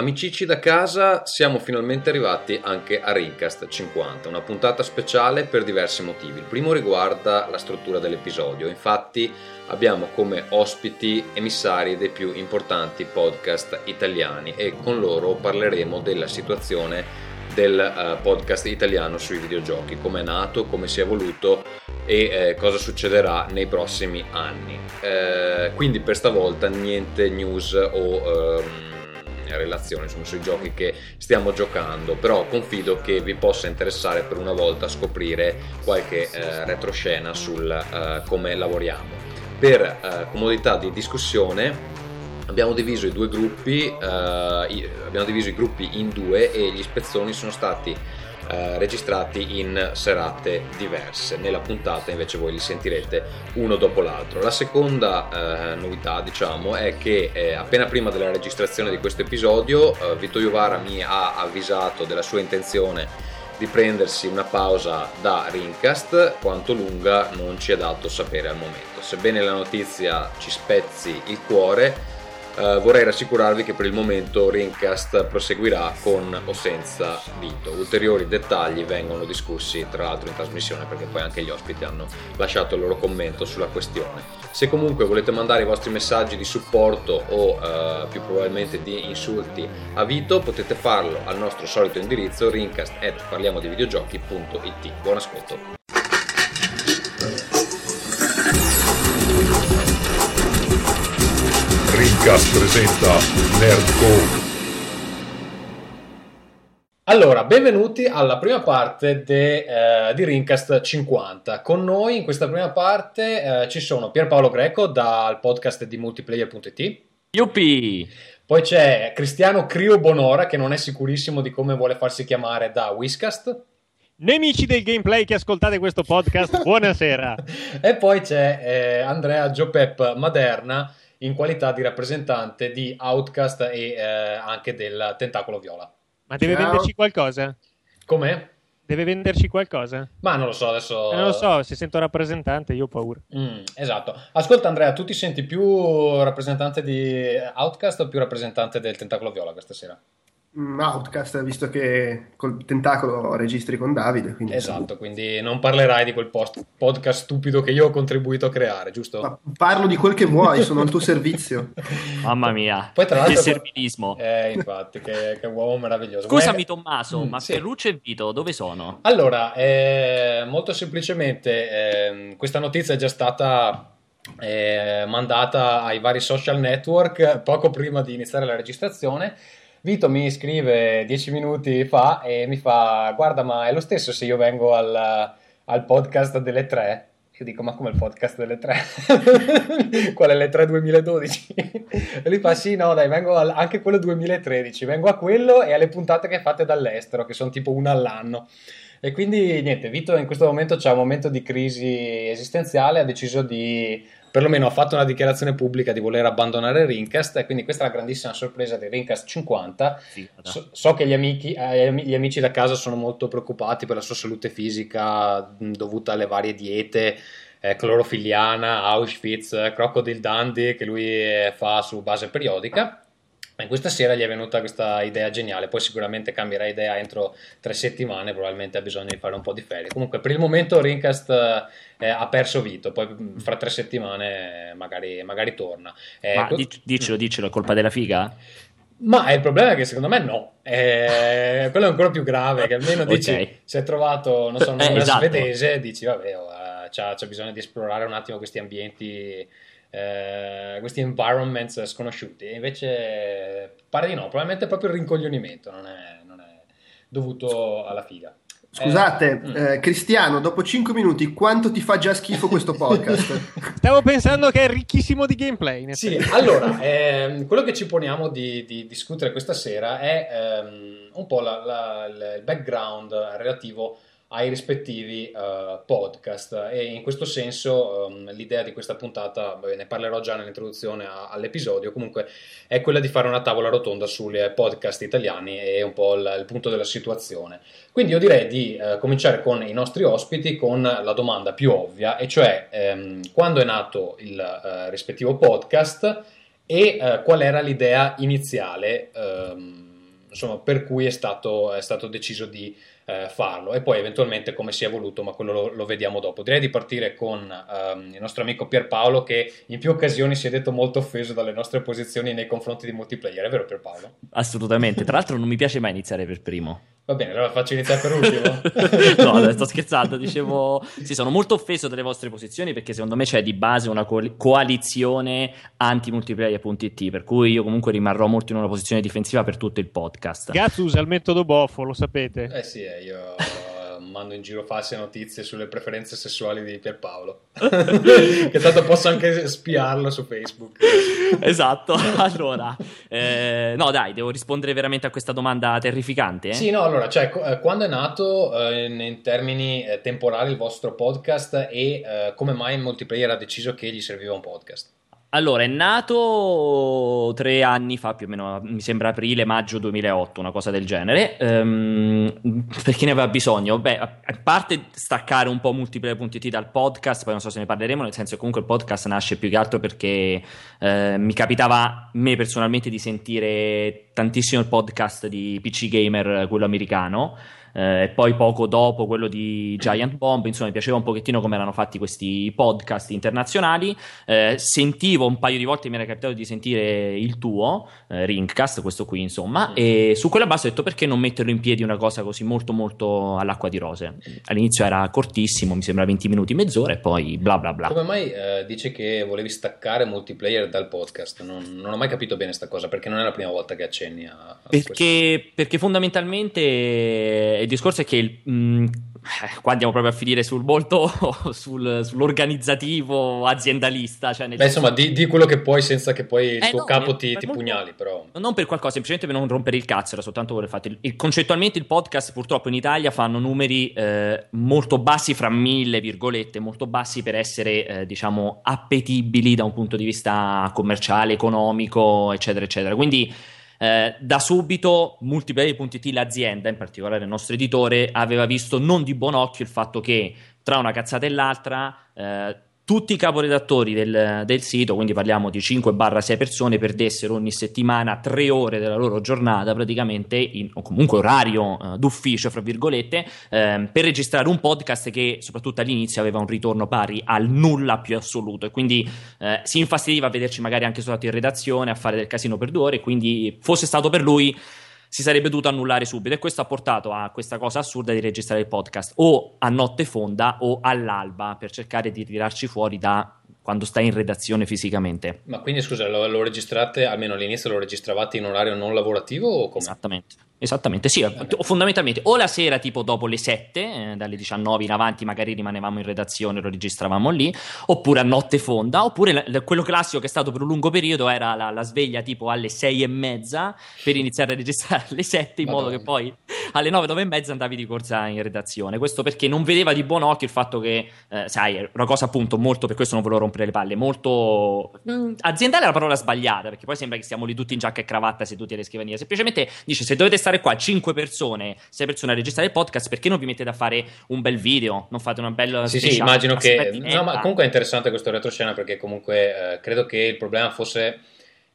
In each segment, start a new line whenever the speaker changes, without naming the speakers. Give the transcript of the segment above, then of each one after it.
Amicici da casa, siamo finalmente arrivati anche a Rincast 50, una puntata speciale per diversi motivi. Il primo riguarda la struttura dell'episodio, infatti abbiamo come ospiti emissari dei più importanti podcast italiani e con loro parleremo della situazione del uh, podcast italiano sui videogiochi, come è nato, come si è evoluto e eh, cosa succederà nei prossimi anni. Eh, quindi per stavolta niente news o... Um, relazione insomma, sui giochi che stiamo giocando, però confido che vi possa interessare per una volta scoprire qualche eh, retroscena sul eh, come lavoriamo. Per eh, comodità di discussione abbiamo diviso i due gruppi, eh, abbiamo diviso i gruppi in due e gli spezzoni sono stati eh, registrati in serate diverse. Nella puntata invece voi li sentirete uno dopo l'altro. La seconda eh, novità, diciamo, è che eh, appena prima della registrazione di questo episodio, eh, Vito Iovara mi ha avvisato della sua intenzione di prendersi una pausa da Rincast, quanto lunga non ci è dato sapere al momento. Sebbene la notizia ci spezzi il cuore, Uh, vorrei rassicurarvi che per il momento Rincast proseguirà con o senza Vito. Ulteriori dettagli vengono discussi tra l'altro in trasmissione perché poi anche gli ospiti hanno lasciato il loro commento sulla questione. Se comunque volete mandare i vostri messaggi di supporto o uh, più probabilmente di insulti a Vito potete farlo al nostro solito indirizzo rincast.parliamodivideogiochi.it. Buon ascolto!
Dreamcast presenta Nerdcore.
Allora, benvenuti alla prima parte de, eh, di Rincast 50. Con noi in questa prima parte eh, ci sono Pierpaolo Greco dal podcast di multiplayer.it.
Yuppie!
Poi c'è Cristiano Crio Bonora che non è sicurissimo di come vuole farsi chiamare da Whiskast.
Nemici del gameplay che ascoltate questo podcast, buonasera.
e poi c'è eh, Andrea Giopep Maderna in qualità di rappresentante di Outcast e eh, anche del Tentacolo Viola.
Ma deve Ciao. venderci qualcosa?
Com'è?
Deve venderci qualcosa?
Ma non lo so, adesso...
Eh, non lo so, se sento rappresentante io ho paura.
Mm, esatto. Ascolta Andrea, tu ti senti più rappresentante di Outcast o più rappresentante del Tentacolo Viola questa sera?
Mm, Outcast, visto che col tentacolo registri con Davide.
Quindi esatto, quindi non parlerai di quel post- podcast stupido che io ho contribuito a creare, giusto? Ma
parlo di quel che vuoi, sono al tuo servizio.
Mamma mia,
Poi, tra l'altro,
che servilismo.
Eh, infatti, che, che uomo meraviglioso.
Scusami Tommaso, mm, ma sì. Ferruccio e Vito dove sono?
Allora, eh, molto semplicemente, eh, questa notizia è già stata eh, mandata ai vari social network poco prima di iniziare la registrazione Vito mi scrive dieci minuti fa e mi fa: Guarda, ma è lo stesso se io vengo al, al podcast delle tre? Io dico: Ma come il podcast delle tre? Qual è le tre 2012? e lui fa: Sì, no, dai, vengo al, anche quello 2013. Vengo a quello e alle puntate che fate dall'estero, che sono tipo una all'anno. E quindi niente, Vito in questo momento c'è un momento di crisi esistenziale, ha deciso di perlomeno ha fatto una dichiarazione pubblica di voler abbandonare Rincast e quindi questa è la grandissima sorpresa di Rincast 50 sì, so, so, che gli amici, eh, gli amici, da casa sono molto preoccupati per la sua salute fisica dovuta alle varie diete eh, clorofiliana, Auschwitz, Crocodile Dundee che lui eh, fa su base periodica e questa sera gli è venuta questa idea geniale, poi sicuramente cambierà idea entro tre settimane, probabilmente ha bisogno di fare un po' di ferie. Comunque per il momento Rincast eh, ha perso Vito, poi mm, fra tre settimane magari, magari torna.
Eh, Ma co- dicelo, dicelo, è colpa della figa?
Ma il problema è che secondo me no, eh, quello è ancora più grave, che almeno dici, okay. se hai trovato, non so, una eh, esatto. svedese, dici vabbè, oh, c'ha, c'ha bisogno di esplorare un attimo questi ambienti eh, questi environments sconosciuti. E invece pare di no, probabilmente proprio il rincoglionimento non è, non è dovuto alla figa.
Scusate, eh, eh, Cristiano, dopo 5 minuti, quanto ti fa già schifo questo podcast?
Stavo pensando che è ricchissimo di gameplay.
Sì, allora, ehm, quello che ci poniamo di, di, discutere questa sera è ehm, un po' la, la, il background relativo ai rispettivi uh, podcast e in questo senso um, l'idea di questa puntata, beh, ne parlerò già nell'introduzione a, all'episodio, comunque è quella di fare una tavola rotonda sui podcast italiani e un po' il, il punto della situazione. Quindi io direi di uh, cominciare con i nostri ospiti con la domanda più ovvia e cioè um, quando è nato il uh, rispettivo podcast e qual era l'idea iniziale um, insomma, per cui è stato, è stato deciso di eh, farlo e poi eventualmente come si è evoluto, ma quello lo, lo vediamo dopo. Direi di partire con um, il nostro amico Pierpaolo che in più occasioni si è detto molto offeso dalle nostre posizioni nei confronti di multiplayer, è vero Pierpaolo?
Assolutamente, tra l'altro non mi piace mai iniziare per primo.
Va bene, allora faccio iniziare per ultimo.
no, sto scherzando. Dicevo, sì, sono molto offeso delle vostre posizioni perché secondo me c'è di base una co- coalizione anti-multiplayer.it. Per cui io comunque rimarrò molto in una posizione difensiva per tutto il podcast.
Gazzo usa il metodo Boffo, lo sapete.
Eh sì, eh, io mando in giro false notizie sulle preferenze sessuali di Pierpaolo. che tanto posso anche spiarlo su Facebook.
esatto. Allora, eh, no, dai, devo rispondere veramente a questa domanda terrificante. Eh?
Sì, no, allora, cioè, eh, quando è nato eh, in, in, termini eh, temporali il vostro podcast e eh, come mai il multiplayer ha deciso che gli serviva un podcast?
Allora, è nato tre anni fa, più o meno, mi sembra aprile, maggio 2008, una cosa del genere. Um, perché ne aveva bisogno? Beh, a parte staccare un po' multiplayer.it dal podcast, poi non so se ne parleremo, nel senso che comunque il podcast nasce più che altro perché eh, mi capitava, me personalmente, di sentire tantissimo il podcast di PC Gamer, quello americano eh, e poi poco dopo quello di Giant Bomb, insomma mi piaceva un pochettino come erano fatti questi podcast internazionali, eh, sentivo un paio di volte, mi era capitato di sentire il tuo, eh, Ringcast, questo qui insomma, mm. e su quella base ho detto perché non metterlo in piedi una cosa così molto molto all'acqua di rose. All'inizio era cortissimo, mi sembra 20 minuti, mezz'ora e poi bla bla bla.
Come mai eh, dice che volevi staccare multiplayer dal podcast? Non, non ho mai capito bene questa cosa perché non è la prima volta che accenni a... a
perché, perché fondamentalmente il discorso è che il, mh, mm, eh, qua andiamo proprio a finire sul molto sul, sull'organizzativo aziendalista. Cioè
Beh, insomma, di, di, quello che puoi senza che poi il eh, tuo no, capo ti, ti molto, pugnali, però.
Non per qualcosa, semplicemente per non rompere il cazzo, era soltanto voler fare. Il, concettualmente il podcast purtroppo in Italia fanno numeri eh, molto bassi, fra mille virgolette, molto bassi per essere, eh, diciamo, appetibili da un punto di vista commerciale, economico, eccetera, eccetera. Quindi eh, da subito Multiplayer.it, l'azienda, in particolare il nostro editore, aveva visto non di buon occhio il fatto che tra una cazzata e l'altra eh, tutti i caporedattori del, del, sito, quindi parliamo di 5-6 persone, perdessero ogni settimana 3 ore della loro giornata praticamente, in, o comunque orario uh, d'ufficio, fra virgolette, eh, per registrare un podcast che soprattutto all'inizio aveva un ritorno pari al nulla più assoluto. E quindi eh, si infastidiva a vederci magari anche soltanto in redazione a fare del casino per due ore, quindi fosse stato per lui si sarebbe dovuto annullare subito e questo ha portato a questa cosa assurda di registrare il podcast o a notte fonda o all'alba per cercare di tirarci fuori da quando stai in redazione fisicamente.
Ma quindi scusa, lo, lo registrate, almeno all'inizio lo registravate in orario non lavorativo o come?
Esattamente. Esattamente, sì, fondamentalmente o la sera tipo dopo le 7, eh, dalle 19 in avanti magari rimanevamo in redazione, lo registravamo lì, oppure a notte fonda, oppure la, quello classico che è stato per un lungo periodo era la, la, sveglia tipo alle 6 e mezza per iniziare a registrare alle 7 in Madonna. modo che poi alle 9, 9 e mezza andavi di corsa in redazione. Questo perché non vedeva di buon occhio il fatto che, eh, sai, è una cosa appunto molto, per questo non volevo rompere le palle, molto mh, mm, aziendale è la parola sbagliata, perché poi sembra che stiamo lì tutti in giacca e cravatta seduti alle scrivanie, semplicemente dice se dovete stare stare qua 5 persone, 6 persone a registrare il podcast, perché non vi mettete a fare un bel video? Non fate una bella.
Sì, sì, immagino che. No, ma comunque è interessante questo retroscena perché comunque eh, credo che il problema fosse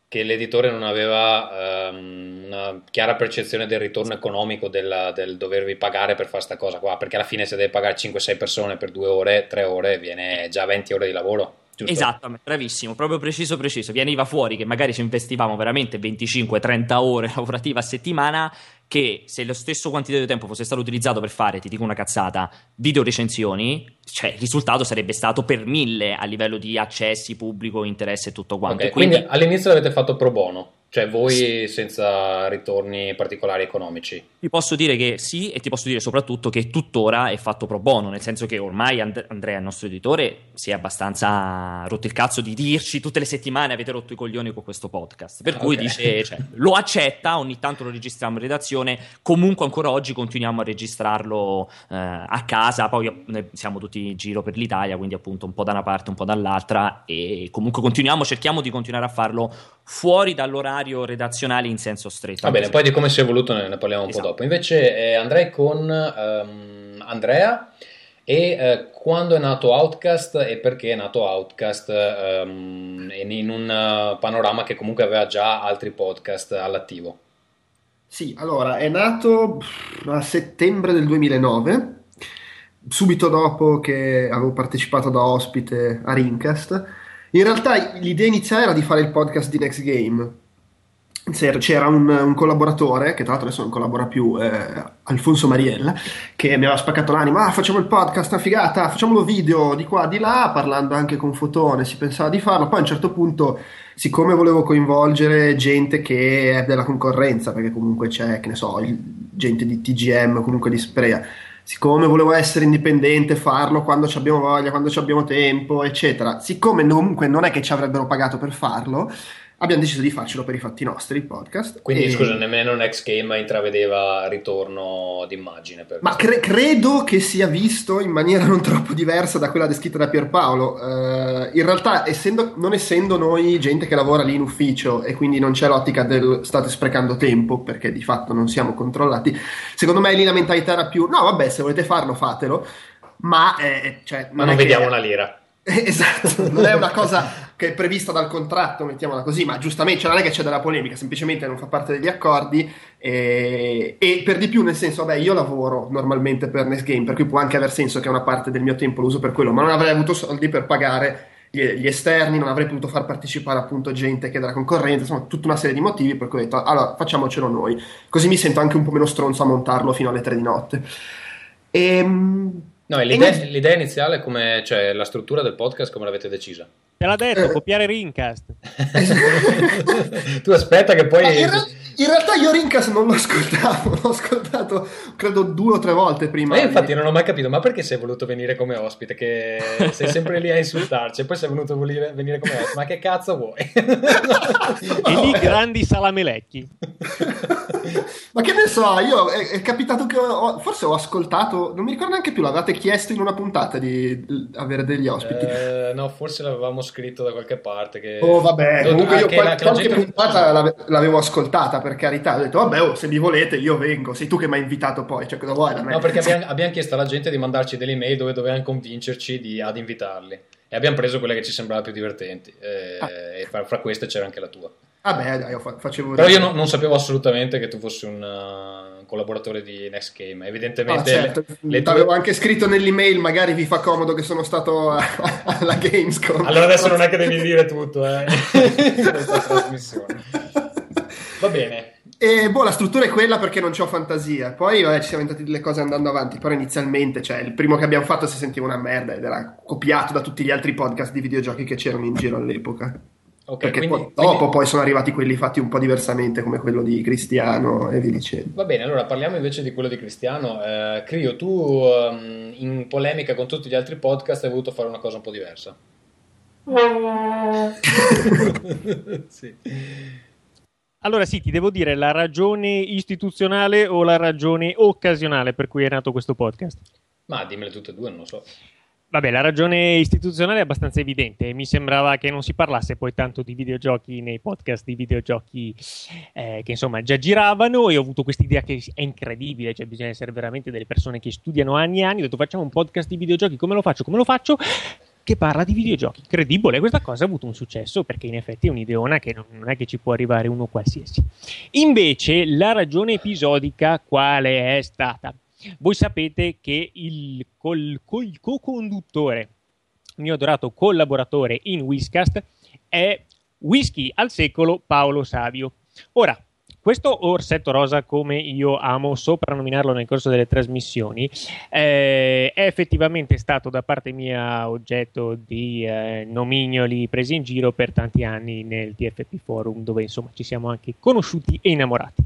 che l'editore non aveva um, una chiara percezione del ritorno economico della, del dovervi pagare per fare questa cosa qua, perché alla fine se deve pagare 5-6 persone per 2 ore, 3 ore, viene già 20 ore di lavoro.
Giusto? Esatto, bravissimo, proprio preciso preciso. Veniva fuori che magari ci investivamo veramente 25-30 ore lavorative a settimana che se lo stesso quantità di tempo fosse stato utilizzato per fare, ti dico una cazzata, video recensioni, cioè il risultato sarebbe stato per mille a livello di accessi, pubblico, interesse e tutto quanto.
Okay, quindi, quindi all'inizio l'avete fatto pro bono? Cioè voi senza ritorni particolari economici?
Ti posso dire che sì e ti posso dire soprattutto che tuttora è fatto pro bono, nel senso che ormai And- Andrea, il nostro editore, si è abbastanza rotto il cazzo di dirci tutte le settimane avete rotto i coglioni con questo podcast. Per ah, cui okay. dice, cioè, lo accetta, ogni tanto lo registriamo in redazione, comunque ancora oggi continuiamo a registrarlo eh, a casa, poi siamo tutti in giro per l'Italia, quindi appunto un po' da una parte, un po' dall'altra e comunque continuiamo, cerchiamo di continuare a farlo fuori dall'orario redazionale in senso stretto.
Va bene, poi di come si è evoluto ne, ne parliamo un esatto. po' dopo. Invece eh, andrei con um, Andrea e eh, quando è nato Outcast e perché è nato Outcast um, in un uh, panorama che comunque aveva già altri podcast all'attivo.
Sì, allora è nato a settembre del 2009, subito dopo che avevo partecipato da ospite a Rincast. In realtà l'idea iniziale era di fare il podcast di Next Game. C'era un, un collaboratore, che tra l'altro adesso non collabora più, eh, Alfonso Mariella, che mi aveva spaccato l'anima, ah facciamo il podcast, una figata, facciamolo video di qua, di là, parlando anche con Fotone, si pensava di farlo, poi a un certo punto siccome volevo coinvolgere gente che è della concorrenza, perché comunque c'è, che ne so, gente di TGM, comunque di Sprea, siccome volevo essere indipendente, farlo quando abbiamo voglia, quando abbiamo tempo, eccetera, siccome comunque non è che ci avrebbero pagato per farlo, abbiamo deciso di farcelo per i fatti nostri, il podcast.
Quindi
E-
scusa, nemmeno Next Game intravedeva ritorno d'immagine.
Ma cre- credo che sia visto in maniera non troppo diversa da quella descritta da Pierpaolo. Eh, in realtà, essendo- non essendo noi gente che lavora lì in ufficio e quindi non c'è l'ottica del state sprecando tempo, perché di fatto non siamo controllati, secondo me lì la mentalità era più: no, vabbè, se volete farlo, fatelo. Ma, eh, cioè,
Ma
è
non
che-
vediamo una lira.
Esatto, non è una cosa che è prevista dal contratto, mettiamola così, ma giustamente cioè non è che c'è della polemica, semplicemente non fa parte degli accordi e, e per di più nel senso, vabbè, io lavoro normalmente per Next Game, per cui può anche aver senso che una parte del mio tempo lo uso per quello, ma non avrei avuto soldi per pagare gli, esterni, non avrei potuto far partecipare appunto gente che è della concorrenza, insomma tutta una serie di motivi per cui ho detto, allora facciamocelo noi, così mi sento anche un po' meno stronzo a montarlo fino alle 3 di notte. Ehm,
No, e
e
l'idea, l'idea iniziale, come, cioè la struttura del podcast, come l'avete decisa?
Te l'ha detto,
Eh.
copiare Rincast.
tu aspetta che poi...
In, real- in realtà io Rincas non lo ascoltavo, l'ho ascoltato credo due o tre volte prima.
Ma io infatti
di-
non ho mai capito, ma perché sei voluto venire come ospite? Che sei sempre lì a insultarci e poi sei venuto volire- venire come ospite. Ma che cazzo vuoi?
E lì grandi salamelecchi.
Ma che ne so, io è, è capitato che ho- forse ho ascoltato, non mi ricordo neanche più, l'avevate chiesto in una puntata di di avere degli ospiti.
Eh, no, forse l'avevamo scritto da qualche parte. Che...
Oh vabbè, comunque io qual- qualche
gente-
puntata l'ave- l'avevo ascoltata per carità, ho detto vabbè oh, se mi volete io vengo, sei tu che mi hai invitato poi, cioè cosa vuoi da me?
No, perché abbiamo, abbiamo chiesto alla gente di mandarci delle email dove dovevano convincerci di- ad invitarli. E abbiamo preso quelle che ci sembrava più divertenti. Eh,
Ah.
E fra, fra queste c'era anche la tua.
Vabbè dai, io fa- facevo...
Però io non, non sapevo assolutamente che tu fossi un uh, collaboratore di Next Game.
Ah,
Evidentemente
certo.
le, le tue-
Avevo anche scritto nell'email, magari vi fa comodo che sono stato a- alla Gamescom.
Allora adesso non è che devi dire tutto eh, in questa trasmissione. Va bene.
E boh, la struttura è quella perché non c'ho fantasia. Poi vabbè, ci siamo inventati delle cose andando avanti. Però inizialmente, cioè, il primo che abbiamo fatto si sentiva una merda ed era copiato da tutti gli altri podcast di videogiochi che c'erano in giro all'epoca.
Ok,
perché
quindi,
poi, dopo
quindi-
poi sono arrivati quelli fatti un po' diversamente, come quello di Cristiano e via dicendo.
Va bene, allora parliamo invece di quello di Cristiano. Eh, Crio, tu um, in polemica con tutti gli altri podcast hai voluto fare una cosa un po' diversa. sì.
Allora sì, ti devo dire la ragione istituzionale o la ragione occasionale per cui è nato questo podcast.
Ma dimmele tutte e due, non lo so.
Vabbè, la ragione istituzionale è abbastanza evidente. Mi sembrava che non si parlasse poi tanto di videogiochi nei podcast di videogiochi eh, che insomma già giravano e ho avuto questa idea che è incredibile, cioè bisogna essere veramente delle persone che studiano anni e anni. Ho detto facciamo un podcast di videogiochi, come lo faccio? Come lo faccio? Che parla di videogiochi. Incredibile, questa cosa ha avuto un successo perché in effetti è un'ideona che non è che ci può arrivare uno qualsiasi. Invece la ragione episodica quale è stata? Voi sapete che il, col, col co-conduttore, mio adorato collaboratore in Whiskast, è Whisky al secolo Paolo Savio. Ora, questo orsetto rosa, come io amo soprannominarlo nel corso delle trasmissioni, eh, è effettivamente stato da parte mia oggetto di eh, nomignoli presi in giro per tanti anni nel TFP Forum, dove insomma ci siamo anche conosciuti e innamorati.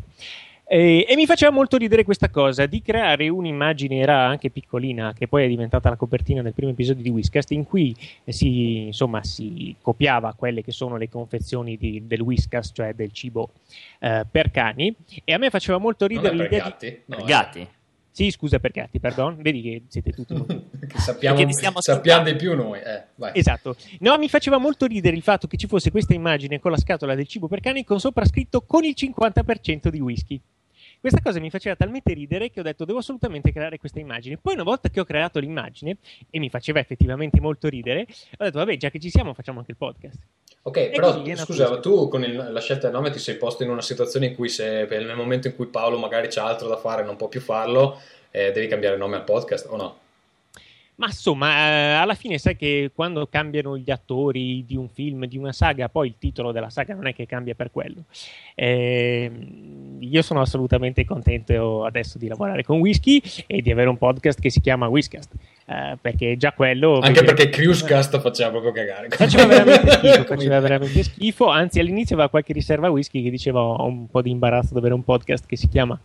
Eh, e mi faceva molto ridere questa cosa di creare un'immagine, era anche piccolina, che poi è diventata la copertina del primo episodio di Whiskast, in cui si, insomma, si copiava quelle che sono le confezioni di- del Whiskast, cioè del cibo eh, per cani. E a me faceva molto
Non è
ridere
per
l'idea di.
gatti? No,
Per
eh.
gatti.
Sì, scusa per gatti, perdon. Vedi che siete tutti
Che sappiamo, sappiamo di più noi. Eh, vai.
Esatto. No, mi faceva molto ridere il fatto che ci fosse questa immagine con la scatola del cibo per cani con sopra scritto con il 50% di whisky. Questa cosa mi faceva talmente ridere che ho detto devo assolutamente creare questa immagine. Poi una volta che ho creato l'immagine e mi faceva effettivamente molto ridere, ho detto vabbè, già che ci siamo facciamo anche il podcast.
Ok,
E
però scusa,
questo.
tu con il- la scelta del nome ti sei posto in una situazione in cui se nel momento in cui Paolo magari c'ha altro da fare e non può più farlo, eh, devi cambiare nome al podcast o no?
Ma insomma, eh, alla fine sai che quando cambiano gli attori di un film, di una saga, poi il titolo della saga non è che cambia per quello. Ehm, io sono assolutamente contento adesso di lavorare con Whisky e di avere un podcast che si chiama Whiskast. Eh, perché già quello.
Anche
vedere-
perché Cruisecast faceva proprio cagare.
Faceva veramente schifo, faceva veramente schifo. Anzi, all'inizio aveva qualche riserva whisky che diceva ho un po' di imbarazzo ad avere un podcast che si chiama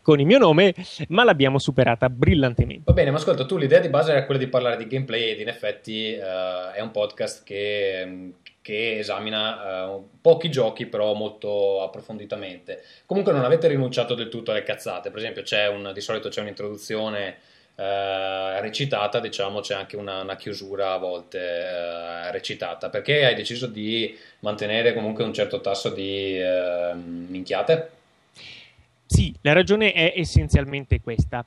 con il mio nome, ma l'abbiamo superata brillantemente.
Va bene, ma ascolta, tu l'idea di base era quella di parlare di gameplay ed in effetti eh, è un podcast che, che esamina eh, pochi giochi però molto approfonditamente. Comunque non avete rinunciato del tutto alle cazzate, per esempio c'è un, di solito c'è un'introduzione eh, recitata, diciamo c'è anche una, una chiusura a volte eh, recitata, perché hai deciso di mantenere comunque un certo tasso di eh, minchiate?
Sì, la ragione è essenzialmente questa.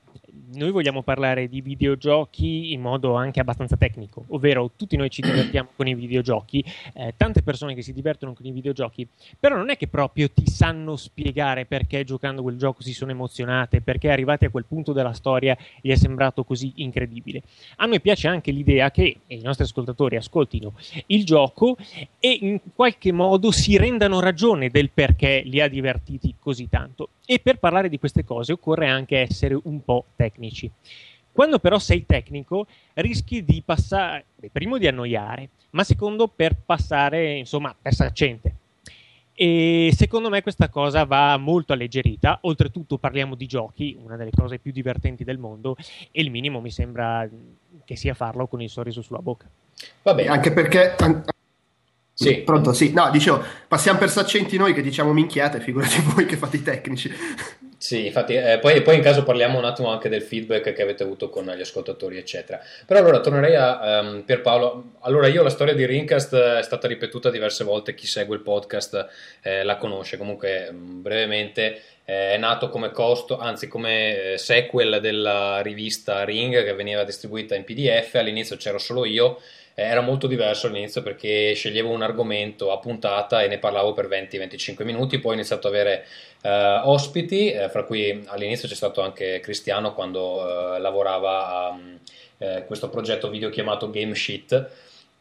Noi vogliamo parlare di videogiochi in modo anche abbastanza tecnico, ovvero tutti noi ci divertiamo con i videogiochi, eh, tante persone che si divertono con i videogiochi, però non è che proprio ti sanno spiegare perché giocando quel gioco si sono emozionate, perché arrivati a quel punto della storia gli è sembrato così incredibile. A noi piace anche l'idea che i nostri ascoltatori ascoltino il gioco e in qualche modo si rendano ragione del perché li ha divertiti così tanto. E per parlare di queste cose occorre anche essere un po' tecnici. Quando però sei tecnico rischi di passare, beh, primo di annoiare, ma secondo per passare, insomma, per saccente. E secondo me questa cosa va molto alleggerita. Oltretutto parliamo di giochi, una delle cose più divertenti del mondo, e il minimo mi sembra che sia farlo con il sorriso sulla bocca.
Va bene,
Anche perché... an-
Sì.
Pronto, sì. No, dicevo, passiamo per saccenti noi che diciamo minchiate, figurati voi che fate i tecnici.
Sì, infatti, eh, poi, poi in caso parliamo un attimo anche del feedback che avete avuto con gli ascoltatori, eccetera. Però allora tornerei a ehm, Pierpaolo. Allora, io la storia di Rincast è stata ripetuta diverse volte, chi segue il podcast eh, la conosce. Comunque, mh, brevemente, eh, è nato come costo, anzi come eh, sequel della rivista Ring che veniva distribuita in PDF. All'inizio c'ero solo io. Eh, Era molto diverso all'inizio perché sceglievo un argomento a puntata e ne parlavo per 20-25 minuti, poi ho iniziato ad avere eh, ospiti, eh, fra cui all'inizio c'è stato anche Cristiano quando eh, lavorava a eh, questo progetto video chiamato Game Sheet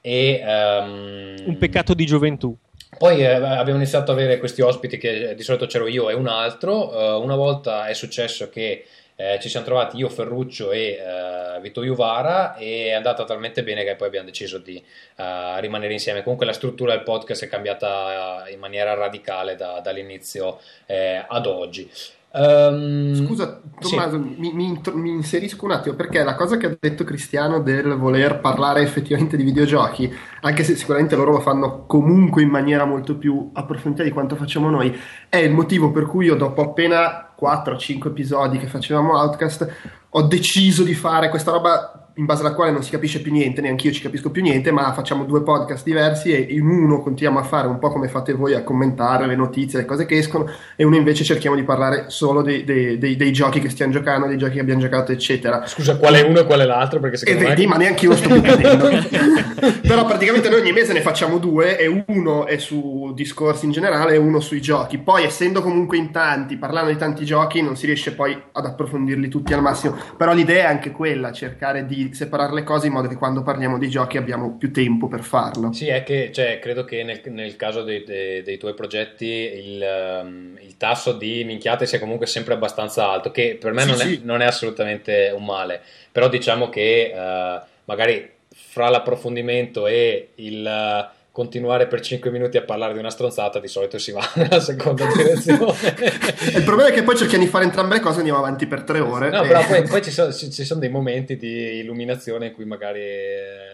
e ehm,
Un peccato di gioventù.
poi eh, abbiamo iniziato ad avere questi ospiti che di solito c'ero io e un altro. Una volta è successo che eh, ci siamo trovati io, Ferruccio e eh, Vito Juvara e è andata talmente bene che poi abbiamo deciso di eh, rimanere insieme. Comunque la struttura del podcast è cambiata in maniera radicale da- dall'inizio eh, ad oggi. Ehm,
Scusa,
sì.
Tommaso, mi, mi intro- mi inserisco un attimo perché la cosa che ha detto Cristiano del voler parlare effettivamente di videogiochi, anche se sicuramente loro lo fanno comunque in maniera molto più approfondita di quanto facciamo noi, è il motivo per cui io dopo appena 4-5 episodi che facevamo Outcast ho deciso di fare questa roba in base alla quale non si capisce più niente, neanche io ci capisco più niente, ma facciamo due podcast diversi e in uno continuiamo a fare un po' come fate voi a commentare le notizie, le cose che escono, e uno invece cerchiamo di parlare solo dei, dei- dei- dei giochi che stiamo giocando, dei giochi che abbiamo giocato, eccetera.
Scusa, qual è uno e qual è l'altro? Perché
E
secondo
vedi,
me...
ma neanche io sto più capendo. Però praticamente noi ogni mese ne facciamo due e uno è su discorsi in generale e uno sui giochi. Poi essendo comunque in tanti, parlando di tanti giochi, non si riesce poi ad approfondirli tutti al massimo. Però l'idea è anche quella, cercare di separare le cose in modo che quando parliamo di giochi abbiamo più tempo per farlo.
Sì, è che cioè, credo che nel, nel caso dei, dei- dei tuoi progetti il, ehm, il tasso di minchiate sia comunque sempre abbastanza alto, che per me
Sì,
non,
sì.
È, non è assolutamente un male, però diciamo che eh, magari fra l'approfondimento e il eh, continuare per 5 minuti a parlare di una stronzata di solito si va nella seconda direzione.
Il problema è che poi cerchiamo di fare entrambe le cose e andiamo avanti per tre ore.
No,
e-
però poi, poi ci, sono, ci- ci sono dei momenti di illuminazione in cui magari eh,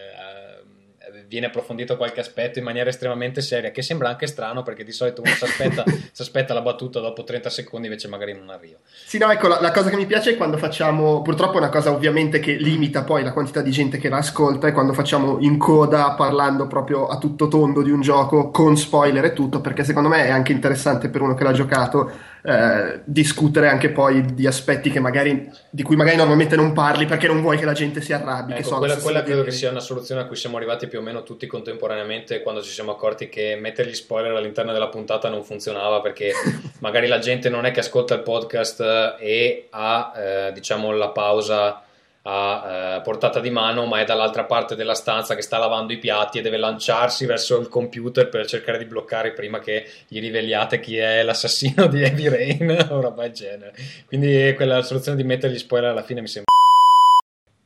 viene approfondito qualche aspetto in maniera estremamente seria, che sembra anche strano perché di solito uno si aspetta, la battuta dopo 30 secondi, invece magari non arriva.
Sì, no, ecco, la, la cosa che mi piace è quando facciamo, purtroppo è una cosa ovviamente che limita poi la quantità di gente che la ascolta, è quando facciamo in coda parlando proprio a tutto tondo di un gioco con spoiler e tutto, perché secondo me è anche interessante per uno che l'ha giocato eh, discutere anche poi di aspetti magari, di cui magari normalmente non parli perché non vuoi che la gente si arrabbi.
Ecco, quella, quella credo che sia una soluzione a cui siamo arrivati più o meno tutti contemporaneamente quando ci siamo accorti che mettere gli spoiler all'interno della puntata non funzionava perché magari la gente non è che ascolta il podcast e ha eh, diciamo la pausa a eh, portata di mano, ma è dall'altra parte della stanza che sta lavando i piatti e deve lanciarsi verso il computer per cercare di bloccare prima che gli riveliate chi è l'assassino di Heavy Rain o roba del genere. Quindi quella soluzione di mettere gli spoiler alla fine mi sembra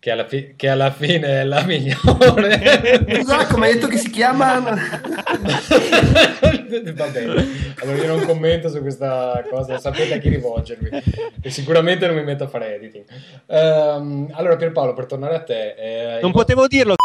che alla, fi- che alla, fine è la migliore.
Scusa, come hai detto che si chiama? Va
bene, allora io non commento su questa cosa, sapete a chi rivolgervi e sicuramente non mi metto a fare editing. Um, allora Pierpaolo, per tornare a te...
Eh, non potevo dirlo.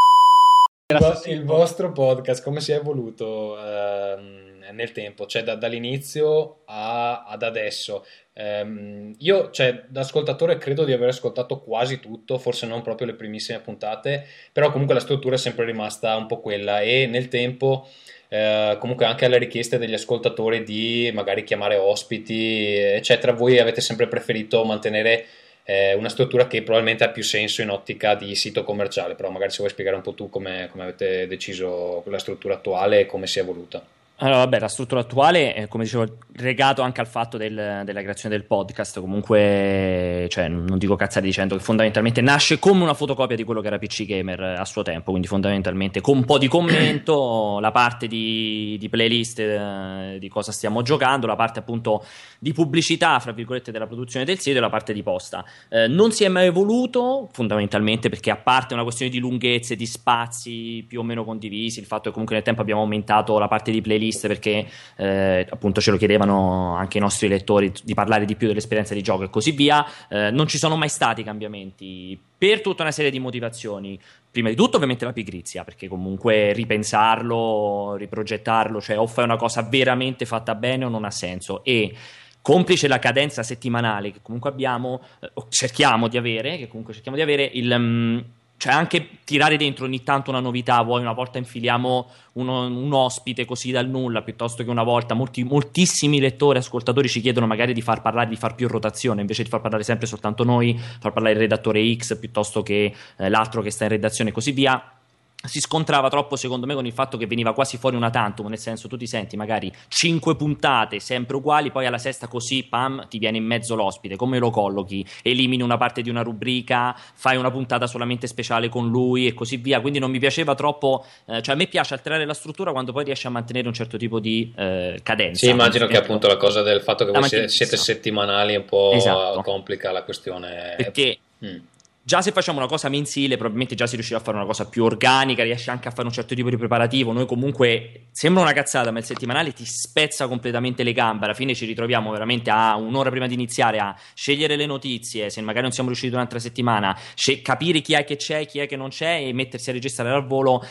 Il, il vostro podcast, come si è evoluto? Uh, nel tempo, cioè da, dall'inizio a, ad adesso. Um, io, cioè, da ascoltatore, credo di aver ascoltato quasi tutto, forse non proprio le primissime puntate, però comunque la struttura è sempre rimasta un po' quella e nel tempo. Eh, comunque anche alle richieste degli ascoltatori di magari chiamare ospiti, eccetera, voi avete sempre preferito mantenere eh, una struttura che probabilmente ha più senso in ottica di sito commerciale, però magari se vuoi spiegare un po' tu come, come avete deciso la struttura attuale e come si è evoluta.
Allora, vabbè, la struttura attuale, è, come dicevo, legato anche al fatto del, della creazione del podcast. Comunque, cioè, non dico cazzare dicendo che fondamentalmente nasce come una fotocopia di quello che era PC Gamer a suo tempo. Quindi, fondamentalmente, con un po' di commento, la parte di, di playlist eh, di cosa stiamo giocando, la parte appunto di pubblicità, fra virgolette, della produzione del sito e la parte di posta. Eh, non si è mai evoluto, fondamentalmente, perché a parte una questione di lunghezze, di spazi più o meno condivisi, il fatto che comunque nel tempo abbiamo aumentato la parte di playlist list perché eh, appunto ce lo chiedevano anche i nostri lettori di parlare di più dell'esperienza di gioco e così via. Eh, non ci sono mai stati cambiamenti per tutta una serie di motivazioni. Prima di tutto, ovviamente, la pigrizia, perché comunque ripensarlo, riprogettarlo, cioè o fai una cosa veramente fatta bene o non ha senso. E complice la cadenza settimanale che comunque abbiamo, eh, cerchiamo di avere, che comunque cerchiamo di avere, il, um, cioè anche tirare dentro ogni tanto una novità, vuoi una volta infiliamo uno, un ospite così dal nulla, piuttosto che una volta molti, moltissimi lettori, ascoltatori ci chiedono magari di far parlare, di far più rotazione, invece di far parlare sempre soltanto noi, far parlare il redattore X piuttosto che eh, l'altro che sta in redazione e così via si scontrava troppo secondo me con il fatto che veniva quasi fuori una tantum, nel senso tu ti senti magari cinque puntate sempre uguali, poi alla sesta così, pam, ti viene in mezzo l'ospite, come lo collochi? Elimini una parte di una rubrica, fai una puntata solamente speciale con lui e così via, quindi non mi piaceva troppo, eh, cioè a me piace alterare la struttura quando poi riesci a mantenere un certo tipo di eh, cadenza.
Sì, immagino che appunto la cosa del fatto che voi siete settimanali un po' esatto. complica la questione.
Perché... Mm Già se facciamo una cosa mensile, probabilmente già si riuscirà a fare una cosa più organica, riesce anche a fare un certo tipo di preparativo. Noi comunque sembra una cazzata, ma il settimanale ti spezza completamente le gambe. Alla fine ci ritroviamo veramente a un'ora prima di iniziare a scegliere le notizie, se magari non siamo riusciti un'altra settimana, capire chi è che c'è, chi è che non c'è e mettersi a registrare al volo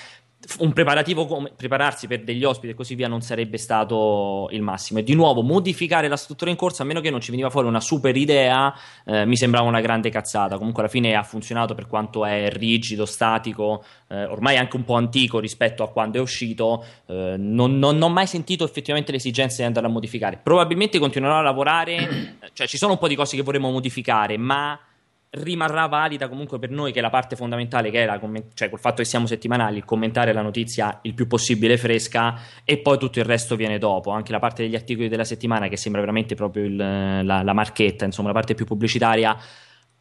un preparativo come prepararsi per degli ospiti e così via non sarebbe stato il massimo. E di nuovo, modificare la struttura in corsa, a meno che non ci veniva fuori una super idea, eh, mi sembrava una grande cazzata. Comunque, alla fine ha funzionato per quanto è rigido, statico, eh, ormai anche un po' antico rispetto a quando è uscito. Eh, non, non, non, ho mai sentito effettivamente l'esigenza di andare a modificare. Probabilmente continuerò a lavorare, cioè ci sono un po' di cose che vorremmo modificare, ma rimarrà valida comunque per noi che la parte fondamentale che la, cioè col fatto che siamo settimanali commentare la notizia il più possibile fresca e poi tutto il resto viene dopo. Anche la parte degli articoli della settimana che sembra veramente proprio il, la, la marchetta insomma la parte più pubblicitaria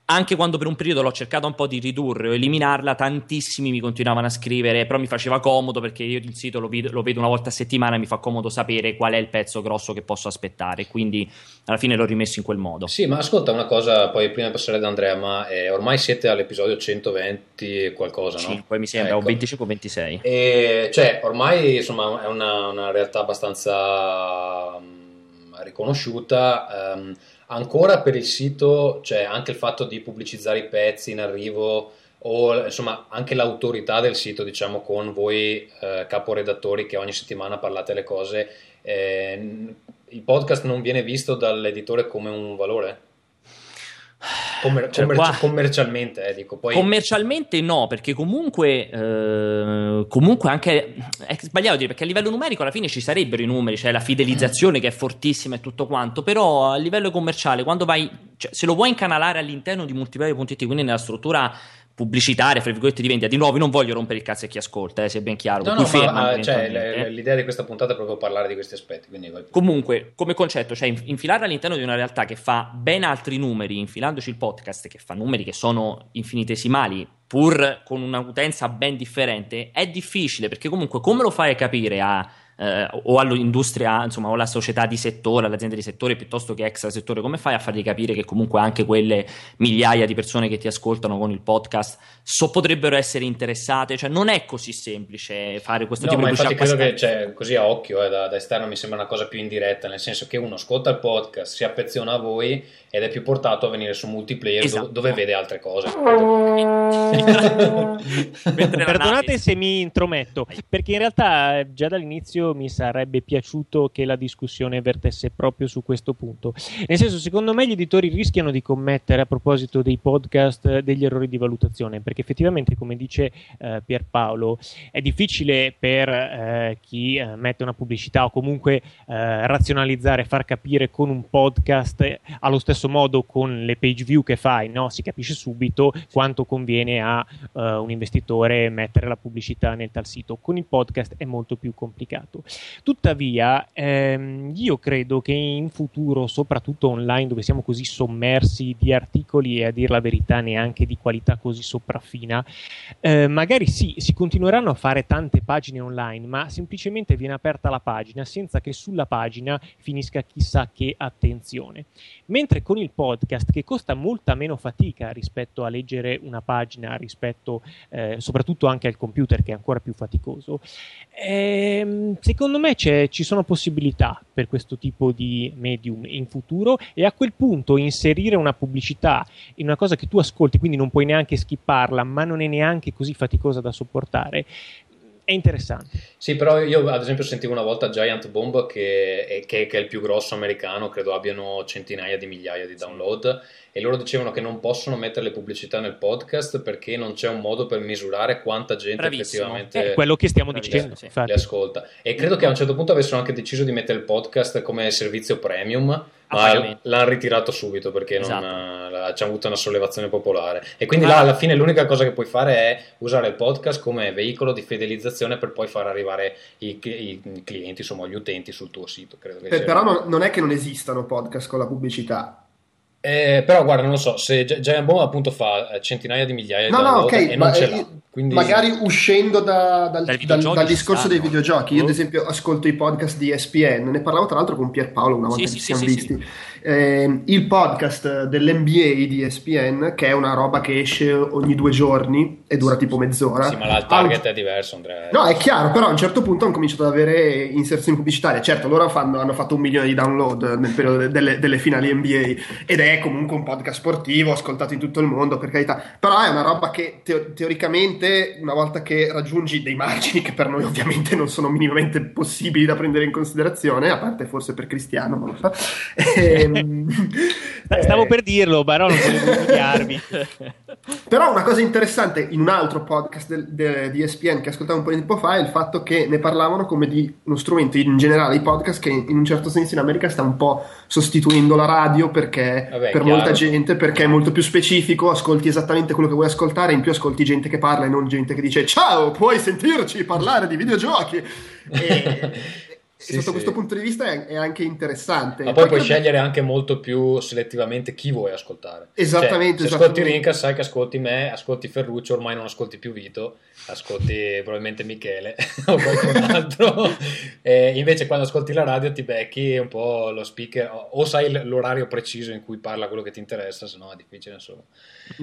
anche quando per un periodo l'ho cercato un po' di ridurre o eliminarla, tantissimi mi continuavano a scrivere, però mi faceva comodo perché io il sito lo vedo, lo vedo, una volta a settimana e mi fa comodo sapere qual è il pezzo grosso che posso aspettare, quindi alla fine l'ho rimesso in quel modo.
Sì, ma ascolta una cosa, poi prima di passare ad Andrea, ma eh, ormai siete all'episodio 120 e qualcosa, no?
5 mi sembra, ecco. o 25 o 26.
E, cioè, ormai insomma è una, una realtà abbastanza um, riconosciuta. Um, Ancora per il sito c'è anche il fatto di pubblicizzare i pezzi in arrivo o insomma anche l'autorità del sito, diciamo, con voi eh, caporedattori che ogni settimana parlate le cose. Eh, il podcast non viene visto dall'editore come un valore? Commer-
Cioè,
commerci-
qua-
commercialmente, eh, dico. Poi...
Commercialmente no, perché comunque, eh, comunque anche è sbagliato dire perché a livello numerico alla fine ci sarebbero i numeri, cioè la fidelizzazione che è fortissima e tutto quanto, però a livello commerciale quando vai, cioè, se lo vuoi incanalare all'interno di multiplayer.it, quindi nella struttura pubblicitaria, fra virgolette di vendita, di nuovo io non voglio rompere il cazzo a chi ascolta, eh, sia ben chiaro,
No, no, ma, cioè, l'idea di questa puntata è proprio parlare di questi aspetti.
Comunque, come concetto, cioè inf- infilare all'interno di una realtà che fa ben altri numeri, infilandoci il podcast che fa numeri che sono infinitesimali, pur con un'utenza ben differente, è difficile perché comunque come lo fai a capire a, eh, o all'industria, insomma, o alla società di settore, all'azienda di settore piuttosto che extra settore, come fai a fargli capire che comunque anche quelle migliaia di persone che ti ascoltano con il podcast so, potrebbero essere interessate? Cioè, non è così semplice fare questo
No,
tipo
ma
di
infatti
pubblicità.
credo che cioè, così a occhio, eh, da, da esterno, mi sembra una cosa più indiretta, nel senso che uno ascolta il podcast, si affeziona a voi ed è più portato a venire su multiplayer do-
Esatto.
dove vede altre cose.
La
Perdonate se mi intrometto, perché in realtà eh, già dall'inizio mi sarebbe piaciuto che la discussione vertesse proprio su questo punto. Nel senso, secondo me gli editori rischiano di commettere a proposito dei podcast degli errori di valutazione, perché effettivamente, come dice eh, Pierpaolo, è difficile per eh, chi eh, mette una pubblicità o comunque eh, razionalizzare, far capire con un podcast eh, allo stesso modo con le page view che fai, no? si capisce subito quanto conviene a eh, un investitore mettere la pubblicità nel tal sito. Con il podcast è molto più complicato. Tuttavia, ehm, io credo che in futuro, soprattutto online, dove siamo così sommersi di articoli e a dir la verità neanche di qualità così sopraffina, eh, magari sì, si continueranno a fare tante pagine online, ma semplicemente viene aperta la pagina senza che sulla pagina finisca chissà che attenzione. Mentre con il podcast, che costa molta meno fatica rispetto a leggere una pagina, rispetto eh, soprattutto anche al computer, che è ancora più faticoso, ehm, secondo me ci sono possibilità per questo tipo di medium in futuro e a quel punto inserire una pubblicità in una cosa che tu ascolti, quindi non puoi neanche skipparla, ma non è neanche così faticosa da sopportare. È interessante.
Sì, però io ad esempio sentivo una volta Giant Bomb che è, che- che è il più grosso americano, credo abbiano centinaia di migliaia di download e loro dicevano che non possono mettere le pubblicità nel podcast perché non c'è un modo per misurare quanta gente
Bravissimo.
effettivamente
È quello che stiamo dicendo.
sì.
infatti.
le ascolta. E credo che a un certo punto avessero anche deciso di mettere il podcast come servizio premium, ma l'hanno ritirato subito perché non,
Esatto.
eh, c'è avuto una sollevazione popolare. E quindi
Ah.
là alla fine l'unica cosa che puoi fare è usare il podcast come veicolo di fidelizzazione per poi far arrivare i, i- clienti, insomma gli utenti sul tuo sito. Credo che
Eh,
sia-
però non, non è che non esistano podcast con la pubblicità.
Eh, però guarda, non lo so, se Gi- Giant Bomb appunto fa eh, centinaia di migliaia
No,
di
no,
download
ok,
e non ce
eh,
l'ha. Quindi...
magari uscendo da- dal, dal- dal discorso
stanno.
dei videogiochi, io ad
Oh.
esempio ascolto i podcast di ESPN, ne parlavo tra l'altro con Pierpaolo una volta
Sì,
che
sì,
ci siamo
sì, sì,
visti, Eh, il podcast dell'NBA di ESPN, che è una roba che esce ogni due giorni e dura tipo mezz'ora.
Sì, ma il target è diverso, Andrea.
No, è chiaro, però a un certo punto hanno cominciato ad avere inserzioni pubblicitarie. Certo, loro fanno- hanno fatto un milione di download nel periodo de- delle, delle finali NBA ed è comunque un podcast sportivo, ascoltato in tutto il mondo, per carità. Però è una roba che teo- teoricamente, una volta che raggiungi dei margini che per noi ovviamente non sono minimamente possibili da prendere in considerazione, a parte forse per Cristiano, non lo so. Ehm,
Stavo
eh,
per dirlo, però non volevo umiliarvi.
però una cosa interessante in un altro podcast del- de- di ESPN che ascoltavo un po' di tempo fa è il fatto che ne parlavano come di uno strumento in generale, i podcast che in un certo senso in America sta un po' sostituendo la radio perché
Vabbè,
per
chiaro.
molta gente perché è molto più specifico, ascolti esattamente quello che vuoi ascoltare, in più ascolti gente che parla e non gente che dice ciao, puoi sentirci parlare di videogiochi. E
Sì,
sotto
sì.
questo punto di vista è, è anche interessante.
Ma poi puoi
credo-
scegliere anche molto più selettivamente chi vuoi ascoltare.
Esattamente,
Cioè, se ascolti
esattamente.
Rinca, sai che ascolti me, ascolti Ferruccio, ormai non ascolti più Vito, ascolti probabilmente Michele o qualcun altro. E invece quando ascolti la radio ti becchi un po' lo speaker, o- sai l'orario preciso in cui parla quello che ti interessa, se no è difficile insomma.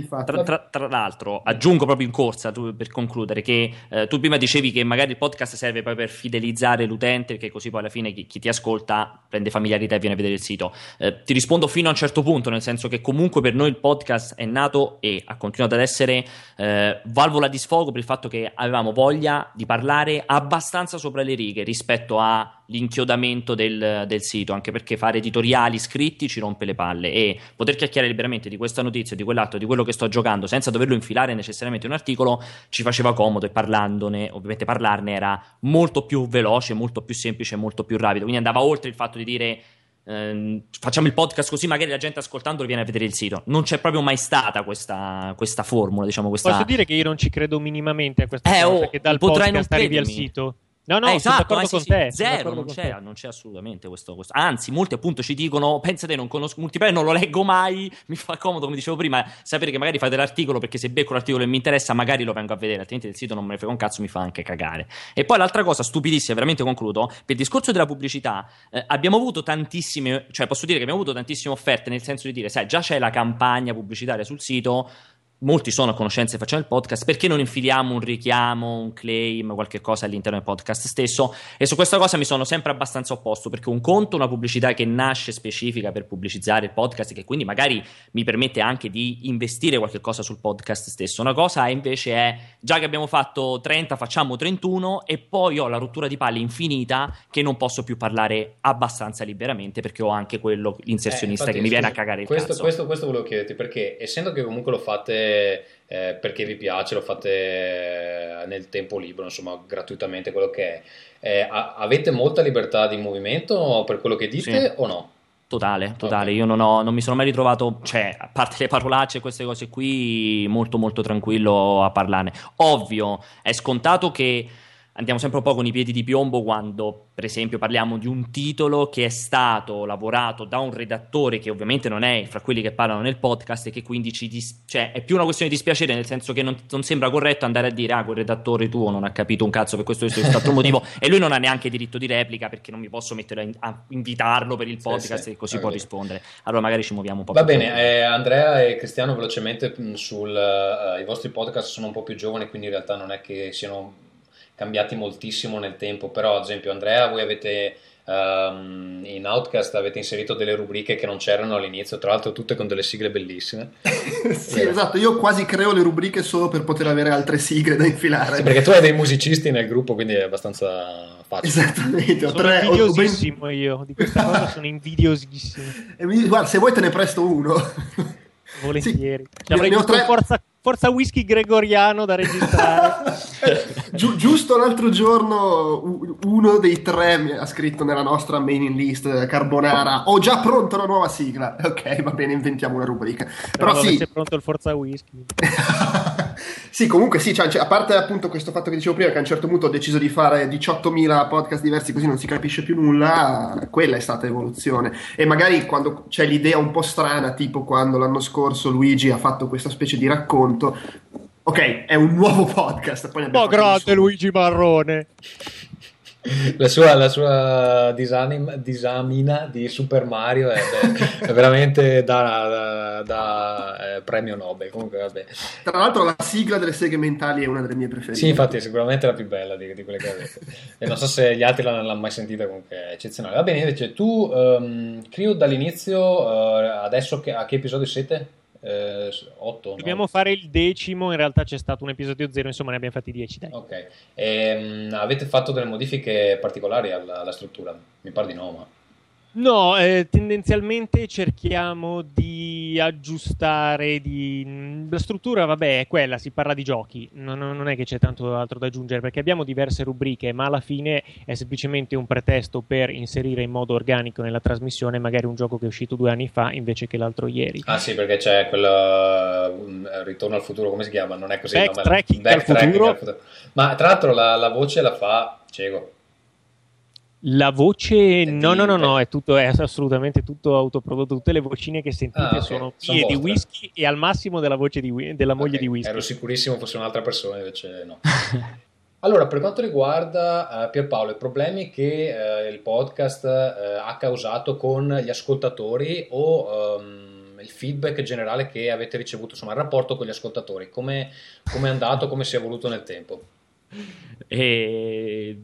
Tra, tra- tra l'altro, aggiungo proprio in corsa tu- per concludere che eh, tu prima dicevi che magari il podcast serve poi per fidelizzare l'utente, perché così poi alla fine chi, chi ti ascolta prende familiarità e viene a vedere il sito. Eh, ti rispondo fino a un certo punto, nel senso che comunque per noi il podcast è nato e ha continuato ad essere eh, valvola di sfogo per il fatto che avevamo voglia di parlare abbastanza sopra le righe rispetto all'inchiodamento del, del sito, anche perché fare editoriali scritti ci rompe le palle e poter chiacchierare liberamente di questa notizia, di quell'altro, di quello che sto giocando senza doverlo infilare necessariamente in un articolo ci faceva comodo e parlandone, ovviamente parlarne era molto più veloce, molto più semplice, molto più rapido, quindi andava oltre il fatto di dire ehm, facciamo il podcast così magari la gente ascoltandolo viene a vedere il sito. Non c'è proprio mai stata questa, questa formula, diciamo questa...
Posso dire che io non ci credo minimamente a questa
Eh,
cosa,
oh,
che dal
potrai
podcast
non
arrivi al sito. No, no,
Eh, esatto, eh, sì,
con
sì,
te.
Zero, non c'è, non c'è assolutamente questo, questo. Anzi, molti appunto ci dicono: Pensate, non conosco multiplayer, non lo leggo mai. Mi fa comodo, come dicevo prima, sapere che magari fate l'articolo perché se becco l'articolo e mi interessa, magari lo vengo a vedere, altrimenti il sito non me ne frega un cazzo, mi fa anche cagare. E poi l'altra cosa stupidissima, veramente concludo, per il discorso della pubblicità, eh, abbiamo avuto tantissime, cioè posso dire che abbiamo avuto tantissime offerte, nel senso di dire, sai, già c'è la campagna pubblicitaria sul sito. Molti sono a conoscenza e facciamo il podcast, perché non infiliamo un richiamo, un claim, qualche cosa all'interno del podcast stesso? E su questa cosa mi sono sempre abbastanza opposto, perché un conto, una pubblicità che nasce specifica per pubblicizzare il podcast, che quindi magari mi permette anche di investire qualche cosa sul podcast stesso. Una cosa invece è, già che abbiamo fatto 30, facciamo 31 e poi ho la rottura di palle infinita che non posso più parlare abbastanza liberamente perché ho anche quello, l'inserzionista
Eh, infatti,
che mi viene a cagare il
questo. Questo, questo volevo chiederti perché, essendo che comunque lo fate eh, perché vi piace, lo fate eh, nel tempo libero, insomma, gratuitamente quello che è, eh, a- avete molta libertà di movimento per quello che dite
Sì.
o no?
Totale, totale.
Ok.
Io non, ho- non mi sono mai ritrovato, cioè, a parte le parolacce e queste cose qui, molto molto tranquillo a parlarne. Ovvio, è scontato che andiamo sempre un po' con i piedi di piombo quando, per esempio, parliamo di un titolo che è stato lavorato da un redattore che ovviamente non è fra quelli che parlano nel podcast e che quindi ci dis- cioè, è più una questione di dispiacere, nel senso che non, non sembra corretto andare a dire ah, quel redattore tuo non ha capito un cazzo per questo questo altro motivo e lui non ha neanche diritto di replica perché non mi posso mettere a, in- a invitarlo per il
Sì,
podcast
sì,
e così può rispondere. Allora magari ci muoviamo un po'
Va bene, eh, Andrea e Cristiano velocemente mh, sul, eh, i vostri podcast sono un po' più giovani, quindi in realtà non è che siano cambiati moltissimo nel tempo, però ad esempio Andrea, voi avete ehm, in Outcast avete inserito delle rubriche che non c'erano all'inizio, tra l'altro tutte con delle sigle bellissime.
sì, esatto, io quasi creo le rubriche solo per poter avere altre sigle da infilare.
Sì, perché tu hai dei musicisti nel gruppo, quindi è abbastanza facile.
Esattamente, ho
Sono
tre, ben-
invidiosissimo io, di questa cosa sono invidiosissimo.
E mi- guarda, se vuoi te ne presto uno.
Volentieri.
Sì.
Ci avrei
Ne ho
visto
tre-
forza, forza whisky gregoriano da registrare.
Giu- giusto l'altro giorno uno dei tre mi ha scritto nella nostra mailing list eh, Carbonara ho già pronta una nuova sigla ok va bene inventiamo una rubrica però
Però
sì
avesse pronto il forza whisky.
sì comunque sì cioè, cioè, a parte appunto questo fatto che dicevo prima che a un certo punto ho deciso di fare 18.000 podcast diversi così non si capisce più nulla quella è stata evoluzione e magari quando c'è l'idea un po' strana tipo quando l'anno scorso Luigi ha fatto questa specie di racconto ok è un nuovo podcast poi ne abbiamo
Oh, grande. Luigi Marrone.
La sua, la sua disanim- disamina di Super Mario è, è veramente da, da- da, eh, premio Nobel. Comunque, vabbè.
Tra l'altro la sigla delle seghe mentali è una delle mie preferite.
Sì, infatti, è sicuramente la più bella di, di quelle che avete. E non so se gli altri l'hanno, l'hanno mai sentita, comunque è eccezionale. Va bene, invece, tu, um, Crew, dall'inizio, eh, adesso che- a che episodio siete? Eh, otto?
Dobbiamo
no?
fare il decimo, in realtà c'è stato un episodio zero, insomma ne abbiamo fatti dieci. Dai.
Ok. Ehm, avete fatto delle modifiche particolari alla, alla struttura? Mi pare di no, ma...
No, eh, tendenzialmente cerchiamo di aggiustare di... la struttura, vabbè, è quella, si parla di giochi, non, non è che c'è tanto altro da aggiungere perché abbiamo diverse rubriche, ma alla fine è semplicemente un pretesto per inserire in modo organico nella trasmissione magari un gioco che è uscito due anni fa invece che l'altro ieri.
Ah sì, perché c'è quel uh, ritorno al futuro, come si chiama? Non è così. no, ma-
Backtracking al futuro.
Ma tra l'altro la, la voce la fa Cego.
La voce, no, no, no, no, è, tutto, è assolutamente tutto autoprodotto. Tutte le vocine che sentite
Ah, ok,
sono
sono
mie di whisky e al massimo della voce di, della moglie
Ok,
di whisky.
Ero sicurissimo fosse un'altra persona, invece no. Allora, per quanto riguarda eh, Pierpaolo, i problemi che eh, il podcast eh, ha causato con gli ascoltatori o ehm, il feedback generale che avete ricevuto, insomma il rapporto con gli ascoltatori, come è andato, come si è evoluto nel tempo?
E,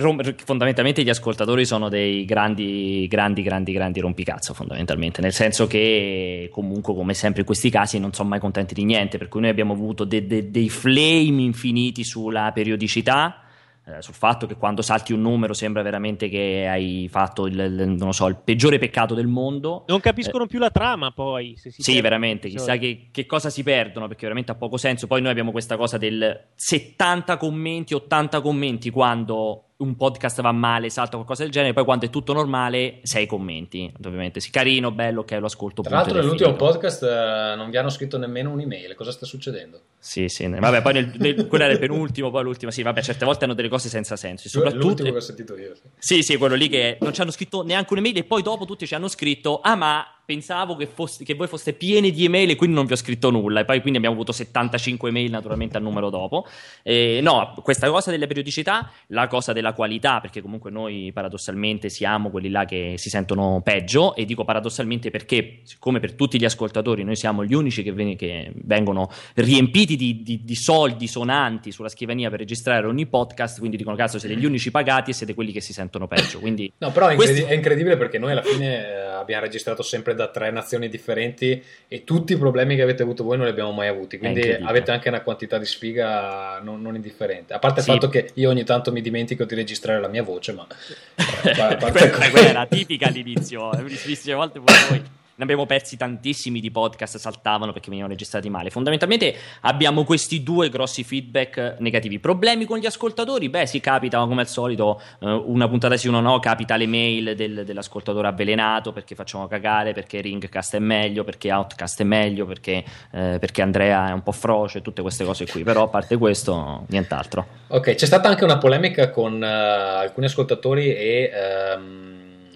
fondamentalmente gli ascoltatori sono dei grandi, grandi, grandi, grandi rompicazzo, fondamentalmente, nel senso che comunque, come sempre in questi casi, non sono mai contenti di niente, per cui noi abbiamo avuto de- de- dei flame infiniti sulla periodicità eh, sul fatto che quando salti un numero sembra veramente che hai fatto il, il, so, il peggiore peccato del mondo.
Non capiscono eh, più la trama poi.
sì, veramente, chissà che, che, cosa si perdono perché veramente ha poco senso. Poi noi abbiamo questa cosa del 70 commenti, 80 commenti quando un podcast va male, salta qualcosa del genere, poi quando è tutto normale, sei commenti, ovviamente. Sì, carino, bello, ok, lo ascolto.
Tra l'altro nell'ultimo podcast eh, non vi hanno scritto nemmeno un'email, cosa sta succedendo?
Sì, sì, vabbè, poi nel, nel, quello era il penultimo, poi l'ultimo, sì, vabbè, certe volte hanno delle cose senza senso.
Soprattutto... L'ultimo che ho sentito io.
Sì, sì, sì quello lì che non ci hanno scritto neanche un'email e poi dopo tutti ci hanno scritto, ah ma pensavo che, foste, che, voi foste pieni di email e quindi non vi ho scritto nulla. E poi quindi abbiamo avuto 75 email naturalmente al numero dopo. E, no, questa cosa delle periodicità, la cosa della qualità, perché comunque noi paradossalmente siamo quelli là che si sentono peggio. E dico paradossalmente perché, siccome per tutti gli ascoltatori noi siamo gli unici che, ven- che vengono riempiti di, di, di, soldi sonanti sulla scrivania per registrare ogni podcast, quindi dicono cazzo siete gli unici pagati e siete quelli che si sentono peggio. Quindi,
no, però è, incredi- questo... è incredibile perché noi alla fine eh, abbiamo registrato sempre da tre nazioni differenti e tutti i problemi che avete avuto voi non li abbiamo mai avuti. Quindi avete anche una quantità di sfiga non, non indifferente. A parte sì. il fatto che io ogni tanto mi dimentico di registrare la mia voce, ma.
Eh, a parte... quella era tipica all'inizio, vistissime volte pure voi ne abbiamo persi tantissimi di podcast, saltavano perché venivano registrati male. Fondamentalmente abbiamo questi due grossi feedback negativi. Problemi con gli ascoltatori? Beh, sì, capita come al solito, eh, una puntata sì, uno no, capita l'email del, dell'ascoltatore avvelenato perché facciamo cagare, perché Ringcast è meglio, perché Outcast è meglio, perché, eh, perché Andrea è un po' froce, tutte queste cose qui. Però a parte questo, nient'altro.
Ok, c'è stata anche una polemica con uh, alcuni ascoltatori e um,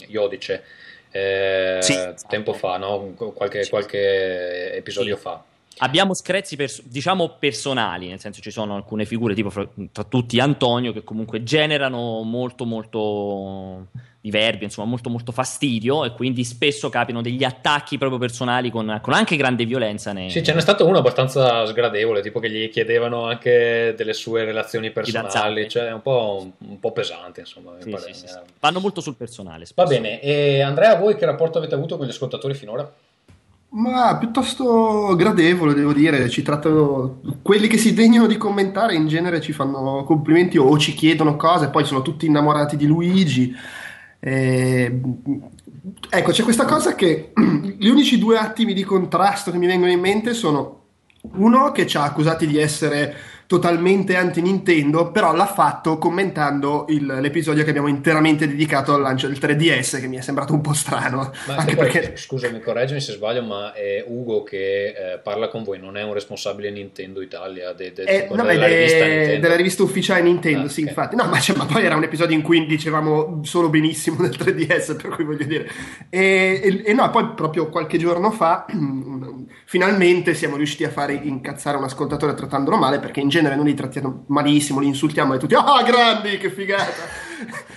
Iodice eh, sì, tempo fa, no? qualche, qualche episodio sì. fa.
Abbiamo screzi pers- diciamo personali, nel senso ci sono alcune figure tipo fra, tra tutti Antonio che comunque generano molto molto diverbio, insomma molto molto fastidio e quindi spesso capitano degli attacchi proprio personali con, con anche grande violenza. Nei...
Sì, ce n'è stato uno abbastanza sgradevole, tipo che gli chiedevano anche delle sue relazioni personali, cioè è un po', un, po pesante insomma. Sì,
sì, sì, Vanno molto sul personale.
Spesso. Va bene, e Andrea voi che rapporto avete avuto con gli ascoltatori finora?
Ma piuttosto gradevole, devo dire. Ci trattano. Quelli che si degnano di commentare in genere ci fanno complimenti o ci chiedono cose, poi sono tutti innamorati di Luigi. Eh, ecco, c'è questa cosa che gli unici due attimi di contrasto che mi vengono in mente sono uno che ci ha accusati di essere totalmente anti-Nintendo, però l'ha fatto commentando il, l'episodio che abbiamo interamente dedicato al lancio del 3DS, che mi è sembrato un po' strano.
Ma anche poi, perché... Scusami, correggimi se sbaglio, ma è Ugo che eh, parla con voi, non è un responsabile Nintendo Italia, de, de,
eh, no, della, rivista Nintendo. della rivista ufficiale Nintendo, ah, sì, okay. infatti. No, ma, cioè, ma, poi era un episodio in cui dicevamo solo benissimo del 3DS, per cui voglio dire. E, e, e no, poi proprio qualche giorno fa, finalmente siamo riusciti a fare incazzare un ascoltatore trattandolo male, perché in genere genere noi li trattiamo malissimo, li insultiamo e tutti, ah, grandi, che figata!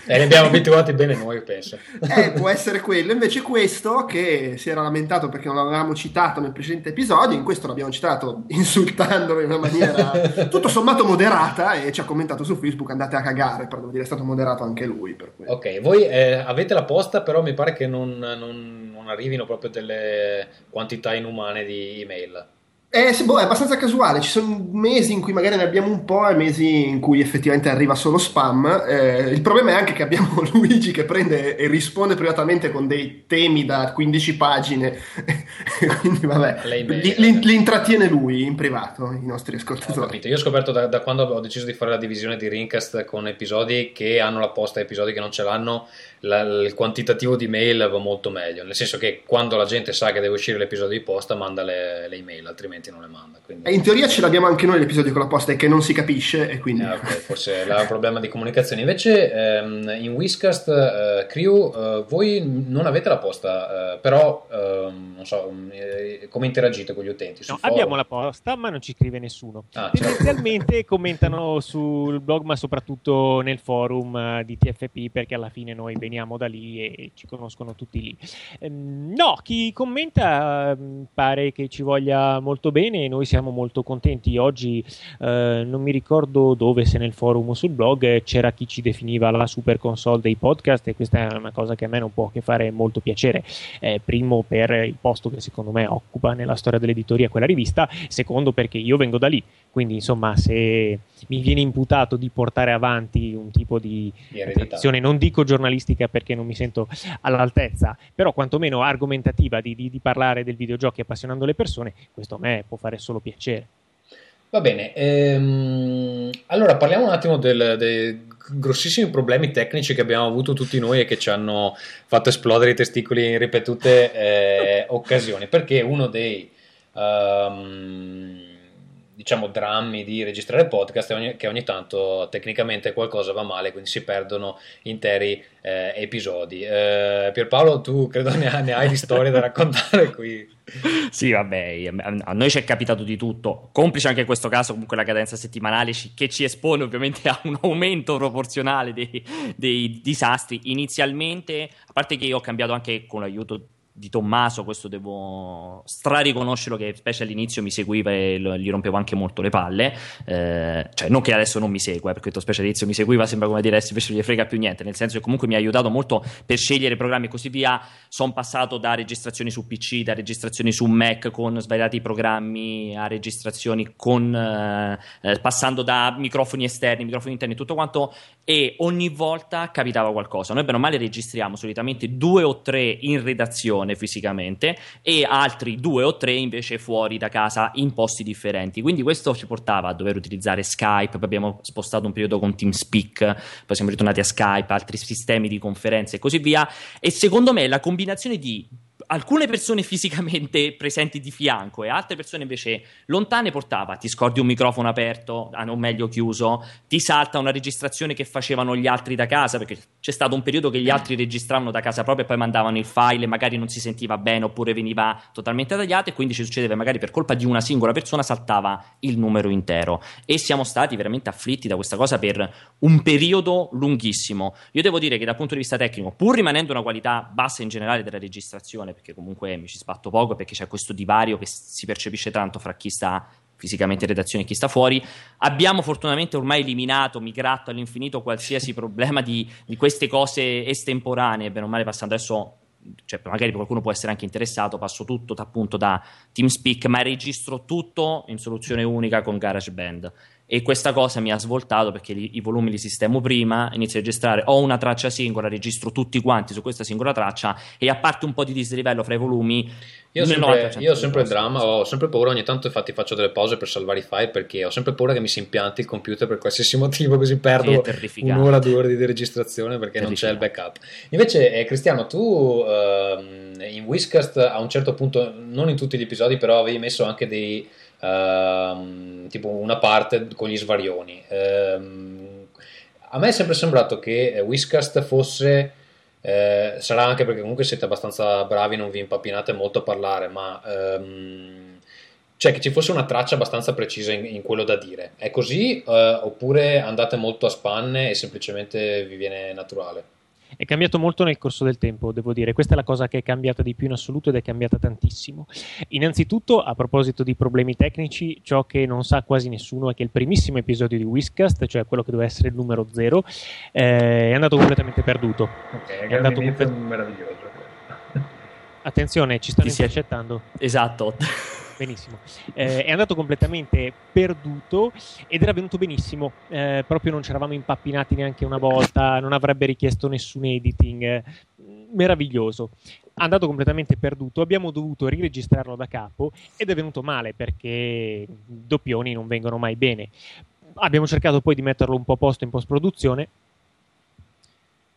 E li abbiamo abituati bene noi, penso.
Eh, può essere quello. Invece questo, che si era lamentato perché non l'avevamo citato nel precedente episodio, in questo l'abbiamo citato insultandolo in una maniera tutto sommato moderata e ci ha commentato su Facebook, andate a cagare, devo dire è stato moderato anche lui.
ok, voi eh, avete la posta, però mi pare che non, non, non arrivino proprio delle quantità inumane di email.
Eh, sì, boh, è abbastanza casuale, ci sono mesi in cui magari ne abbiamo un po' e mesi in cui effettivamente arriva solo spam. Eh, il problema è anche che abbiamo Luigi che prende e risponde privatamente con dei temi da 15 pagine, quindi vabbè, li, li, li, intrattiene lui in privato, i nostri ascoltatori.
Io ho scoperto da, da, quando ho deciso di fare la divisione di Rincast con episodi che hanno la posta e episodi che non ce l'hanno, la, il quantitativo di mail va molto meglio, nel senso che quando la gente sa che deve uscire l'episodio di posta manda le, le email, altrimenti non le manda. Quindi...
in teoria ce l'abbiamo anche noi l'episodio con la posta e che non si capisce e quindi...
Eh, okay, forse è un problema di comunicazione. Invece ehm, in Whiskast eh, Crew eh, voi non avete la posta, eh, però ehm, non so, eh, come interagite con gli utenti?
No, abbiamo la posta, ma non ci scrive nessuno.
Ah, certo.
Tendenzialmente commentano sul blog, ma soprattutto nel forum eh, di TFP, perché alla fine noi veniamo da lì e ci conoscono tutti lì. Ehm, no, chi commenta mm, pare che ci voglia molto bene e noi siamo molto contenti. Oggi eh, non mi ricordo dove, se nel forum o sul blog, c'era chi ci definiva la super console dei podcast e questa è una cosa che a me non può che fare molto piacere. Eh, primo per il posto che secondo me occupa nella storia dell'editoria quella rivista, secondo perché io vengo da lì, quindi insomma se mi viene imputato di portare avanti un tipo di,
Di
tradizione, non dico giornalistica perché non mi sento all'altezza, però quantomeno argomentativa di, di, di parlare del videogiochi appassionando le persone, questo a me può fare solo piacere.
Va bene, ehm, allora parliamo un attimo del- dei grossissimi problemi tecnici che abbiamo avuto tutti noi e che ci hanno fatto esplodere i testicoli in ripetute eh, occasioni, perché uno dei ehm, diciamo drammi di registrare podcast ogni- che ogni tanto tecnicamente qualcosa va male, quindi si perdono interi eh, episodi. Eh, Pierpaolo, tu credo ne, ne hai di storie da raccontare qui.
Sì, vabbè, a noi ci è capitato di tutto, complice anche in questo caso comunque la cadenza settimanale che ci espone ovviamente a un aumento proporzionale dei, dei disastri. Inizialmente, a parte che io ho cambiato anche con l'aiuto di Tommaso, questo devo strariconoscerlo che specie all'inizio mi seguiva e lo- gli rompevo anche molto le palle, Eh, cioè non che adesso non mi segua, eh, perché detto specie all'inizio mi seguiva, sembra come dire adesso invece non gli frega più niente, nel senso che comunque mi ha aiutato molto per scegliere programmi e così via, sono passato da registrazioni su PC, da registrazioni su Mac con svariati programmi a registrazioni con eh, eh, passando da microfoni esterni, microfoni interni, tutto quanto e ogni volta capitava qualcosa. Noi bene o male registriamo solitamente due o tre in redazione fisicamente e altri due o tre invece fuori da casa in posti differenti. Quindi questo ci portava a dover utilizzare Skype, poi abbiamo spostato un periodo con TeamSpeak, poi siamo ritornati a Skype, altri sistemi di conferenze e così via. E secondo me la combinazione di alcune persone fisicamente presenti di fianco e altre persone invece lontane portava. Ti scordi un microfono aperto, ah, o meglio chiuso, ti salta una registrazione che facevano gli altri da casa perché c'è stato un periodo che gli altri registravano da casa propria e poi mandavano il file e magari non si sentiva bene oppure veniva totalmente tagliato e quindi ci succedeva magari per colpa di una singola persona saltava il numero intero. E siamo stati veramente afflitti da questa cosa per un periodo lunghissimo. Io devo dire che dal punto di vista tecnico, pur rimanendo una qualità bassa in generale della registrazione, perché comunque mi ci sbatto poco, perché c'è questo divario che si percepisce tanto fra chi sta fisicamente in redazione e chi sta fuori, abbiamo fortunatamente ormai eliminato, migrato all'infinito qualsiasi problema di, di queste cose estemporanee, bene o male passando adesso cioè magari qualcuno può essere anche interessato, passo tutto appunto da TeamSpeak, ma registro tutto in soluzione unica con GarageBand. E questa cosa mi ha svoltato perché li- i volumi li sistemo prima, inizio a registrare, ho una traccia singola, registro tutti quanti su questa singola traccia e a parte un po' di dislivello fra i volumi,
Io sempre,
90%
io ho sempre il dramma, ho sempre paura, ogni tanto infatti faccio delle pause per salvare i file perché ho sempre paura che mi si impianti il computer per qualsiasi motivo così perdo un'ora, due ore di registrazione perché non c'è il backup. Invece eh, Cristiano, tu ehm, in Whiskast a un certo punto, non in tutti gli episodi, però avevi messo anche dei... ehm, tipo una parte con gli svarioni. Ehm, a me è sempre sembrato che eh, Whiskast fosse eh, sarà anche perché comunque siete abbastanza bravi, non vi impappinate molto a parlare, ma ehm, cioè che ci fosse una traccia abbastanza precisa in, in quello da dire. È così eh, oppure andate molto a spanne e semplicemente vi viene naturale?
È cambiato molto nel corso del tempo, devo dire. Questa è la cosa che è cambiata di più in assoluto ed è cambiata tantissimo. Innanzitutto, a proposito di problemi tecnici, ciò che non sa quasi nessuno è che il primissimo episodio di Whiskast, cioè quello che doveva essere il numero zero, eh, è andato completamente perduto.
Ok,
È andato complet-
meraviglioso.
Attenzione, ci stanno
si è-
intercettando.
Esatto.
Benissimo. Eh, è andato completamente perduto ed era venuto benissimo. Eh, proprio non ci eravamo impappinati neanche una volta, non avrebbe richiesto nessun editing. eh, meraviglioso. Andato completamente perduto, abbiamo dovuto riregistrarlo da capo ed è venuto male perché doppioni non vengono mai bene. Abbiamo cercato poi di metterlo un po' a posto in post-produzione.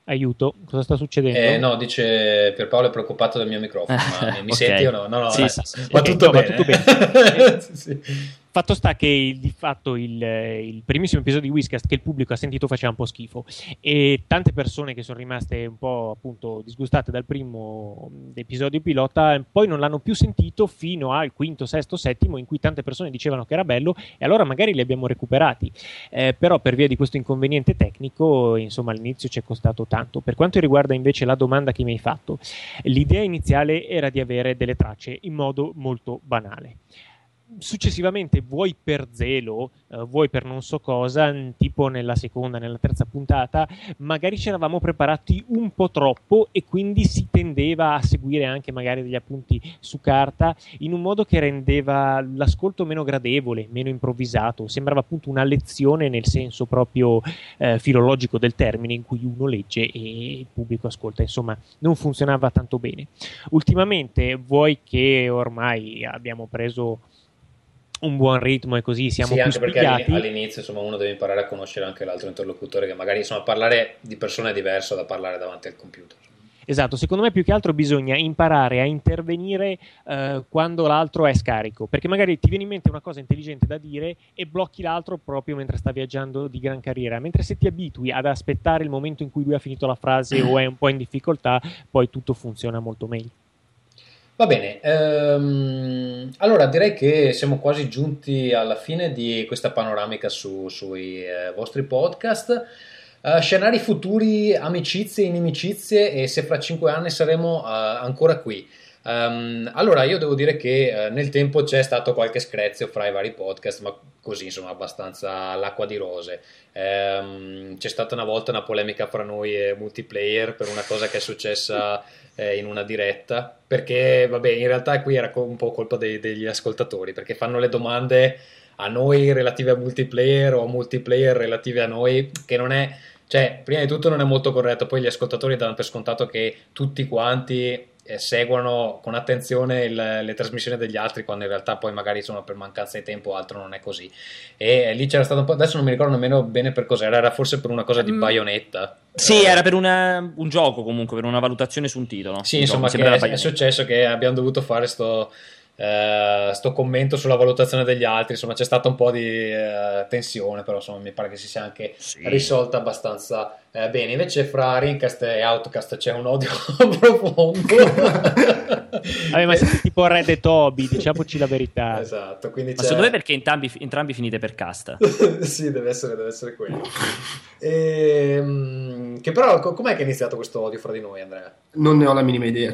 Aiuto, cosa sta succedendo?
Eh, no, dice Pierpaolo è preoccupato del mio microfono, ma mi, mi
Ok.
senti o no? No, no,
Sì, sì, sì.
Ok,
tutto
no, va
bene.
tutto bene. Fatto sta che di fatto il, il, primissimo episodio di Whiskast che il pubblico ha sentito faceva un po' schifo e tante persone che sono rimaste un po' appunto disgustate dal primo episodio pilota poi non l'hanno più sentito fino al quinto, sesto, settimo in cui tante persone dicevano che era bello e allora magari li abbiamo recuperati. Eh, però per via di questo inconveniente tecnico, insomma all'inizio ci è costato tanto. Per quanto riguarda invece la domanda che mi hai fatto, l'idea iniziale era di avere delle tracce in modo molto banale successivamente vuoi per zelo, eh, vuoi per non so cosa, tipo nella seconda, nella terza puntata, magari ci eravamo preparati un po' troppo e quindi si tendeva a seguire anche magari degli appunti su carta in un modo che rendeva l'ascolto meno gradevole, meno improvvisato, sembrava appunto una lezione nel senso proprio eh, filologico del termine in cui uno legge e il pubblico ascolta, insomma non funzionava tanto bene. Ultimamente vuoi che ormai abbiamo preso un buon ritmo e così siamo
sì, anche perché all'inizio insomma, uno deve imparare a conoscere anche l'altro interlocutore che magari insomma parlare di persone è diverso da parlare davanti al computer.
Esatto, secondo me più che altro bisogna imparare a intervenire eh, quando l'altro è scarico, perché magari ti viene in mente una cosa intelligente da dire e blocchi l'altro proprio mentre sta viaggiando di gran carriera, mentre se ti abitui ad aspettare il momento in cui lui ha finito la frase o è un po' in difficoltà, poi tutto funziona molto meglio.
Va bene, ehm, allora direi che siamo quasi giunti alla fine di questa panoramica su, sui eh, vostri podcast. Uh, scenari futuri, amicizie, inimicizie e se fra cinque anni saremo uh, ancora qui. Um, allora, io devo dire che uh, nel tempo c'è stato qualche screzio fra i vari podcast, ma così insomma abbastanza l'acqua di rose. Um, c'è stata una volta una polemica fra noi e multiplayer per una cosa che è successa eh, in una diretta, perché vabbè, in realtà qui era un po' colpa dei, degli ascoltatori, perché fanno le domande a noi relative a multiplayer o a multiplayer relative a noi, che non è, cioè, prima di tutto non è molto corretto, poi gli ascoltatori danno per scontato che tutti quanti eh, seguono con attenzione il, le trasmissioni degli altri quando in realtà poi magari sono per mancanza di tempo o altro non è così. E lì c'era stato un po' adesso non mi ricordo nemmeno bene per cos'era era forse per una cosa di mm. baionetta.
Sì eh, era per una, un gioco comunque per una valutazione su un titolo.
Sì insomma è, è successo che abbiamo dovuto fare sto eh, sto commento sulla valutazione degli altri, insomma c'è stata un po' di eh, tensione, però insomma mi pare che si sia anche sì. risolta abbastanza eh, bene. Invece fra Rincast e Outcast c'è un odio profondo.
Vabbè, ma siete tipo Red e Toby, diciamoci la verità.
Esatto, quindi
ma secondo me perché entrambi, entrambi finite per casta.
sì, deve essere, deve essere quello. E, ehm, che però, com'è che è iniziato questo odio fra di noi, Andrea?
Non ne ho la minima idea.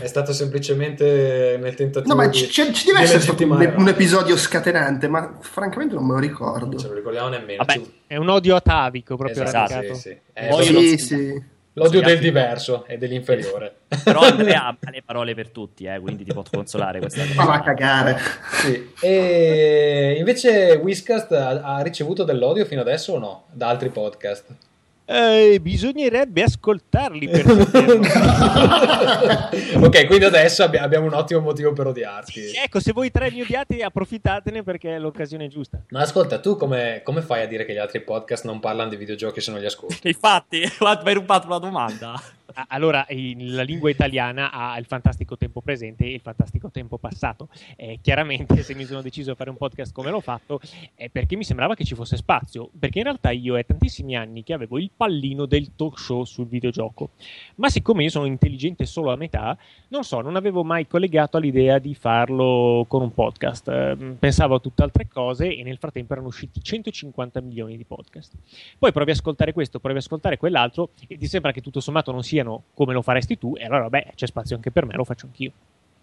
È stato semplicemente nel tentativo.
No, ma ci, ci deve essere stato un, un, episodio scatenante, ma francamente non me lo ricordo. Non
ce lo ricordiamo nemmeno.
Vabbè, è un odio atavico proprio esatto, radicato.
Sì, sì. Eh, sì, sì.
L'odio del diverso e dell'inferiore.
Però Andrea ha le parole per tutti, eh, quindi ti può consolare questa cosa.
Ma va a cagare.
Sì. E invece Whiskast ha ricevuto dell'odio fino adesso o no? Da altri podcast?
Eh, bisognerebbe ascoltarli per
ok, quindi adesso abbiamo un ottimo motivo per odiarti.
Ecco, se voi tre mi odiate, approfittatene perché è l'occasione giusta.
Ma ascolta, tu come, come fai a dire che gli altri podcast non parlano di videogiochi se non li ascolti?
Infatti, hai rubato la domanda.
Allora, la lingua italiana ha il fantastico tempo presente e il fantastico tempo passato. Eh, chiaramente, se mi sono deciso a fare un podcast come l'ho fatto, è perché mi sembrava che ci fosse spazio. Perché in realtà io è tantissimi anni che avevo il pallino del talk show sul videogioco. Ma siccome io sono intelligente solo a metà, non so, non avevo mai collegato all'idea di farlo con un podcast. Eh, pensavo a tutt'altre cose e nel frattempo erano usciti 150 milioni di podcast. Poi provi ad ascoltare questo, provi ad ascoltare quell'altro e ti sembra che tutto sommato non sia siano come lo faresti tu, e allora vabbè, c'è spazio anche per me, lo faccio anch'io.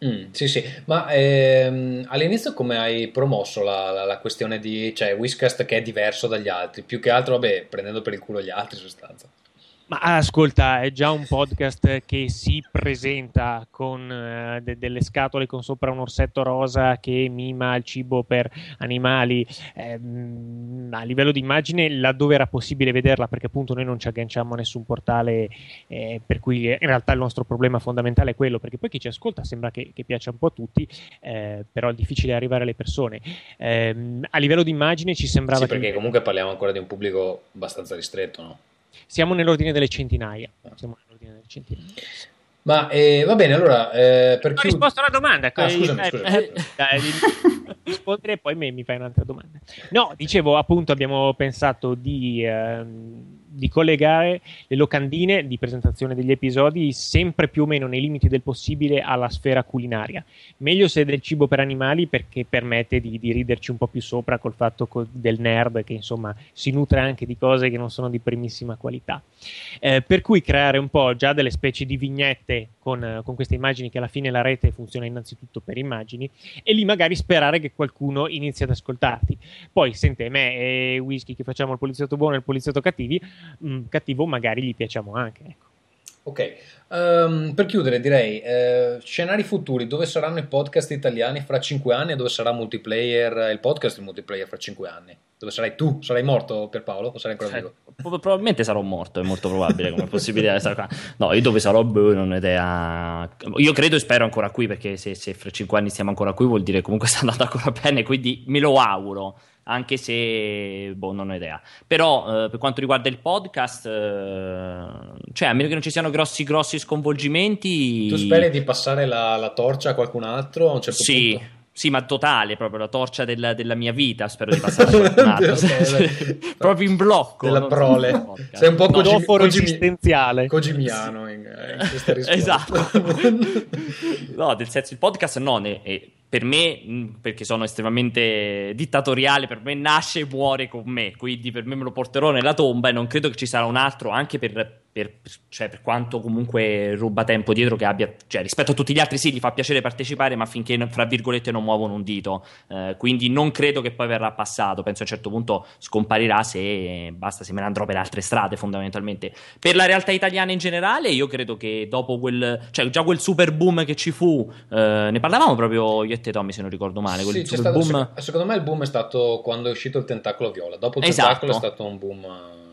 Mm, sì, sì, ma ehm, all'inizio come hai promosso la, la, la, questione di, cioè, Whiskast che è diverso dagli altri? Più che altro, vabbè, prendendo per il culo gli altri in sostanza.
Ma ascolta, è già un podcast che si presenta con uh, de- delle scatole con sopra un orsetto rosa che mima il cibo per animali. Eh, a livello di immagine, laddove era possibile vederla, perché appunto noi non ci agganciamo a nessun portale, eh, per cui in realtà il nostro problema fondamentale è quello, perché poi chi ci ascolta sembra che, che piaccia un po' a tutti, eh, però è difficile arrivare alle persone. Ehm, a livello di immagine ci sembrava...
Sì, perché che... comunque parliamo ancora di un pubblico abbastanza ristretto, no?
Siamo nell'ordine delle centinaia. Siamo nell'ordine delle centinaia.
Ma eh, va bene, allora, eh, per
Ho
chiud-
risposto alla domanda.
Ah,
eh,
scusami,
eh,
scusami.
eh, dai, di- rispondere e poi me- mi fai un'altra domanda. No, dicevo appunto abbiamo pensato di, ehm, di collegare le locandine di presentazione degli episodi sempre più o meno nei limiti del possibile alla sfera culinaria. Meglio se è del cibo per animali perché permette di, di riderci un po' più sopra col fatto co- del nerd che insomma si nutre anche di cose che non sono di primissima qualità. Eh, per cui creare un po' già delle specie di vignette con, eh, con queste immagini che alla fine la rete funziona innanzitutto per immagini e lì magari sperare che qualcuno inizi ad ascoltarti. Poi sente me e Whisky che facciamo il poliziotto buono e il poliziotto cattivi, mh, cattivo magari gli piacciamo anche. Ecco.
Ok, Ehm, per chiudere direi eh, scenari futuri, dove saranno i podcast italiani fra 5 anni e dove sarà multiplayer, il podcast il multiplayer fra 5 anni? Dove sarai tu? Sarai morto per Paolo o sarai ancora
Eh,
vivo?
pro- probabilmente sarò morto, è molto probabile come possibilità di stare qua. No, io dove sarò, boh, non ho idea. Io credo e spero ancora qui, perché se, se fra cinque anni stiamo ancora qui vuol dire comunque sta andando ancora bene, quindi me lo auguro, anche se, boh, non ho idea. Però eh, per quanto riguarda il podcast, eh, cioè a meno che non ci siano grossi, grossi sconvolgimenti...
Tu speri di passare la, la torcia a qualcun altro a un certo
Sì,
punto?
sì, ma totale, proprio la torcia della, della mia vita. Spero di passare a qualcun altro. Proprio in blocco.
Della prole.
podcast.
Sei un po'
No,
Coforo
Kojimi-
esistenziale.
Kojimiano in, in questa risposta.
Esatto. no, nel senso, il podcast no, ne- eh, per me, mh, perché sono estremamente dittatoriale, per me nasce e muore con me, quindi per me me lo porterò nella tomba e non credo che ci sarà un altro, anche per, per- cioè, per quanto comunque ruba tempo dietro che abbia, cioè rispetto a tutti gli altri sì, gli fa piacere partecipare, ma finché, fra virgolette, non muovono un dito. Eh, quindi non credo che poi verrà passato, penso a un certo punto scomparirà se basta, se me ne andrò per altre strade fondamentalmente. Per la realtà italiana in generale, io credo che dopo quel, cioè già quel super boom che ci fu, eh, ne parlavamo proprio io e te Tommy se non ricordo male,
Sì, stato-
boom...
sec- secondo me il boom è stato quando è uscito il tentacolo viola. Dopo il
Esatto.
tentacolo è stato un boom.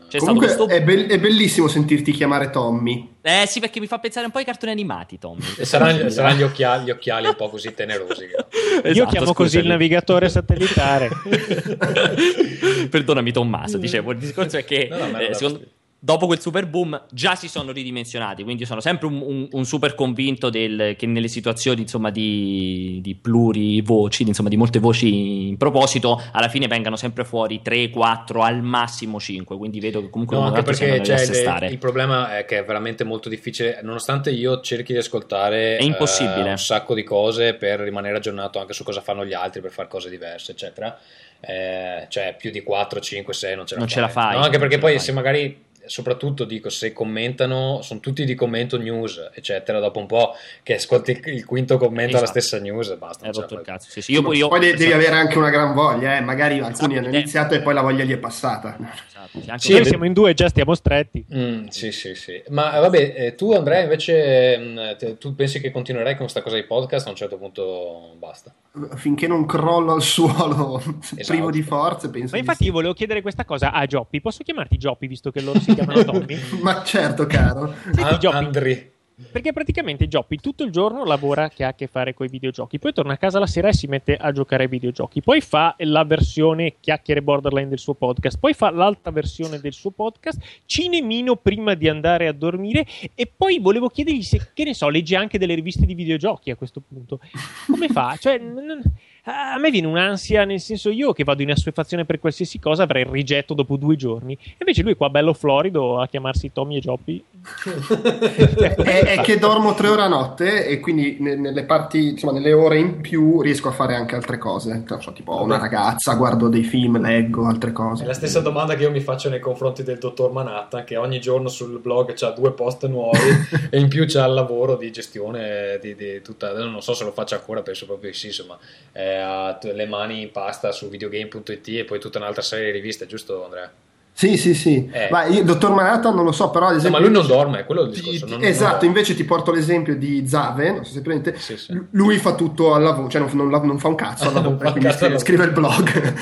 C'è
Comunque
stato questo...
è, bel- è bellissimo sentirti chiamare Tommy.
Eh sì, perché mi fa pensare un po' ai cartoni animati, Tommy.
E saranno, saranno gli, occhiali, gli occhiali un po' così tenerosi.
Io
Esatto,
chiamo così il
scusami.
navigatore satellitare.
Perdonami Tommaso, dicevo, il discorso è che
No, no,
eh, secondo-. Dopo quel super boom già si sono ridimensionati, quindi sono sempre un, un- un super convinto del- che nelle situazioni insomma, di, di plurivoci, di, insomma, di molte voci in proposito, alla fine vengano sempre fuori 3, 4, al massimo 5, quindi vedo che comunque
No,
uno
anche perché cioè,
assestare.
il, problema è che è veramente molto difficile, nonostante io cerchi di ascoltare eh, un sacco di cose per rimanere aggiornato anche su cosa fanno gli altri, per fare cose diverse, eccetera. Eh, cioè più di 4, 5, 6 non ce la
Non
fai.
ce la fai,
No, anche
non
perché poi se magari soprattutto dico se commentano sono tutti di commento news eccetera dopo un po' che ascolti il, quinto commento alla
Esatto.
stessa news basta fai.
cazzo. Sì, sì, io,
Ma
io-
poi de- devi avere anche una gran voglia, eh. magari alcuni
Esatto,
hanno
idea.
iniziato e poi la voglia gli è passata.
Esatto, sì, anche
Sì,
Noi siamo in due, già stiamo stretti.
Mm, sì, sì, sì. Ma eh, vabbè, eh, tu Andrea invece mm, tu pensi che continuerai con questa cosa di podcast? A un certo punto basta.
Finché non crollo al suolo
Esatto.
privo di forze, penso.
Ma infatti
sì.
io volevo chiedere questa cosa a Gioppi. Posso chiamarti Gioppi visto che loro si chiamano Tommy?
Ma certo, caro.
Senti, Gioppi,
Andri.
Perché praticamente Gioppi tutto il giorno lavora che ha a che fare con i videogiochi, poi torna a casa la sera e si mette a giocare ai videogiochi, poi fa la versione chiacchiere borderline del suo podcast, poi fa l'altra versione del suo podcast, cinemino prima di andare a dormire e poi volevo chiedergli se, che ne so, legge anche delle riviste di videogiochi a questo punto. Come fa? Cioè, n- a me viene un'ansia, nel senso io che vado in assuefazione per qualsiasi cosa avrei il rigetto dopo due giorni, invece lui qua bello florido a chiamarsi Tommy e Gioppi.
è, è che dormo tre ore a notte e quindi ne- nelle parti, insomma, nelle ore in più riesco a fare anche altre cose. So, tipo ho una ragazza, guardo dei film, leggo altre
È
cose.
la stessa domanda che io mi faccio nei confronti del dottor Manhattan, che ogni giorno sul blog c'ha due post nuovi e in più c'ha il lavoro di gestione di, di tutta. Non so se lo faccia ancora, penso proprio di sì. Insomma, eh, ha le mani in pasta su videogame.it e poi tutta un'altra serie di riviste, giusto, Andrea?
Sì, sì, sì.
Eh.
Ma io, dottor Manhattan, non lo so, però ad
No,
esempio.
ma lui non dorme, è quello il
Ti-
discorso. non-
esatto,
non-
invece ti porto l'esempio di Zave, non so se presente,
Sì, sì.
Lui fa tutto al lavoro, cioè non, non fa un cazzo al
Non
lavoro,
fa un
quindi
cazzo
scrive, scrive il blog.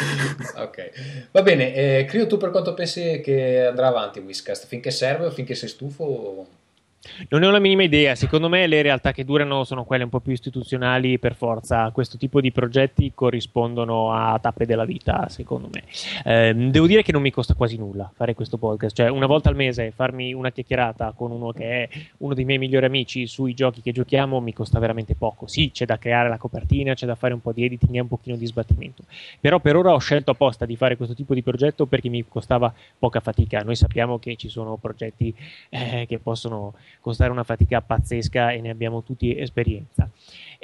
ok, va bene. Eh, Crio, tu per quanto pensi che andrà avanti Whiscast? Finché serve o finché sei stufo?
Non ne ho la minima idea, secondo me le realtà che durano sono quelle un po' più istituzionali per forza, questo tipo di progetti corrispondono a tappe della vita, secondo me. Eh, devo dire che non mi costa quasi nulla fare questo podcast, cioè una volta al mese farmi una chiacchierata con uno che è uno dei miei migliori amici sui giochi che giochiamo mi costa veramente poco. Sì, c'è da creare la copertina, c'è da fare un po' di editing e un pochino di sbattimento, però per ora ho scelto apposta di fare questo tipo di progetto perché mi costava poca fatica. Noi sappiamo che ci sono progetti eh, che possono costare una fatica pazzesca e ne abbiamo tutti esperienza.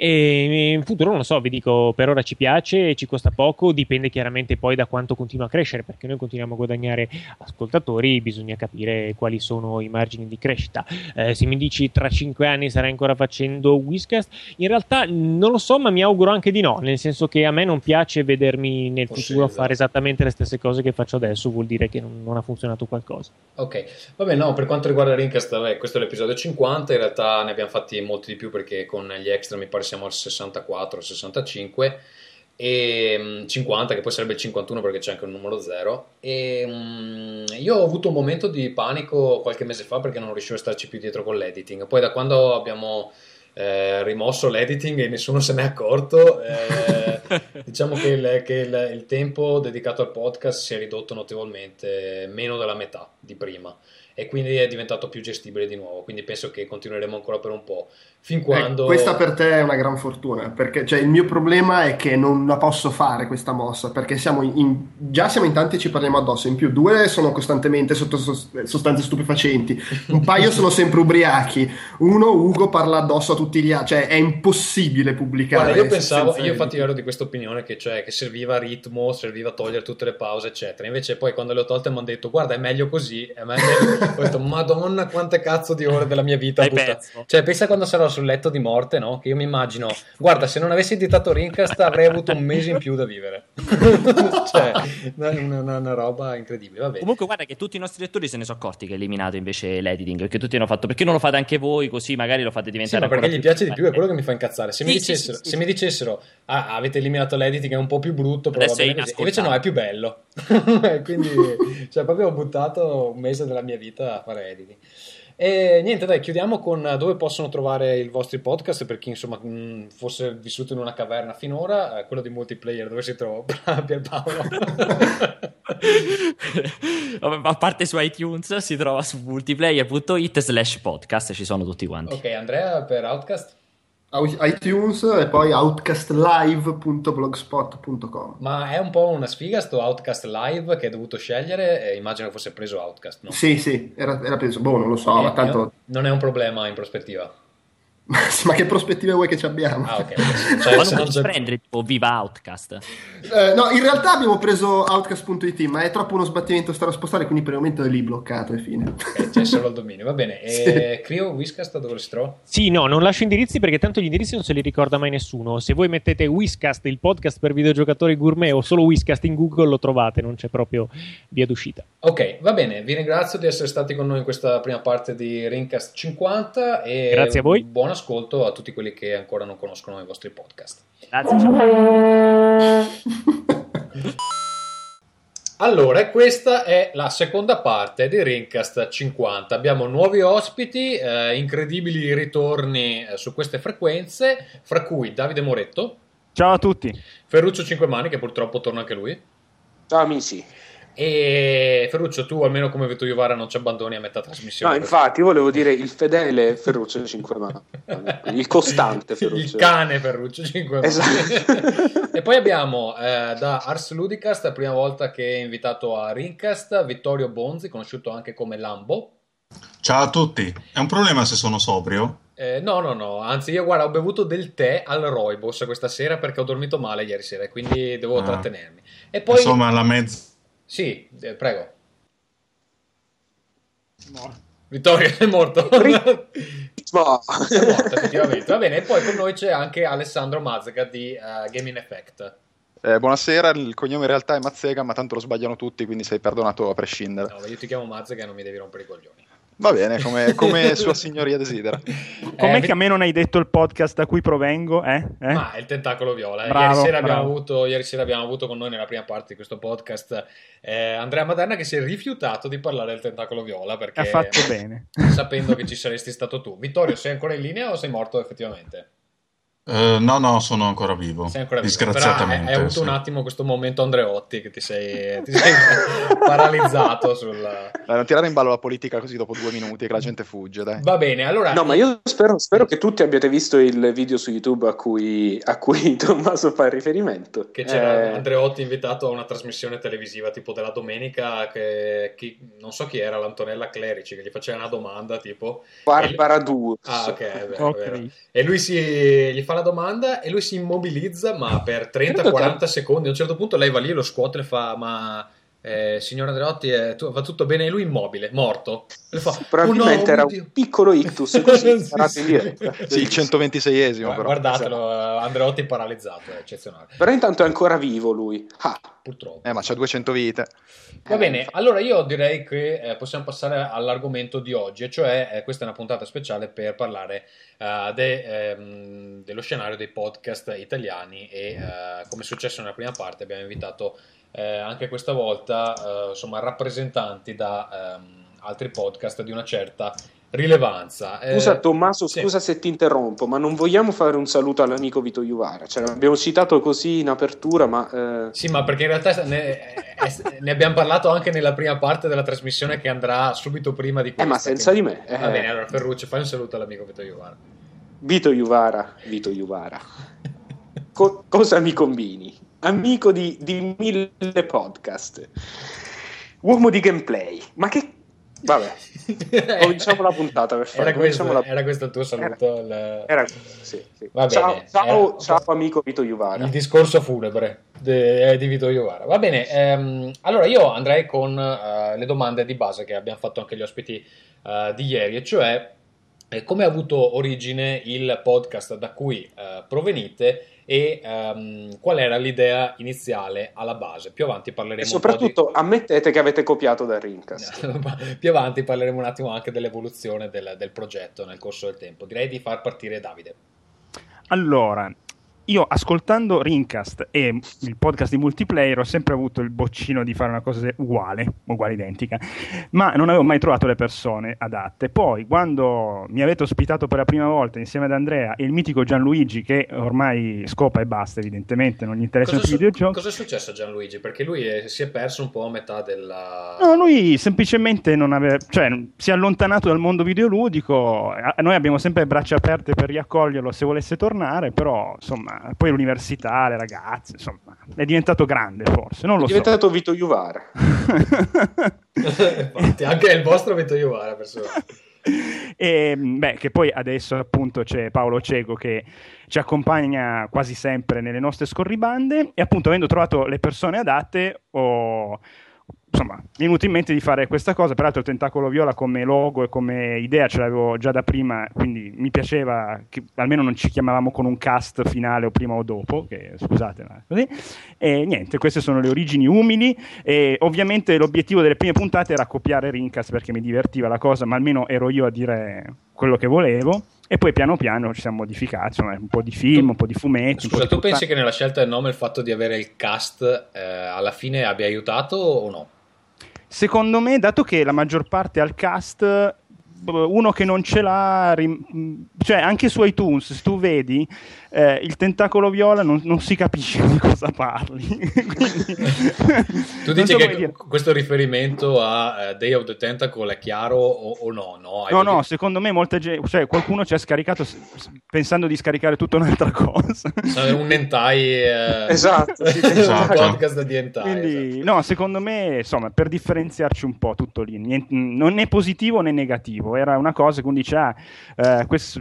E in futuro non lo so, vi dico, per ora ci piace, ci costa poco, dipende chiaramente poi da quanto continua a crescere, perché noi continuiamo a guadagnare ascoltatori, bisogna capire quali sono i margini di crescita. Eh, se mi dici tra cinque anni sarai ancora facendo Whiscast, in realtà non lo so, ma mi auguro anche di no, nel senso che a me non piace vedermi nel futuro fare esattamente le stesse cose che faccio adesso, vuol dire che non, non ha funzionato qualcosa.
Ok, vabbè, no, per quanto riguarda Rincast, questo è l'episodio 50, in realtà ne abbiamo fatti molti di più perché con gli extra mi pare siamo al 64, 65 e mm, 50 che poi sarebbe il 51 perché c'è anche un numero 0 e mm, io ho avuto un momento di panico qualche mese fa perché non riuscivo a starci più dietro con l'editing. Poi da quando abbiamo eh, rimosso l'editing e nessuno se n'è accorto eh, diciamo che, il, che il- il tempo dedicato al podcast si è ridotto notevolmente meno della metà di prima e quindi è diventato più gestibile di nuovo quindi penso che continueremo ancora per un po' fin quando
Eh, questa per te è una gran fortuna, perché cioè, il mio problema è che non la posso fare questa mossa, perché siamo in, già siamo in tanti e ci parliamo addosso, in più due sono costantemente sotto sos- sostanze stupefacenti, un paio sono sempre ubriachi, uno Ugo parla addosso a tutti gli altri, cioè è impossibile pubblicare.
Guarda, io pensavo, io infatti ero di questa opinione che, cioè, che serviva ritmo, serviva togliere tutte le pause, eccetera. Invece poi quando le ho tolte mi hanno detto, guarda, è meglio così. È meglio... ho detto, madonna, quante cazzo di ore della mia vita. Cioè, pensa quando sarò sul letto di morte, no? Che io mi immagino, guarda, se non avessi editato Rincast avrei avuto un mese in più da vivere. cioè, una, una- una roba incredibile. Vabbè.
Comunque, guarda che tutti i nostri lettori se ne sono accorti che hai eliminato invece l'editing. Perché tutti hanno fatto. Perché non lo fate anche voi? Così magari lo fate
Sì,
diventare
ma perché gli piace di più, è quello che mi fa incazzare. Se, mi,
Sì, sì,
dicessero,
sì, sì,
se
sì.
mi dicessero, ah, avete eliminato l'editing, è un po' più brutto, così. Invece no, è più bello. Quindi, cioè, proprio ho buttato un mese della mia vita a fare editing. E niente, dai, chiudiamo con dove possono trovare i vostri podcast per chi insomma mh, fosse vissuto in una caverna finora, eh, quello di multiplayer dove si trova Pierpaolo.
A parte su iTunes, si trova su multiplayer.it slash podcast. Ci sono tutti quanti.
ok, Andrea per Outcast.
ITunes e poi outcastlive.blogspot.com.
Ma è un po' una sfiga sto Outcast Live che hai dovuto scegliere, immagino che fosse preso Outcast, no?
Sì, sì, era, era preso, boh, non lo so,
Eh,
ma tanto...
Non è un problema in prospettiva.
ma che prospettive vuoi che ci abbiamo?
Ah, ok. ok. Cioè,
Ma
se
non puoi prendere tipo Viva Outcast.
Eh, no, in realtà abbiamo preso Outcast.it, ma è troppo uno sbattimento stare a spostare, quindi per il momento è lì bloccato e fine.
ok, c'è solo il dominio, va bene. E Crio, Whiscast, dove si trova?
Sì, no, non lascio indirizzi perché tanto gli indirizzi non se li ricorda mai nessuno. Se voi mettete Whiskast, il podcast per videogiocatori gourmet o solo Whiskast in Google lo trovate, non c'è proprio via d'uscita.
Ok, va bene, vi ringrazio di essere stati con noi in questa prima parte di Rincast 50 e
Grazie a voi.
buon ascolto a tutti quelli che ancora non conoscono i vostri podcast.
Grazie. ciao.
Allora, questa è la seconda parte di Rincast 50. Abbiamo nuovi ospiti, eh, incredibili ritorni eh, su queste frequenze, fra cui Davide Moretto,
Ciao a tutti.
Ferruccio Cinquemani, che purtroppo torna anche lui.
Ciao amici.
E Ferruccio, tu almeno come Vito Iovara non ci abbandoni a metà trasmissione.
No, infatti, volevo dire il fedele Ferruccio 5 mani. Il costante Ferruccio.
Il cane Ferruccio 5
Esatto.
e poi abbiamo eh, da Ars Ludicast, la prima volta che è invitato a Rincast, Vittorio Bonzi, conosciuto anche come Lambo.
Ciao a tutti. È un problema se sono sobrio?
Eh, no, no, no, anzi io guarda ho bevuto del tè al Roibos questa sera perché ho dormito male ieri sera e quindi devo
Ah.
trattenermi. E poi...
Insomma, la mezza...
Sì, eh, prego. Vittorio è morto.
Ma-
è morto effettivamente. Va bene, e poi con noi c'è anche Alessandro Mazzaga di eh, Gaming Effect.
Eh, buonasera, il cognome in realtà è Mazzega, ma tanto lo sbagliano tutti, quindi sei perdonato a prescindere.
No, io ti chiamo Mazzaga e non mi devi rompere i coglioni.
Va bene, come, come sua signoria desidera.
Com'è
Eh,
che a me non hai detto il podcast da cui provengo? Eh? Eh?
Ma è il tentacolo viola. eh.
Bravo,
ieri, sera abbiamo avuto, ieri sera abbiamo avuto con noi nella prima parte di questo podcast eh, Andrea Maderna che si è rifiutato di parlare del tentacolo viola perché
Ha fatto bene.
sapendo che ci saresti stato tu. Vittorio, sei ancora in linea o sei morto effettivamente?
Eh, no, no, sono ancora vivo.
Sei ancora vivo.
Disgraziatamente.
Però hai, hai avuto
sì.
un attimo questo momento Andreotti che ti sei, ti sei paralizzato sul...
Dai, non tirare in ballo la politica così dopo due minuti che la gente fugge, dai.
Va bene, allora...
No, ma io spero, spero che tutti abbiate visto il video su YouTube a cui, a cui Tommaso fa riferimento.
Che c'era
Eh,
Andreotti invitato a una trasmissione televisiva tipo della domenica che chi- non so chi era, l'Antonella Clerici che gli faceva una domanda tipo
Barbara D'Urso.
Ah, ok, è vero,
Ok.
è vero. E lui si, gli fa la domanda e lui si immobilizza, ma per
Credo
30-40 secondi. A un certo punto lei va lì e lo scuote e fa: Ma eh, signor Andreotti, eh, tu- va tutto bene? Lui immobile, morto. Le fa:
Probabilmente
"Oh no,
era
oddio."
un piccolo ictus così
Sì, sì.
il 126esimo
Gua-
però.
Guardatelo, eh, Andreotti paralizzato, è eccezionale.
Però intanto è ancora vivo lui. Ah,
Purtroppo.
Eh, ma c'ha 200 vite.
Va bene, allora io direi che eh, possiamo passare all'argomento di oggi, e cioè eh, questa è una puntata speciale per parlare eh, de- ehm, dello scenario dei podcast italiani e eh, come è successo nella prima parte abbiamo invitato eh, anche questa volta eh, insomma rappresentanti da ehm, altri podcast di una certa rilevanza. Eh,
Scusa Tommaso,
sì.
scusa se ti interrompo, ma non vogliamo fare un saluto all'amico Vito Iuvara? Cioè, l'abbiamo citato così in apertura, ma... eh,
Sì, ma perché in realtà ne, eh, ne abbiamo parlato anche nella prima parte della trasmissione che andrà subito prima di
eh,
questa.
ma senza
che-
di me. eh.
Va bene, allora Ferruccio, fai un saluto all'amico Vito Iovara.
Vito Iuvara, Vito Iuvara. Co- cosa mi combini? Amico di, di mille podcast. Uomo di gameplay. Ma che... Vabbè, cominciamo la puntata per favore.
Era questo,
cominciamo la-
era questo il tuo saluto. il-
Era- sì, sì. Ciao, ciao,
Eh,
ciao amico Vito Iuvara.
il discorso funebre de- di Vito Iovara. Va bene, ehm, allora io andrei con eh, le domande di base che abbiamo fatto anche gli ospiti eh, di ieri, e cioè eh, come ha avuto origine il podcast da cui eh, provenite e ehm, qual era l'idea iniziale alla base. Più avanti parleremo
E
un po' di-
soprattutto ammettete che avete copiato da Rincast.
più avanti parleremo un attimo anche dell'evoluzione del, del progetto nel corso del tempo. Direi di far partire Davide.
Allora, io ascoltando Rincast e il podcast di multiplayer ho sempre avuto il boccino di fare una cosa uguale, uguale identica, ma non avevo mai trovato le persone adatte. Poi, quando mi avete ospitato per la prima volta insieme ad Andrea e il mitico Gianluigi, che ormai scopa e basta, evidentemente, non gli interessano più i
su-
videogiochi.
cosa è successo a Gianluigi? Perché lui è- si è perso un po' a metà della...
No, lui semplicemente non aveva, cioè, si è allontanato dal mondo videoludico. Noi abbiamo sempre braccia aperte per riaccoglierlo se volesse tornare, però insomma, poi l'università, le ragazze, insomma, è diventato grande forse, non
È
lo so.
diventato Vito Iuvara.
Infatti, anche il vostro Vito Iovara personale.
e, beh, che poi adesso appunto c'è Paolo Cego che ci accompagna quasi sempre nelle nostre scorribande e appunto avendo trovato le persone adatte ho insomma mi è venuto in mente di fare questa cosa. Peraltro il tentacolo viola come logo e come idea ce l'avevo già da prima quindi mi piaceva che almeno non ci chiamavamo con un cast finale o prima o dopo che scusate ma così. E niente queste sono le origini umili e ovviamente l'obiettivo delle prime puntate era copiare Rincast perché mi divertiva la cosa ma almeno ero io a dire quello che volevo e poi piano piano ci siamo modificati insomma un po' di film un po' di fumetti
Scusa, tu pensi che nella scelta del nome il fatto di avere il cast eh, alla fine abbia aiutato o no?
Secondo me, dato che la maggior parte al cast, uno che non ce l'ha, cioè anche su iTunes, se tu vedi eh, il tentacolo viola, non, non si capisce di cosa parli. Quindi-
Tu dici
so
che
dire.
questo riferimento a eh, Day of the Tentacle è chiaro o, o no? No,
No, no, secondo me molta gente, cioè qualcuno ci ha scaricato s- s- pensando di scaricare tutta un'altra cosa.
È un hentai eh,
Esatto, sì,
un
esatto.
podcast di hentai
Quindi,
esatto.
no, secondo me, insomma, per differenziarci un po' tutto lì, niente- non è positivo né negativo, era una cosa che uno dice, ah, eh, questo-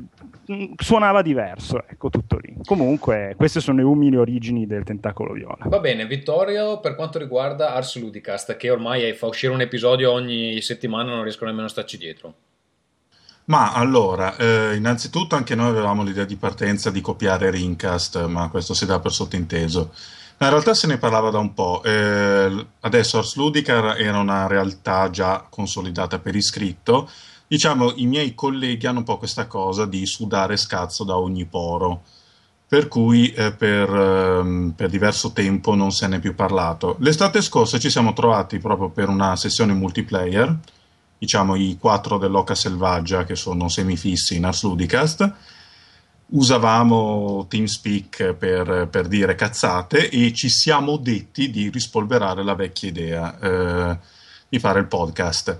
suonava diverso, ecco tutto lì. Comunque, queste sono le umili origini del tentacolo viola.
Va bene, Vittorio, per quanto riguarda Ars Ludicast, che ormai fa uscire un episodio ogni settimana, non riesco nemmeno a starci dietro.
Ma allora, eh, innanzitutto anche noi avevamo l'idea di partenza di copiare Rincast, ma questo si dà per sottinteso. Ma in realtà se ne parlava da un po'. Eh, adesso Ars Ludica era una realtà già consolidata per iscritto, diciamo, i miei colleghi hanno un po' questa cosa di sudare scazzo da ogni poro. Per cui eh, per, ehm, per diverso tempo non se ne è più parlato. L'estate scorsa ci siamo trovati proprio per una sessione multiplayer, diciamo i quattro dell'Oca Selvaggia che sono semifissi in Ars Ludicast. Usavamo TeamSpeak per, per dire cazzate e ci siamo detti di rispolverare la vecchia idea eh, di fare il podcast.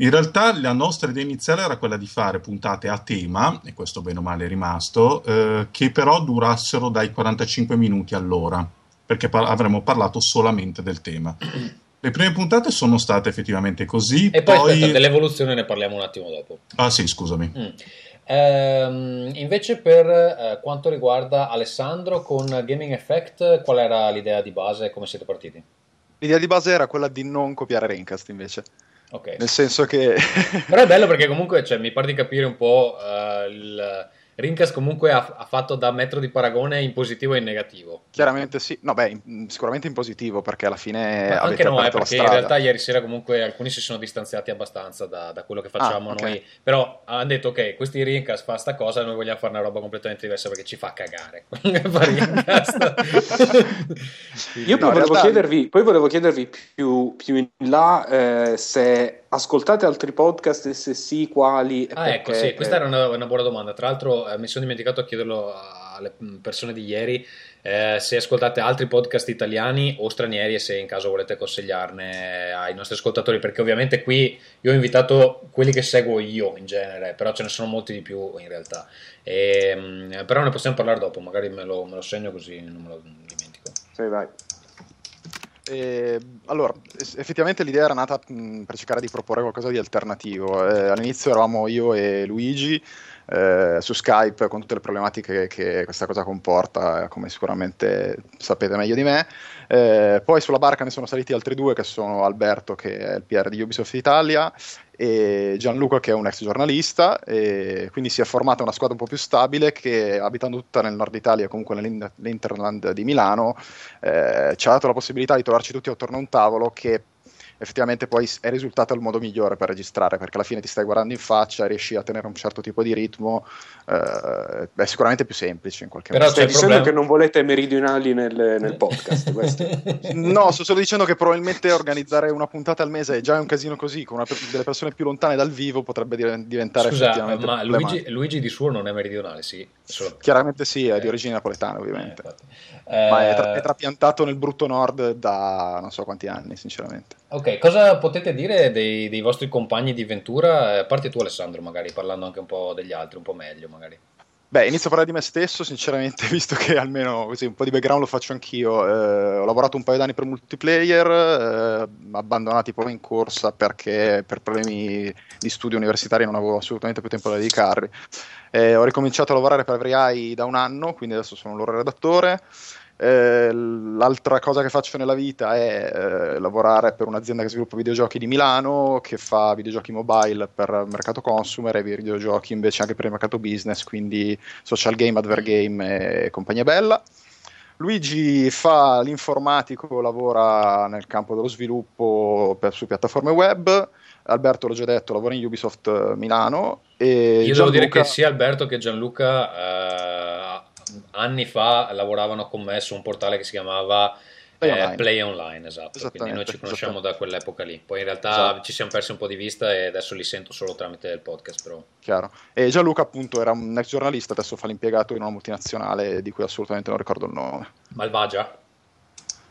In realtà la nostra idea iniziale era quella di fare puntate a tema, e questo bene o male è rimasto, eh, che però durassero dai 45 minuti all'ora, perché par- avremmo parlato solamente del tema. Le prime puntate sono state effettivamente così.
E poi, poi... Aspetta, dell'evoluzione ne parliamo un attimo dopo.
Ah sì, scusami.
Mm. Ehm, invece per eh, quanto riguarda Alessandro con Gaming Effect, qual era l'idea di base e come siete partiti?
L'idea di base era quella di non copiare Raincast invece.
Okay.
Nel senso che...
Però è bello perché comunque cioè, mi pare di capire un po' uh, il Rincas comunque ha, ha, fatto da metro di paragone in positivo e in negativo.
Chiaramente sì, no beh, in, sicuramente in positivo perché alla fine
Ma
avete
anche no,
eh,
perché in realtà ieri sera comunque alcuni si sono distanziati abbastanza da, da quello che facciamo ah, okay. noi, però hanno detto ok, questi Rincas fa sta cosa, noi vogliamo fare una roba completamente diversa perché ci fa cagare.
Io poi, no, volevo realtà... chiedervi, poi volevo chiedervi più, più in là eh, se ascoltate altri podcast e se sì, quali?
Ah, perché... ecco, sì, questa era una, una, buona domanda. Tra l'altro, eh, mi sono dimenticato a chiederlo alle persone di ieri. Eh, se ascoltate altri podcast italiani o stranieri e se in caso volete consigliarne ai nostri ascoltatori, perché ovviamente qui io ho invitato quelli che seguo io in genere, però ce ne sono molti di più in realtà. E, ehm, però ne possiamo parlare dopo, magari me lo, me lo segno così non me lo dimentico.
Sì, vai.
Eh, allora, effettivamente l'idea era nata mh, per cercare di proporre qualcosa di alternativo. Eh, all'inizio eravamo io e Luigi eh, su Skype con tutte le problematiche che questa cosa comporta, come sicuramente sapete meglio di me. Eh, poi sulla barca ne sono saliti altri due che sono Alberto che è il PR di Ubisoft Italia e Gianluca che è un ex giornalista e quindi si è formata una squadra un po' più stabile che abitando tutta nel nord Italia comunque nell'Interland di Milano eh, ci ha dato la possibilità di trovarci tutti attorno a un tavolo che effettivamente poi è risultato il modo migliore per registrare perché alla fine ti stai guardando in faccia riesci a tenere un certo tipo di ritmo eh, è sicuramente più semplice in qualche
Però
modo.
stai dicendo che non volete meridionali nel, nel podcast
no sto solo dicendo che probabilmente organizzare una puntata al mese è già un casino così con una, delle persone più lontane dal vivo potrebbe diventare
Scusa,
effettivamente
ma Luigi, Luigi, di suo non è meridionale sì
solo... chiaramente sì è di origine napoletana ovviamente. Eh, ma è, tra- è trapiantato nel brutto nord da non so quanti anni sinceramente.
Ok, cosa potete dire dei, dei, vostri compagni di Ventura? A parte tu Alessandro, magari parlando anche un po' degli altri, un po' meglio magari.
Beh, inizio a parlare di me stesso, sinceramente, visto che almeno così un po' di background lo faccio anch'io. Eh, ho lavorato un paio d'anni per multiplayer, eh, abbandonati poi in corsa perché per problemi di studio universitari non avevo assolutamente più tempo da dedicarvi. Eh, ho ricominciato a lavorare per Every da un anno, quindi adesso sono loro redattore. Eh, l'altra cosa che faccio nella vita è eh, lavorare per un'azienda che sviluppa videogiochi di Milano, che fa videogiochi mobile per il mercato consumer e videogiochi invece anche per il mercato business, quindi social game, adver game e compagnia bella. Luigi fa l'informatico, lavora nel campo dello sviluppo per, su piattaforme web. Alberto, l'ho già detto, lavora in Ubisoft Milano. E
Io Gianluca... devo dire che sia Alberto che Gianluca eh, anni fa lavoravano con me su un portale che si chiamava Play, eh, Online. Play Online, esatto. Quindi noi ci conosciamo da quell'epoca lì. Poi in realtà esatto. ci siamo persi un po' di vista e adesso li sento solo tramite il podcast. Però.
Chiaro. E Gianluca, appunto, era un ex giornalista, adesso fa l'impiegato in una multinazionale di cui assolutamente non ricordo il nome.
Malvagia?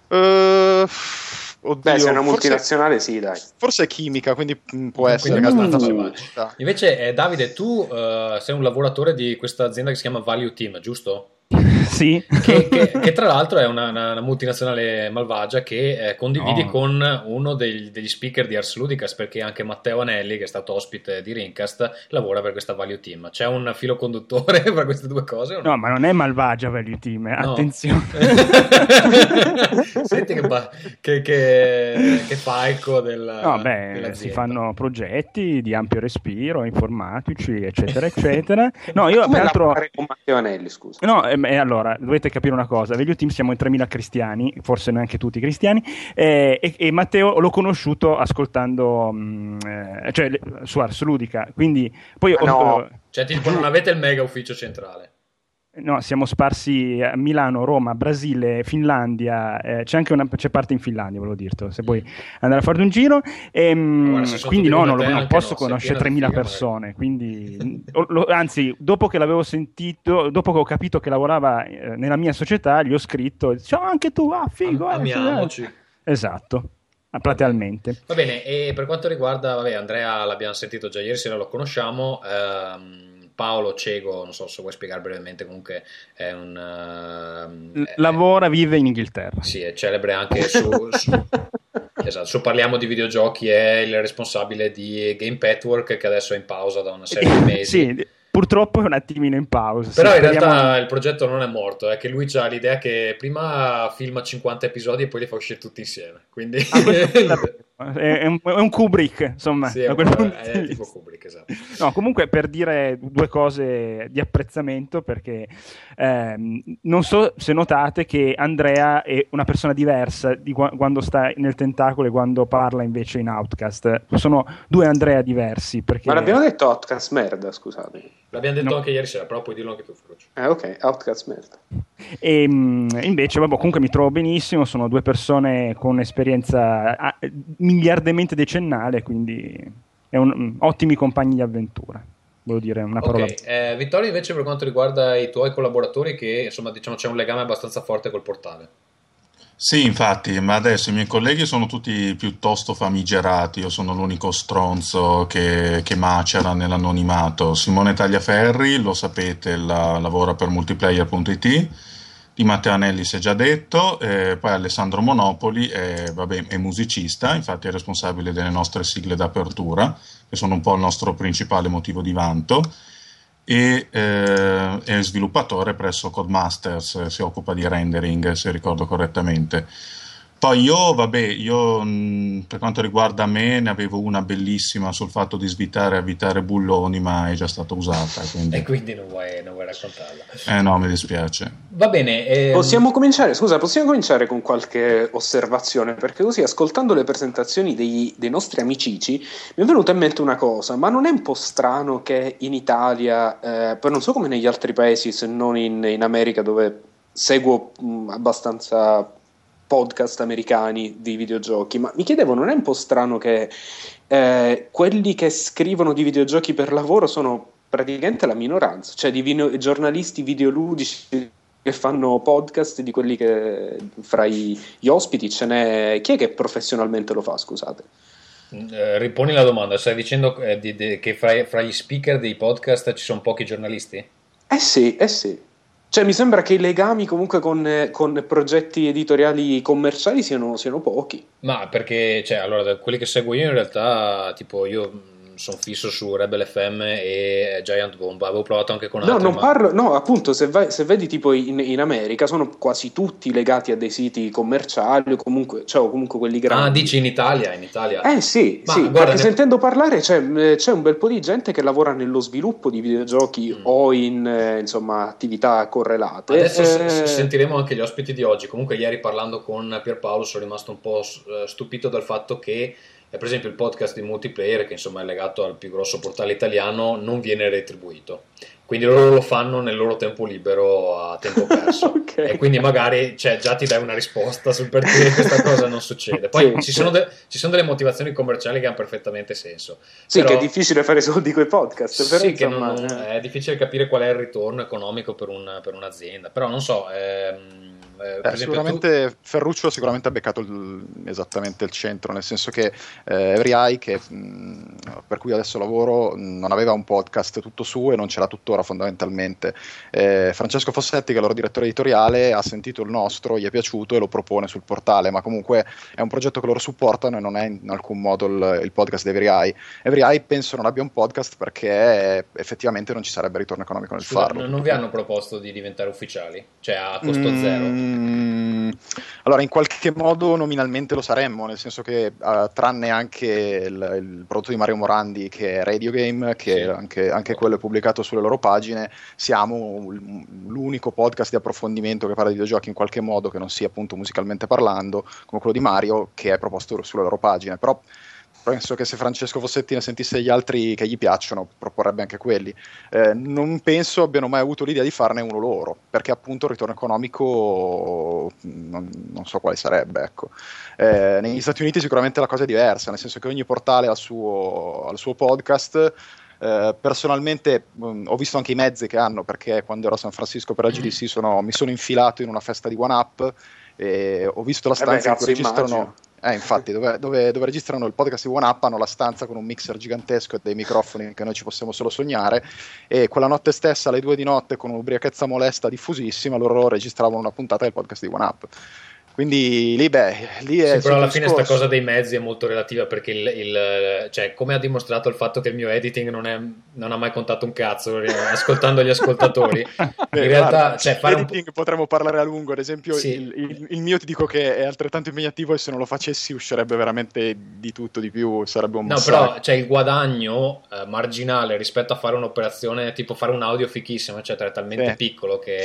Uh,
Oddio, Beh, se è una multinazionale, forse, sì, dai.
Forse è chimica, quindi mm, può essere
quindi abbastanza Invece, eh, Davide, tu uh, sei un lavoratore di questa azienda che si chiama Value Team, giusto?
sì.
Che, che, che, tra l'altro è una, una, una multinazionale malvagia che eh, condividi no. con uno degli, degli, speaker di Ars Ludicas perché anche Matteo Anelli, che è stato ospite di Rincast, lavora per questa Value Team. C'è un filo conduttore per queste due cose? No?
no? ma non è malvagia Value Team, eh? no. attenzione.
Senti che, ba- che, che, che falco del,
no, beh, si fanno progetti di ampio respiro, informatici, eccetera, eccetera. No, io
Come peraltro... con Matteo Anelli, scusa.
No, eh, allora
allora, dovete capire una cosa: Veglio Team siamo in 3000 cristiani, forse neanche tutti cristiani. eh, e, e Matteo l'ho conosciuto ascoltando, mm, eh, cioè su Ars Ludica. Quindi poi
Ma no.
Cioè, tipo, non avete il mega ufficio centrale.
No, siamo sparsi a Milano, Roma, Brasile, Finlandia, eh, c'è anche una c'è parte in Finlandia, volevo dirti, se vuoi andare a fare un giro. Ehm,
Guarda,
quindi no, non, lo- non posso
no,
conoscere
pieno di
3.000
figa,
persone, quindi, lo- anzi, dopo che l'avevo sentito, dopo che ho capito che lavorava eh, nella mia società, gli ho scritto, ciao anche tu, ah figo,
Am-
eh,
amiamoci.
Esatto, platealmente.
Va bene, e per quanto riguarda, vabbè, Andrea l'abbiamo sentito già ieri sera, lo conosciamo. ehm, Paolo Cego, non so se vuoi spiegare brevemente, comunque è un... ehm,
L-
è-
lavora, vive in Inghilterra.
Sì, è celebre anche su, su- esatto, su Parliamo di videogiochi, è il responsabile di Game Petwork che adesso è in pausa da una serie di mesi.
Sì, purtroppo è un attimino in pausa.
Però in
speriamo-
realtà il progetto non è morto, è che lui ha l'idea che prima filma 50 episodi e poi li fa uscire tutti insieme. Quindi
Ah, è un, è un Kubrick, insomma.
Sì, è,
da quel
un-
punto
è
di
tipo. Kubrick, esatto.
No, comunque per dire due cose di apprezzamento, perché ehm, non so se notate che Andrea è una persona diversa di qua- quando sta nel tentacolo e quando parla invece in Outcast. Sono due Andrea diversi. Perché...
Ma l'abbiamo detto Outcast merda, scusate.
L'abbiamo detto
No.
anche ieri sera, però puoi dirlo anche tu, Ferruccio.
Eh, ok, Outcast merda.
E mh, invece, vabbè, comunque mi trovo benissimo. Sono due persone con esperienza ah, miliardemente decennale, quindi è un- mm, ottimi compagni di avventura. Volevo dire una parola.
Ok, eh, Vittorio invece per quanto riguarda i tuoi collaboratori che insomma diciamo c'è un legame abbastanza forte col portale.
Sì, infatti, ma adesso i miei colleghi sono tutti piuttosto famigerati, io sono l'unico stronzo che, che macera nell'anonimato. Simone Tagliaferri, lo sapete, la- lavora per multiplayer.it, di Matteo Anelli si è già detto, eh, poi Alessandro Monopoli è, vabbè, è musicista, infatti è responsabile delle nostre sigle d'apertura, che sono un po' il nostro principale motivo di vanto e eh, è sviluppatore presso Codemasters, eh, si occupa di rendering se ricordo correttamente. Poi io, vabbè, io mh, per quanto riguarda me ne avevo una bellissima sul fatto di svitare e avvitare bulloni, ma è già stata usata,
E
quindi
quindi non vuoi, non vuoi raccontarla.
eh no, mi dispiace.
Va bene. ehm,
Possiamo cominciare, scusa, possiamo cominciare con qualche osservazione, perché così ascoltando le presentazioni dei, dei nostri amicici mi è venuta in mente una cosa, ma non è un po' strano che in Italia, eh, poi non so come negli altri paesi, se non in, in America dove seguo mh, abbastanza podcast americani di videogiochi, ma mi chiedevo, non è un po' strano che eh, quelli che scrivono di videogiochi per lavoro sono praticamente la minoranza, cioè di vino- giornalisti videoludici che fanno podcast di quelli che fra i- gli ospiti ce n'è chi è che professionalmente lo fa scusate?
Eh, riponi la domanda, stai dicendo eh, di- di- che fra, fra gli speaker dei podcast ci sono pochi giornalisti?
eh sì eh sì cioè mi sembra che i legami comunque con, con progetti editoriali commerciali siano, siano pochi.
Ma perché, cioè, allora, da quelli che seguo io in realtà, tipo, io sono fisso su Rebel FM e Giant Bomb, avevo provato anche con
No,
altri,
non
ma-
parlo, no, appunto, se, vai- se vedi tipo in, in America sono quasi tutti legati a dei siti commerciali o comunque, cioè, o comunque quelli grandi.
Ah, dici in Italia, in Italia.
Eh sì,
Ma
sì,
guarda,
perché
ne-
sentendo parlare c'è, eh, c'è un bel po' di gente che lavora nello sviluppo di videogiochi
Mm.
o in eh, insomma attività correlate.
Adesso
Eh,
sentiremo anche gli ospiti di oggi. Comunque, ieri parlando con Pierpaolo sono rimasto un po' eh, stupito dal fatto che, eh, per esempio, il podcast di multiplayer, che insomma è legato al più grosso portale italiano, non viene retribuito. Quindi loro lo fanno nel loro tempo libero a tempo perso.
Ok.
E quindi magari cioè, già ti dai una risposta sul perché questa cosa non succede. Poi
Sì,
ci, sono de- ci sono delle motivazioni commerciali che hanno perfettamente senso.
sì,
Però-
che è difficile fare soldi con i podcast, però
sì, che
insomma,
non-
eh.
è difficile capire qual è il ritorno economico per, un- per un'azienda. Però non so, ehm, eh, per
Eh,
esempio, tu-
sicuramente Ferruccio sicuramente ha beccato il- esattamente il centro, nel senso che eh, Every Eye, che, mh, per cui adesso lavoro, non aveva un podcast tutto suo e non ce l'ha tuttora fondamentalmente. Eh, Francesco Fossetti, che è il loro direttore editoriale, ha sentito il nostro, gli è piaciuto e lo propone sul portale, ma comunque è un progetto che loro supportano e non è in alcun modo il, il podcast di Every Eye. Every Eye penso non abbia un podcast perché effettivamente non ci sarebbe ritorno economico nel
scusa,
farlo.
non non vi hanno proposto di diventare ufficiali? Cioè a costo zero?
Mm, allora, in qualche modo nominalmente lo saremmo, nel senso che uh, tranne anche il, il, prodotto di Mario Morandi che è Radio Game, che anche, anche, quello è pubblicato sulle loro pagine, siamo l'unico podcast di approfondimento che parla di videogiochi in qualche modo che non sia appunto musicalmente parlando, come quello di Mario, che è proposto sulle loro pagine. Però penso che se Francesco Fossetti ne sentisse gli altri che gli piacciono, proporrebbe anche quelli. Eh, non penso abbiano mai avuto l'idea di farne uno loro, perché appunto il ritorno economico non, non so quale sarebbe. Ecco. Eh, negli Stati Uniti sicuramente la cosa è diversa, nel senso che ogni portale ha il suo, ha il suo podcast. Eh, personalmente mh, mm, ho visto anche i mezzi che hanno perché quando ero a San Francisco per la GDC sono, mi sono infilato in una festa di One Up e ho visto la stanza eh beh, in cui registrano immagino. Eh, infatti, dove, dove, dove, registrano il podcast di One Up hanno la stanza con un mixer gigantesco e dei microfoni che noi ci possiamo solo sognare. E quella notte stessa, alle due di notte, con un'ubriachezza molesta diffusissima, loro registravano una puntata del podcast di One Up. Quindi lì, beh, lì è.
Sì, però alla fine questa cosa dei mezzi è molto relativa perché il, il, cioè, come ha dimostrato il fatto che il mio editing non, è, non ha mai contato un cazzo ascoltando gli ascoltatori.
Beh, in realtà, guarda, cioè, fare editing un... potremmo parlare a lungo. Ad esempio, sì. il, il, il, mio ti dico che è altrettanto impegnativo e se non lo facessi uscirebbe veramente di tutto di più. Sarebbe un
No, però cioè, il guadagno eh, marginale rispetto a fare un'operazione tipo fare un audio fichissimo, eccetera, è talmente Beh. piccolo che.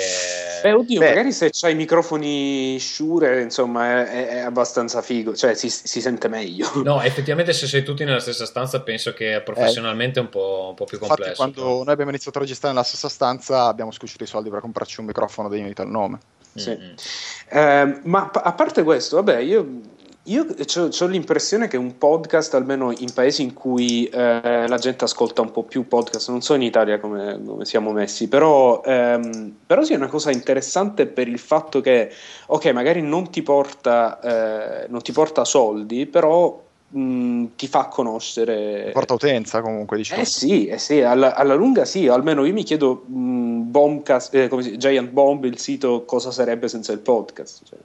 Beh, oddio, Beh. magari se c'hai i microfoni Shure insomma è, è abbastanza figo, cioè si, si, sente meglio.
No, effettivamente se sei tutti nella stessa stanza penso che professionalmente è un po', un po più complesso.
Infatti quando però. noi abbiamo iniziato a registrare nella stessa stanza abbiamo scucciato i soldi per comprarci un microfono degni del nome.
Sì. Mm-hmm. Eh, ma a parte questo, vabbè, io io ho l'impressione che un podcast, almeno in paesi in cui eh, la gente ascolta un po' più podcast, non so in Italia come, come siamo messi, però, ehm, però sia una cosa interessante per il fatto che, ok, magari non ti porta, eh, non ti porta soldi, però mh, ti fa conoscere.
Porta utenza comunque, diciamo.
Eh sì, eh sì alla, alla, lunga sì, almeno io mi chiedo, mh, Bombcast, eh, Giant Bomb, il sito, cosa sarebbe senza il podcast. Cioè.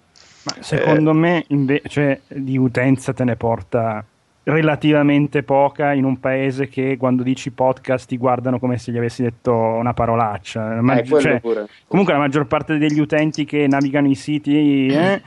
Ma secondo eh, me invece cioè, di utenza te ne porta relativamente poca in un paese che quando dici podcast ti guardano come se gli avessi detto una parolaccia.
La mag- eh, cioè,
comunque la maggior parte degli utenti che navigano i siti eh,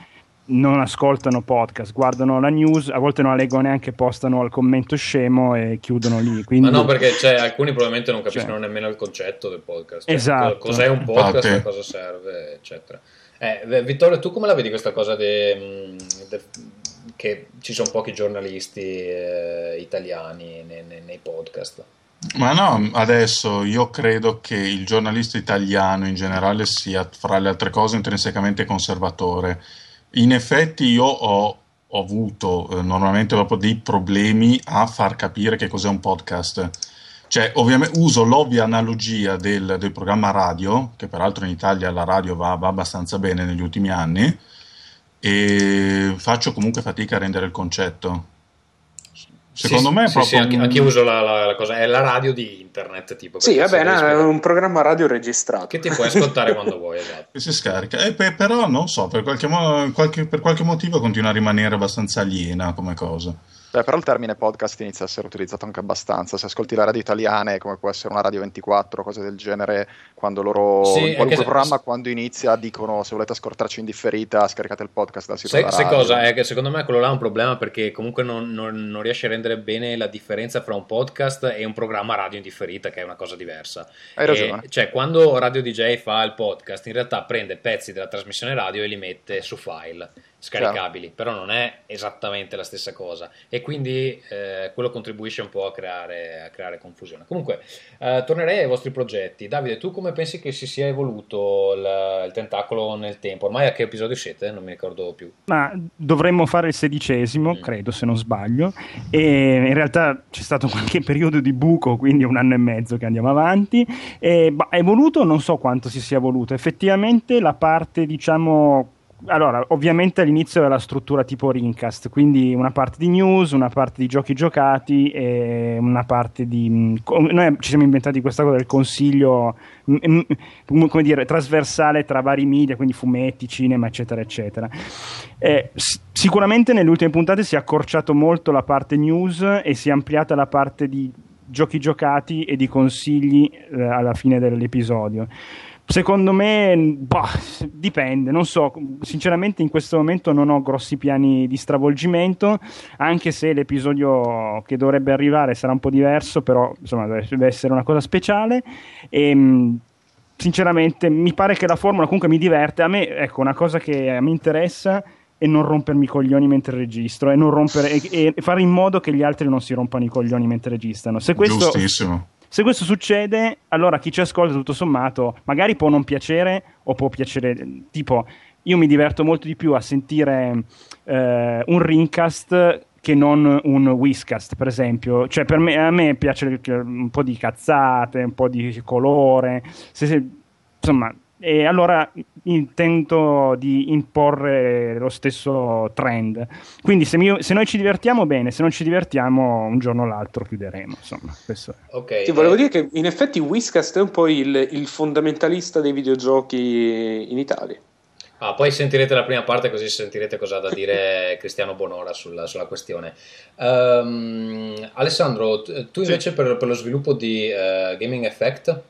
non ascoltano podcast, guardano la news, a volte non la leggono neanche, postano al commento scemo e chiudono lì. Quindi...
Ma no, perché cioè, alcuni probabilmente non capiscono cioè, nemmeno il concetto del podcast. Cioè,
esatto.
Cos'è un podcast, a cosa serve, eccetera. Eh, Vittorio, tu come la vedi questa cosa de, mm, de, che ci sono pochi giornalisti eh, italiani nei, nei, nei podcast?
Ma no, adesso io credo che il giornalista italiano in generale sia, fra le altre cose, intrinsecamente conservatore. In effetti io ho, ho avuto eh, normalmente dopo dei problemi a far capire che cos'è un podcast cioè, ovviamente uso l'ovvia analogia del, del, programma radio, che peraltro in Italia la radio va, va, abbastanza bene negli ultimi anni, e faccio comunque fatica a rendere il concetto. Secondo
sì,
me è
sì,
proprio.
Sì, anche, anche uso la, la, la, cosa, è la radio di internet. Tipo,
sì, va bene, è un programma radio registrato.
Che ti puoi ascoltare quando vuoi, esatto.
Che si scarica. Eh, per, però non so, per qualche, mo- qualche, per qualche motivo continua a rimanere abbastanza aliena come cosa.
Beh, però il termine podcast inizia a essere utilizzato anche abbastanza. Se ascolti la radio italiana, come può essere una radio 24, cose del genere, quando loro sì, in qualunque programma, se... quando inizia, dicono se volete ascoltarci in differita, scaricate il podcast dal sito.
Sai cosa? È che secondo me quello là è un problema perché comunque non, non, non, riesce a rendere bene la differenza fra un podcast e un programma radio in differita, che è una cosa diversa.
Hai ragione.
E, cioè, quando Radio DJ fa il podcast, in realtà prende pezzi della trasmissione radio e li mette su file scaricabili, Ciao. però non è esattamente la stessa cosa e quindi eh, quello contribuisce un po' a creare, a creare confusione. Comunque, eh, tornerei ai vostri progetti. Davide, tu come pensi che si sia evoluto il, il, tentacolo nel tempo? Ormai a che episodio siete? Non mi ricordo più.
Ma dovremmo fare il sedicesimo, mm. credo, se non sbaglio, e in realtà c'è stato qualche periodo di buco, quindi un anno e mezzo che andiamo avanti. E, bah, è evoluto, non so quanto si sia evoluto. Effettivamente la parte, diciamo allora, ovviamente all'inizio era la struttura tipo Rincast, quindi una parte di news, una parte di giochi giocati e una parte di... Mm, noi ci siamo inventati questa cosa del consiglio, mm, mm, come dire, trasversale tra vari media, quindi fumetti, cinema, eccetera, eccetera. Eh, sicuramente nelle ultime puntate si è accorciato molto la parte news e si è ampliata la parte di giochi giocati e di consigli eh, alla fine dell'episodio Secondo me, bah, dipende, non so, sinceramente in questo momento non ho grossi piani di stravolgimento, anche se l'episodio che dovrebbe arrivare sarà un po' diverso, però insomma deve essere una cosa speciale e mh, sinceramente mi pare che la formula comunque mi diverte, a me ecco una cosa che mi interessa è non rompermi i coglioni mentre registro e, rompere, e, e fare in modo che gli altri non si rompano i coglioni mentre registrano. Se questo,
Giustissimo.
Se questo succede, allora chi ci ascolta tutto sommato magari può non piacere o può piacere, tipo io mi diverto molto di più a sentire eh, un ringcast che non un Whiskast, per esempio. Cioè, per me, a me piace un po' di cazzate, un po' di colore. Se- se- insomma, e allora intento di imporre lo stesso trend. Quindi, se, mi- se noi ci divertiamo bene, se non ci divertiamo, un giorno o l'altro chiuderemo. Insomma, questo è.
Ok.
Sì, volevo
eh,
dire che in effetti Whiscast è un po' il, il fondamentalista dei videogiochi in Italia.
Ah, poi sentirete la prima parte così sentirete cosa ha da dire Cristiano Bonora sulla, sulla questione. Ehm, Alessandro, tu invece per, per lo sviluppo di eh, Gaming Effect,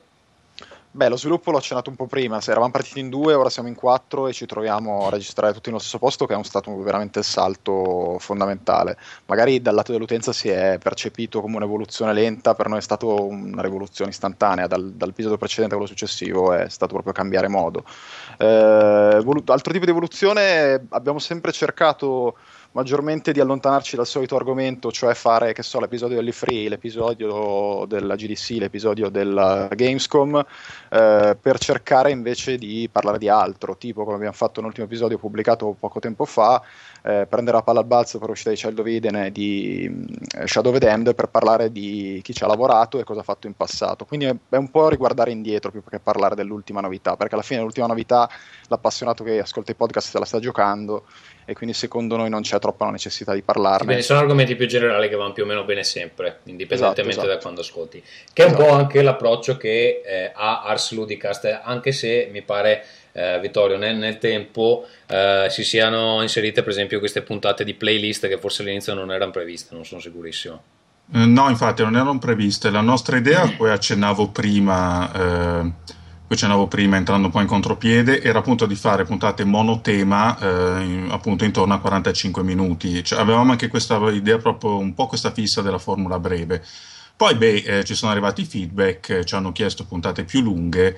Beh, lo sviluppo l'ho accennato un po' prima, se eravamo partiti in due, ora siamo in quattro e ci troviamo a registrare tutti nello stesso posto, che è stato veramente il salto fondamentale. Magari dal lato dell'utenza si è percepito come un'evoluzione lenta, per noi è stata una rivoluzione istantanea, dal, dall'episodio precedente a quello successivo è stato proprio cambiare modo. Eh, altro tipo di evoluzione, abbiamo sempre cercato maggiormente di allontanarci dal solito argomento, cioè fare, che so, l'episodio dell'E3, l'episodio della GDC, l'episodio della Gamescom, eh, per cercare invece di parlare di altro, tipo come abbiamo fatto nell'ultimo episodio pubblicato poco tempo fa, eh, prendere la palla al balzo per l'uscita di Eden e di mm, Shadow of Damned per parlare di chi ci ha lavorato e cosa ha fatto in passato. Quindi è, è un po' riguardare indietro più che parlare dell'ultima novità, perché alla fine l'ultima novità l'appassionato che ascolta i podcast se la sta giocando e quindi secondo noi non c'è troppa necessità di parlarne.
quindi sono argomenti più generali che vanno più o meno bene sempre, indipendentemente
Esatto,
da
esatto.
quando ascolti. Che è un
Esatto.
po' anche l'approccio che eh, ha Ars Ludicast, anche se mi pare, eh, Vittorio, nel, nel tempo eh, si siano inserite per esempio queste puntate di playlist che forse all'inizio non erano previste, non sono sicurissimo.
Eh, No, infatti non erano previste. La nostra idea, a cui accennavo prima, eh, accennavo prima entrando un po' in contropiede, era appunto di fare puntate monotema, eh, in- appunto intorno a 45 minuti. Cioè, avevamo anche questa idea, proprio un po' questa fissa della formula breve. Poi, beh, eh, ci sono arrivati i feedback, ci hanno chiesto puntate più lunghe,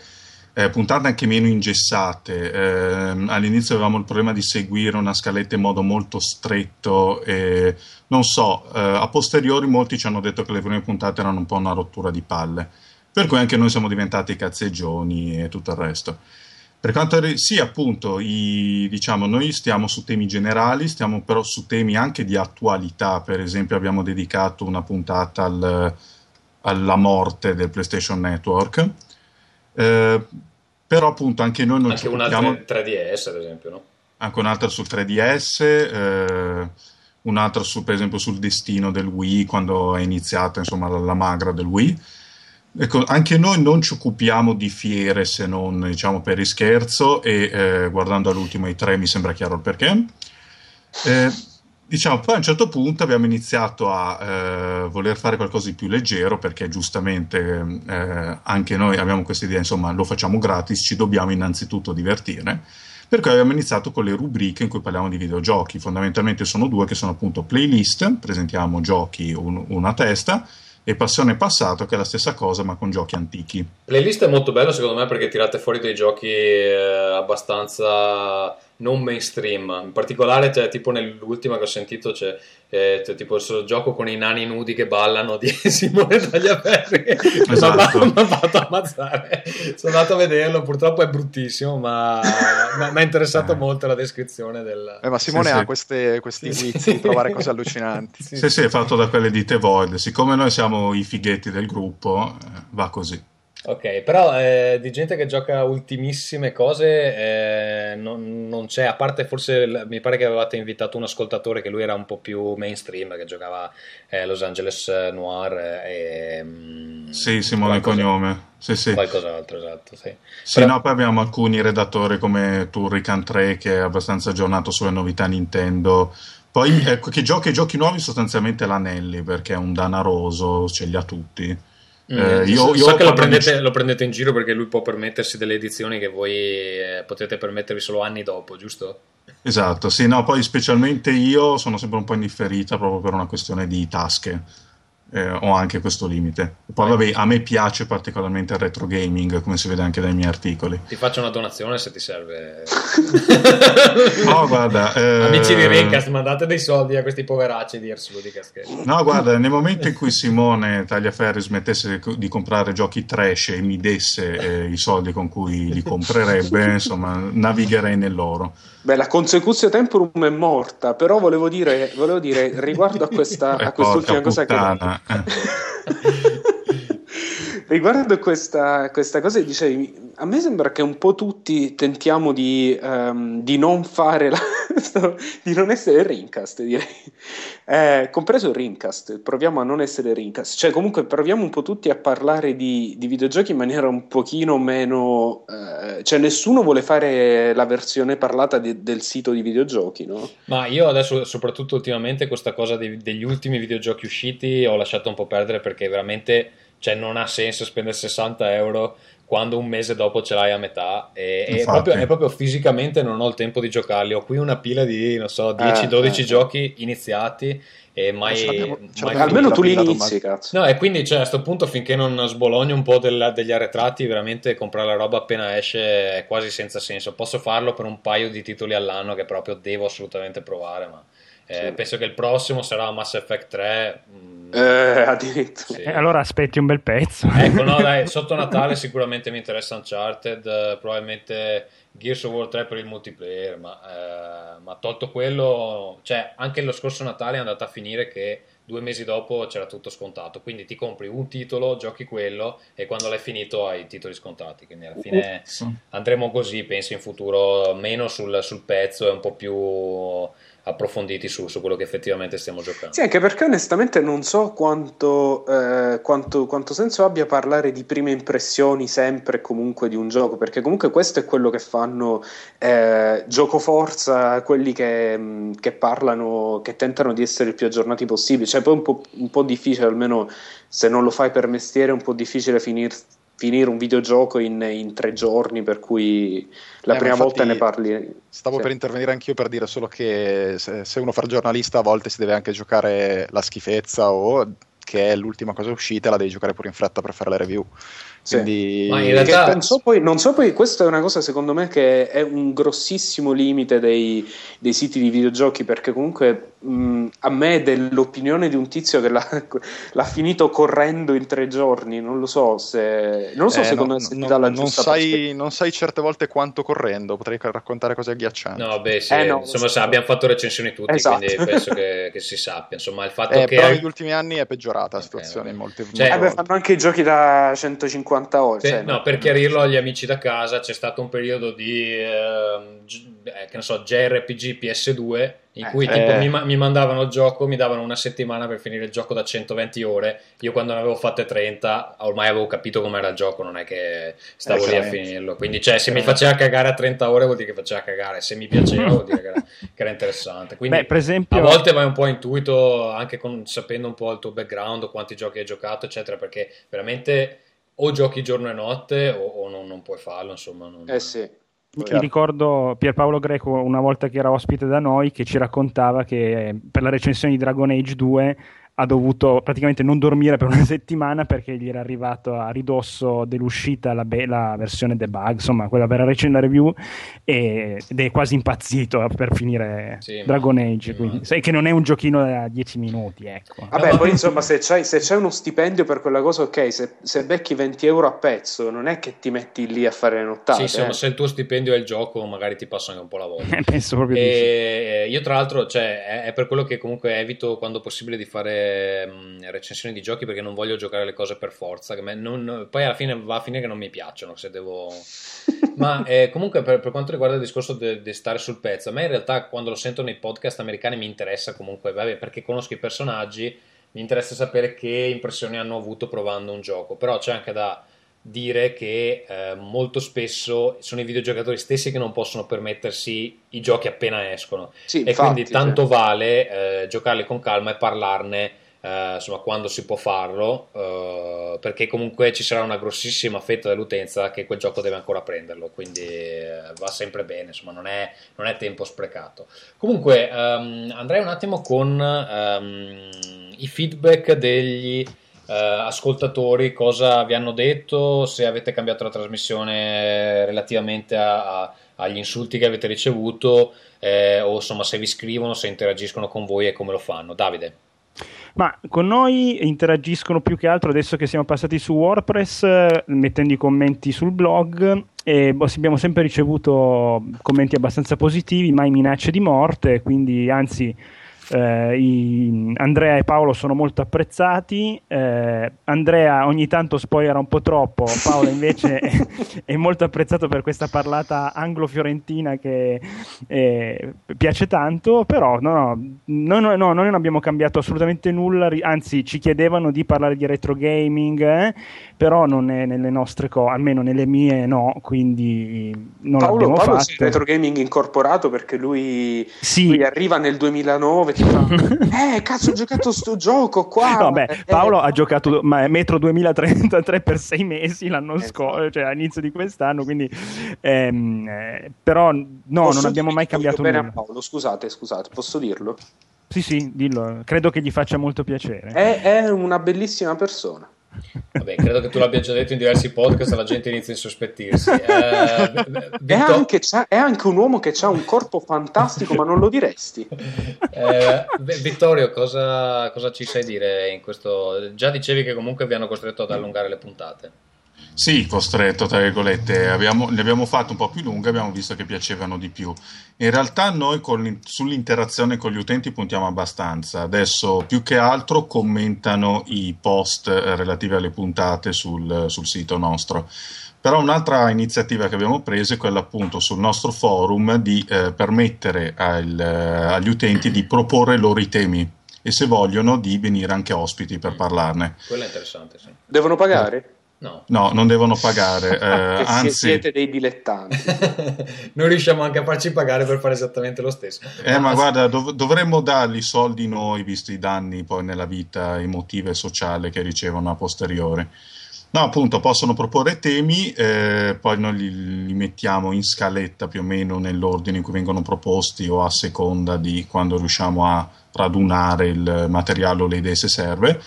eh, puntate anche meno ingessate. Ehm, all'inizio avevamo il problema di seguire una scaletta in modo molto stretto e non so, eh, a posteriori molti ci hanno detto che le prime puntate erano un po' una rottura di palle. Per cui anche noi siamo diventati cazzeggioni e tutto il resto. Per quanto riguarda, sì, appunto, i- diciamo, noi stiamo su temi generali, stiamo però su temi anche di attualità. Per esempio, abbiamo dedicato una puntata al- alla morte del PlayStation Network. Eh, però, appunto, anche noi non
anche
ci occupiamo
altro 3DS, ad esempio, no?
anche un'altra sul 3DS, eh, un'altra su, per esempio sul destino del Wii quando è iniziata insomma la, la magra del Wii. Ecco, anche noi non ci occupiamo di fiere se non diciamo per il scherzo e eh, guardando all'ultimo i tre mi sembra chiaro il perché. Eh, diciamo, poi a un certo punto abbiamo iniziato a eh, voler fare qualcosa di più leggero perché giustamente eh, anche noi abbiamo questa idea, insomma, lo facciamo gratis, ci dobbiamo innanzitutto divertire. Per cui abbiamo iniziato con le rubriche in cui parliamo di videogiochi. Fondamentalmente sono due che sono appunto playlist, presentiamo giochi un- una testa, e Passione Passato che è la stessa cosa ma con giochi antichi.
Playlist è molto bello secondo me perché tirate fuori dei giochi eh, abbastanza non mainstream. In particolare, cioè, tipo nell'ultima che ho sentito, c'è, eh, c'è tipo il gioco con i nani nudi che ballano di Simone Tagliaferri.
Esatto.
Mi ha fatto ammazzare. Sono andato a vederlo, purtroppo è bruttissimo, ma mi ha interessato
Eh.
molto la descrizione del...
Eh, ma Simone
Sì,
ha
sì.
queste, questi
Sì,
guizzi
sì.
di trovare cose allucinanti.
Sì,
Sì, sì, è fatto da quelle di The Void. Siccome noi siamo i fighetti del gruppo, eh, va così.
Ok, però eh, di gente che gioca ultimissime cose eh, non, non c'è, a parte forse mi pare che avevate invitato un ascoltatore che lui era un po' più mainstream, che giocava eh, Los Angeles Noir e... mm,
Sì, Simone
qualcosa-
cognome. Sì, sì.
Qualcos'altro, esatto, sì.
Sì,
Però-
no, poi abbiamo alcuni redattori come Turrican 3 che è abbastanza aggiornato sulle novità Nintendo. Poi ecco, che giochi, giochi nuovi sostanzialmente l'Anelli perché è un danaroso, ce li ha tutti.
Mm,
Eh, io- io
so che lo prendete, lo prendete in giro perché lui può permettersi delle edizioni che voi eh, potete permettervi solo anni dopo, giusto?
Esatto, sì, no, poi specialmente io sono sempre un po' indifferita proprio per una questione di tasche. Eh, ho anche questo limite. Poi, vabbè, a me piace particolarmente il retro gaming, come si vede anche dai miei articoli.
Ti faccio una donazione se ti serve.
No, guarda, eh,
Amici di Rincast, mandate dei soldi a questi poveracci di Cascade.
No, guarda, nel momento in cui Simone Tagliaferri smettesse di- di comprare giochi trash e mi desse eh, i soldi con cui li comprerebbe, insomma, navigherei nell'oro.
Beh, la consecutio temporum è morta, però volevo dire, volevo dire riguardo a, questa,
Eh,
a quest'ultima cosa che...
puttana, eh.
Riguardo questa, questa cosa dicevi, a me sembra che un po' tutti tentiamo di, ehm, di non fare la, di non essere Rincast, direi. Eh, compreso il Rincast, proviamo a non essere Rincast, cioè comunque proviamo un po' tutti a parlare di, di videogiochi in maniera un pochino meno, eh, cioè nessuno vuole fare la versione parlata di- del sito di videogiochi, no?
Ma io adesso, soprattutto ultimamente, questa cosa dei- degli ultimi videogiochi usciti ho lasciato un po' perdere perché veramente cioè, non ha senso spendere 60 euro quando un mese dopo ce l'hai a metà e, e proprio, e proprio fisicamente non ho il tempo di giocarli. Ho qui una pila di, non so, 10-12
eh, eh.
giochi iniziati e mai...
Ce l'abbiamo- ce
mai
Almeno tu li inizi, cazzo.
No, e quindi cioè, a questo punto, finché non sbologno un po' del- degli arretrati, veramente comprare la roba appena esce è quasi senza senso. Posso farlo per un paio di titoli all'anno che proprio devo assolutamente provare, ma eh,
Sì.
penso che il prossimo sarà Mass Effect 3. mm,
Eh, addirittura.
sì.
Eh, allora aspetti un bel pezzo.
Ecco, no, dai, sotto Natale sicuramente mi interessa Uncharted, probabilmente Gears of War 3 per il multiplayer, ma, eh, ma tolto quello, cioè anche lo scorso Natale è andata a finire che due mesi dopo c'era tutto scontato, quindi ti compri un titolo, giochi quello e quando l'hai finito hai i titoli scontati, quindi alla fine andremo così, penso in futuro, meno sul, sul pezzo e un po' più approfonditi su, su quello che effettivamente stiamo giocando.
Sì, anche perché onestamente non so quanto, eh, quanto, quanto senso abbia parlare di prime impressioni sempre e comunque di un gioco, perché comunque questo è quello che fanno eh, gioco forza, quelli che, mh, che parlano, che tentano di essere il più aggiornati possibile. Cioè, poi è un po', un po' difficile, almeno se non lo fai per mestiere, è un po' difficile finir- finire un videogioco in, in tre giorni, per cui la
Eh, ma
prima volta ne parli.
Stavo
Sì.
per intervenire anch'io per dire solo che se, se uno fa il giornalista a volte si deve anche giocare la schifezza o che è l'ultima cosa uscita, la devi giocare pure in fretta per fare la review.
Sì.
Quindi
Ma in realtà-
non, so poi, non so poi, questa è una cosa secondo me che è un grossissimo limite dei, dei siti di videogiochi perché comunque mh, a me dell'opinione di un tizio che l'ha, l'ha finito correndo in tre giorni, non lo so se, non lo so
eh,
secondo
no-
me se ti
non-
dà la
non
giusta prospettiva.
sai, non sai certe volte quanto correndo, potrei raccontare cose agghiaccianti.
No, beh, sì,
Eh, no,
insomma,
so.
abbiamo fatto recensioni tutti,
Esatto.
quindi penso che, che si sappia. Insomma, il fatto
Eh,
che
però negli ultimi anni è peggiorata la
Ok,
situazione in
vabbè.
molte,
Cioè,
Eh beh,
volte.
fanno anche i giochi da 150 ore.
Per-
cioè,
no, per chiarirlo agli amici da casa, c'è stato un periodo di eh, che ne so, JRPG PS2 in
Eh,
cui tipo,
eh.
mi, ma- mi mandavano il gioco, mi davano una settimana per finire il gioco da 120 ore. Io quando ne avevo fatte 30, ormai avevo capito com'era il gioco, non è che stavo lì a finirlo. Quindi, cioè, se mi faceva cagare a 30 ore, vuol dire che faceva cagare, se mi piaceva, vuol dire che era, che era interessante. Quindi,
Beh, per esempio,
a volte vai un po' intuito anche con- sapendo un po' il tuo background, quanti giochi hai giocato, eccetera, perché veramente o giochi giorno e notte o, o non, non puoi farlo, insomma. non-
Eh sì.
Mi ricordo Pierpaolo Greco una volta che era ospite da noi che ci raccontava che eh, per la recensione di Dragon Age 2 ha dovuto praticamente non dormire per una settimana perché gli era arrivato a ridosso dell'uscita la, be- la versione debug, insomma quella per la recen- la review e- ed è quasi impazzito per finire
Sì, ma-
Dragon Age,
sì,
quindi sai che non è un giochino da 10 minuti, ecco.
Vabbè, poi insomma, se c'hai, se c'hai uno stipendio per quella cosa, ok, se, se becchi 20 euro a pezzo, non è che ti metti lì a fare le nottate.
Sì, insomma,
eh.
se il tuo stipendio è il gioco, magari ti passa anche un po' la voglia.
Penso proprio di sì.
E io, tra l'altro, cioè, è, è per quello che comunque evito quando possibile di fare mh, recensioni di giochi perché non voglio giocare le cose per forza. Non- poi alla fine va a finire che non mi piacciono. Se devo. Ma eh, comunque, per, per quanto riguarda il discorso di stare sul pezzo, a me in realtà quando lo sento nei podcast americani mi interessa comunque, vabbè, perché conosco i personaggi, mi interessa sapere che impressioni hanno avuto provando un gioco. Però c'è anche da dire che eh, molto spesso sono i videogiocatori stessi che non possono permettersi i giochi appena escono
Sì,
e
infatti,
quindi tanto
sì.
vale eh, giocarli con calma e parlarne eh, insomma, quando si può farlo, eh, perché comunque ci sarà una grossissima fetta dell'utenza che quel gioco deve ancora prenderlo, quindi eh, va sempre bene, insomma, non è, non è tempo sprecato. Comunque, ehm, andrei un attimo con ehm, i feedback degli eh, ascoltatori, cosa vi hanno detto, se avete cambiato la trasmissione relativamente a, a, agli insulti che avete ricevuto, eh, o insomma se vi scrivono, se interagiscono con voi e come lo fanno. Davide.
Ma con noi interagiscono più che altro adesso che siamo passati su WordPress, eh, mettendo i commenti sul blog e boh, abbiamo sempre ricevuto commenti abbastanza positivi, mai minacce di morte, quindi anzi eh, i, Andrea e Paolo sono molto apprezzati. Eh, Andrea ogni tanto spoiler un po' troppo, Paolo invece è, è, molto apprezzato per questa parlata anglo-fiorentina che eh, piace tanto. Però no, no, no, no, noi non abbiamo cambiato assolutamente nulla, anzi ci chiedevano di parlare di retro gaming, eh, però non è nelle nostre cose, almeno nelle mie no, quindi non
Paolo,
l'abbiamo
Paolo
fatto.
è retro gaming incorporato perché lui,
Sì.
lui arriva nel 2009 ti fa eh cazzo ho giocato sto gioco qua
No, beh,
Eh,
Paolo ha giocato ma- Metro 2033 per sei mesi l'anno
Esatto.
scorso, cioè all'inizio di quest'anno, quindi ehm, eh, però no, non abbiamo mai cambiato
bene a
nulla.
Paolo scusate scusate posso dirlo
Sì, sì, dillo, credo che gli faccia molto piacere.
è, è una bellissima persona
Vabbè, credo che tu l'abbia già detto in diversi podcast e la gente inizia a insospettirsi. Eh,
è anche, è anche un uomo che ha un corpo fantastico ma non lo diresti
Eh, Vittorio, cosa, cosa ci sai dire in questo? Già dicevi che comunque vi hanno costretto ad allungare le puntate.
Sì, costretto, tra virgolette, abbiamo, le abbiamo fatte un po' più lunghe, abbiamo visto che piacevano di più. In realtà noi con l'in- sull'interazione con gli utenti puntiamo abbastanza, adesso più che altro commentano i post eh, relativi alle puntate sul, sul sito nostro. Però un'altra iniziativa che abbiamo preso è quella appunto sul nostro forum di eh, permettere al- agli utenti di proporre loro i temi e se vogliono di venire anche ospiti per parlarne.
Quello è interessante, sì.
devono pagare?
No.
No, non devono pagare, eh, anzi,
siete dei dilettanti
Noi riusciamo anche a farci pagare per fare esattamente lo stesso.
eh, ma guarda, dov- dovremmo dargli soldi noi, visto i danni poi nella vita emotiva e sociale che ricevono a posteriori. No, appunto, possono proporre temi, eh, poi noi li, li mettiamo in scaletta più o meno nell'ordine in cui vengono proposti o a seconda di quando riusciamo a radunare il materiale o le idee se serve.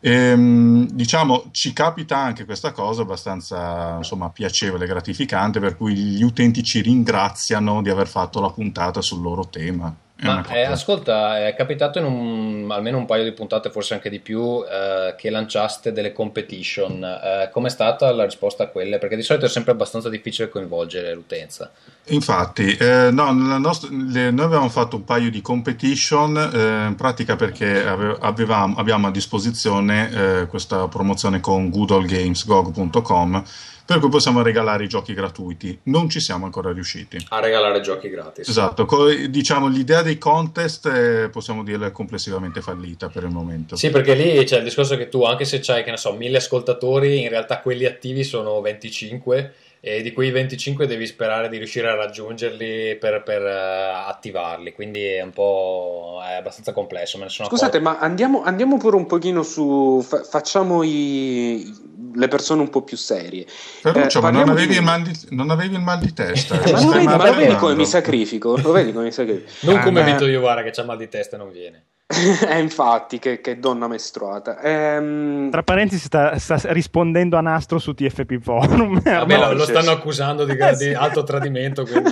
Ehm, diciamo, ci capita anche questa cosa abbastanza insomma, piacevole gratificante, per cui gli utenti ci ringraziano di aver fatto la puntata sul loro tema. È
Ma eh, ascolta, è capitato in un- almeno un paio di puntate, forse anche di più, eh, che lanciaste delle competition. Eh, com'è stata la risposta a quelle? Perché di solito è sempre abbastanza difficile coinvolgere l'utenza.
Infatti, eh, no, nostra- le- noi avevamo fatto un paio di competition, eh, in pratica perché ave- avevamo, abbiamo a disposizione eh, questa promozione con goodallgamesgog.com, per cui possiamo regalare i giochi gratuiti. Non ci siamo ancora riusciti.
A regalare giochi gratis.
Esatto, co- diciamo l'idea dei contest eh, possiamo dirla complessivamente fallita per il momento.
Sì, perché lì c'è il discorso che tu, anche se c'hai, che ne so, mille ascoltatori, in realtà quelli attivi sono 25 e di quei 25 devi sperare di riuscire a raggiungerli per, per, eh, attivarli, quindi è un po' è abbastanza complesso. Me ne sono
Scusate,
accorto.
ma andiamo, andiamo pure un pochino su. fa- facciamo i- le persone un po' più serie.
Ferruccio,
Eh,
ma non avevi,
di-
il mal di, non avevi il mal di testa?
Eh, ma, lo vedi, ma lo vedi come mi sacrifico? Lo vedi come mi sacrifico?
Non come
beh.
Vito Iovara che ha mal di testa e non viene.
Eh, infatti, che, che donna mestruata. Ehm,
Tra parentesi sta, sta rispondendo a nastro su TFP Forum.
Vabbè, lo, lo stanno accusando di,
Eh,
di
sì.
alto tradimento, quindi...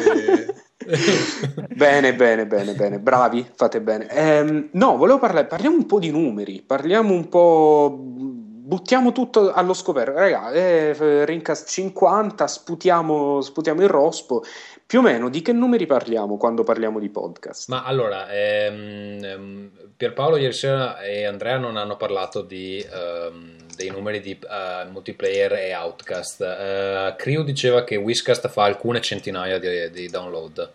Bene, bene, bene, bene, bravi, fate bene. Ehm, no, volevo parlare, parliamo un po' di numeri, parliamo un po', buttiamo tutto allo scoperto. Raga, eh, Rincast 50, sputiamo, sputiamo il rospo. Più o meno di che numeri parliamo quando parliamo di podcast?
Ma allora, ehm, ehm, Pierpaolo ieri sera e Andrea non hanno parlato di, ehm, dei numeri di eh, multiplayer e Outcast. Eh, Crew diceva che Whiscast fa alcune centinaia di, di download.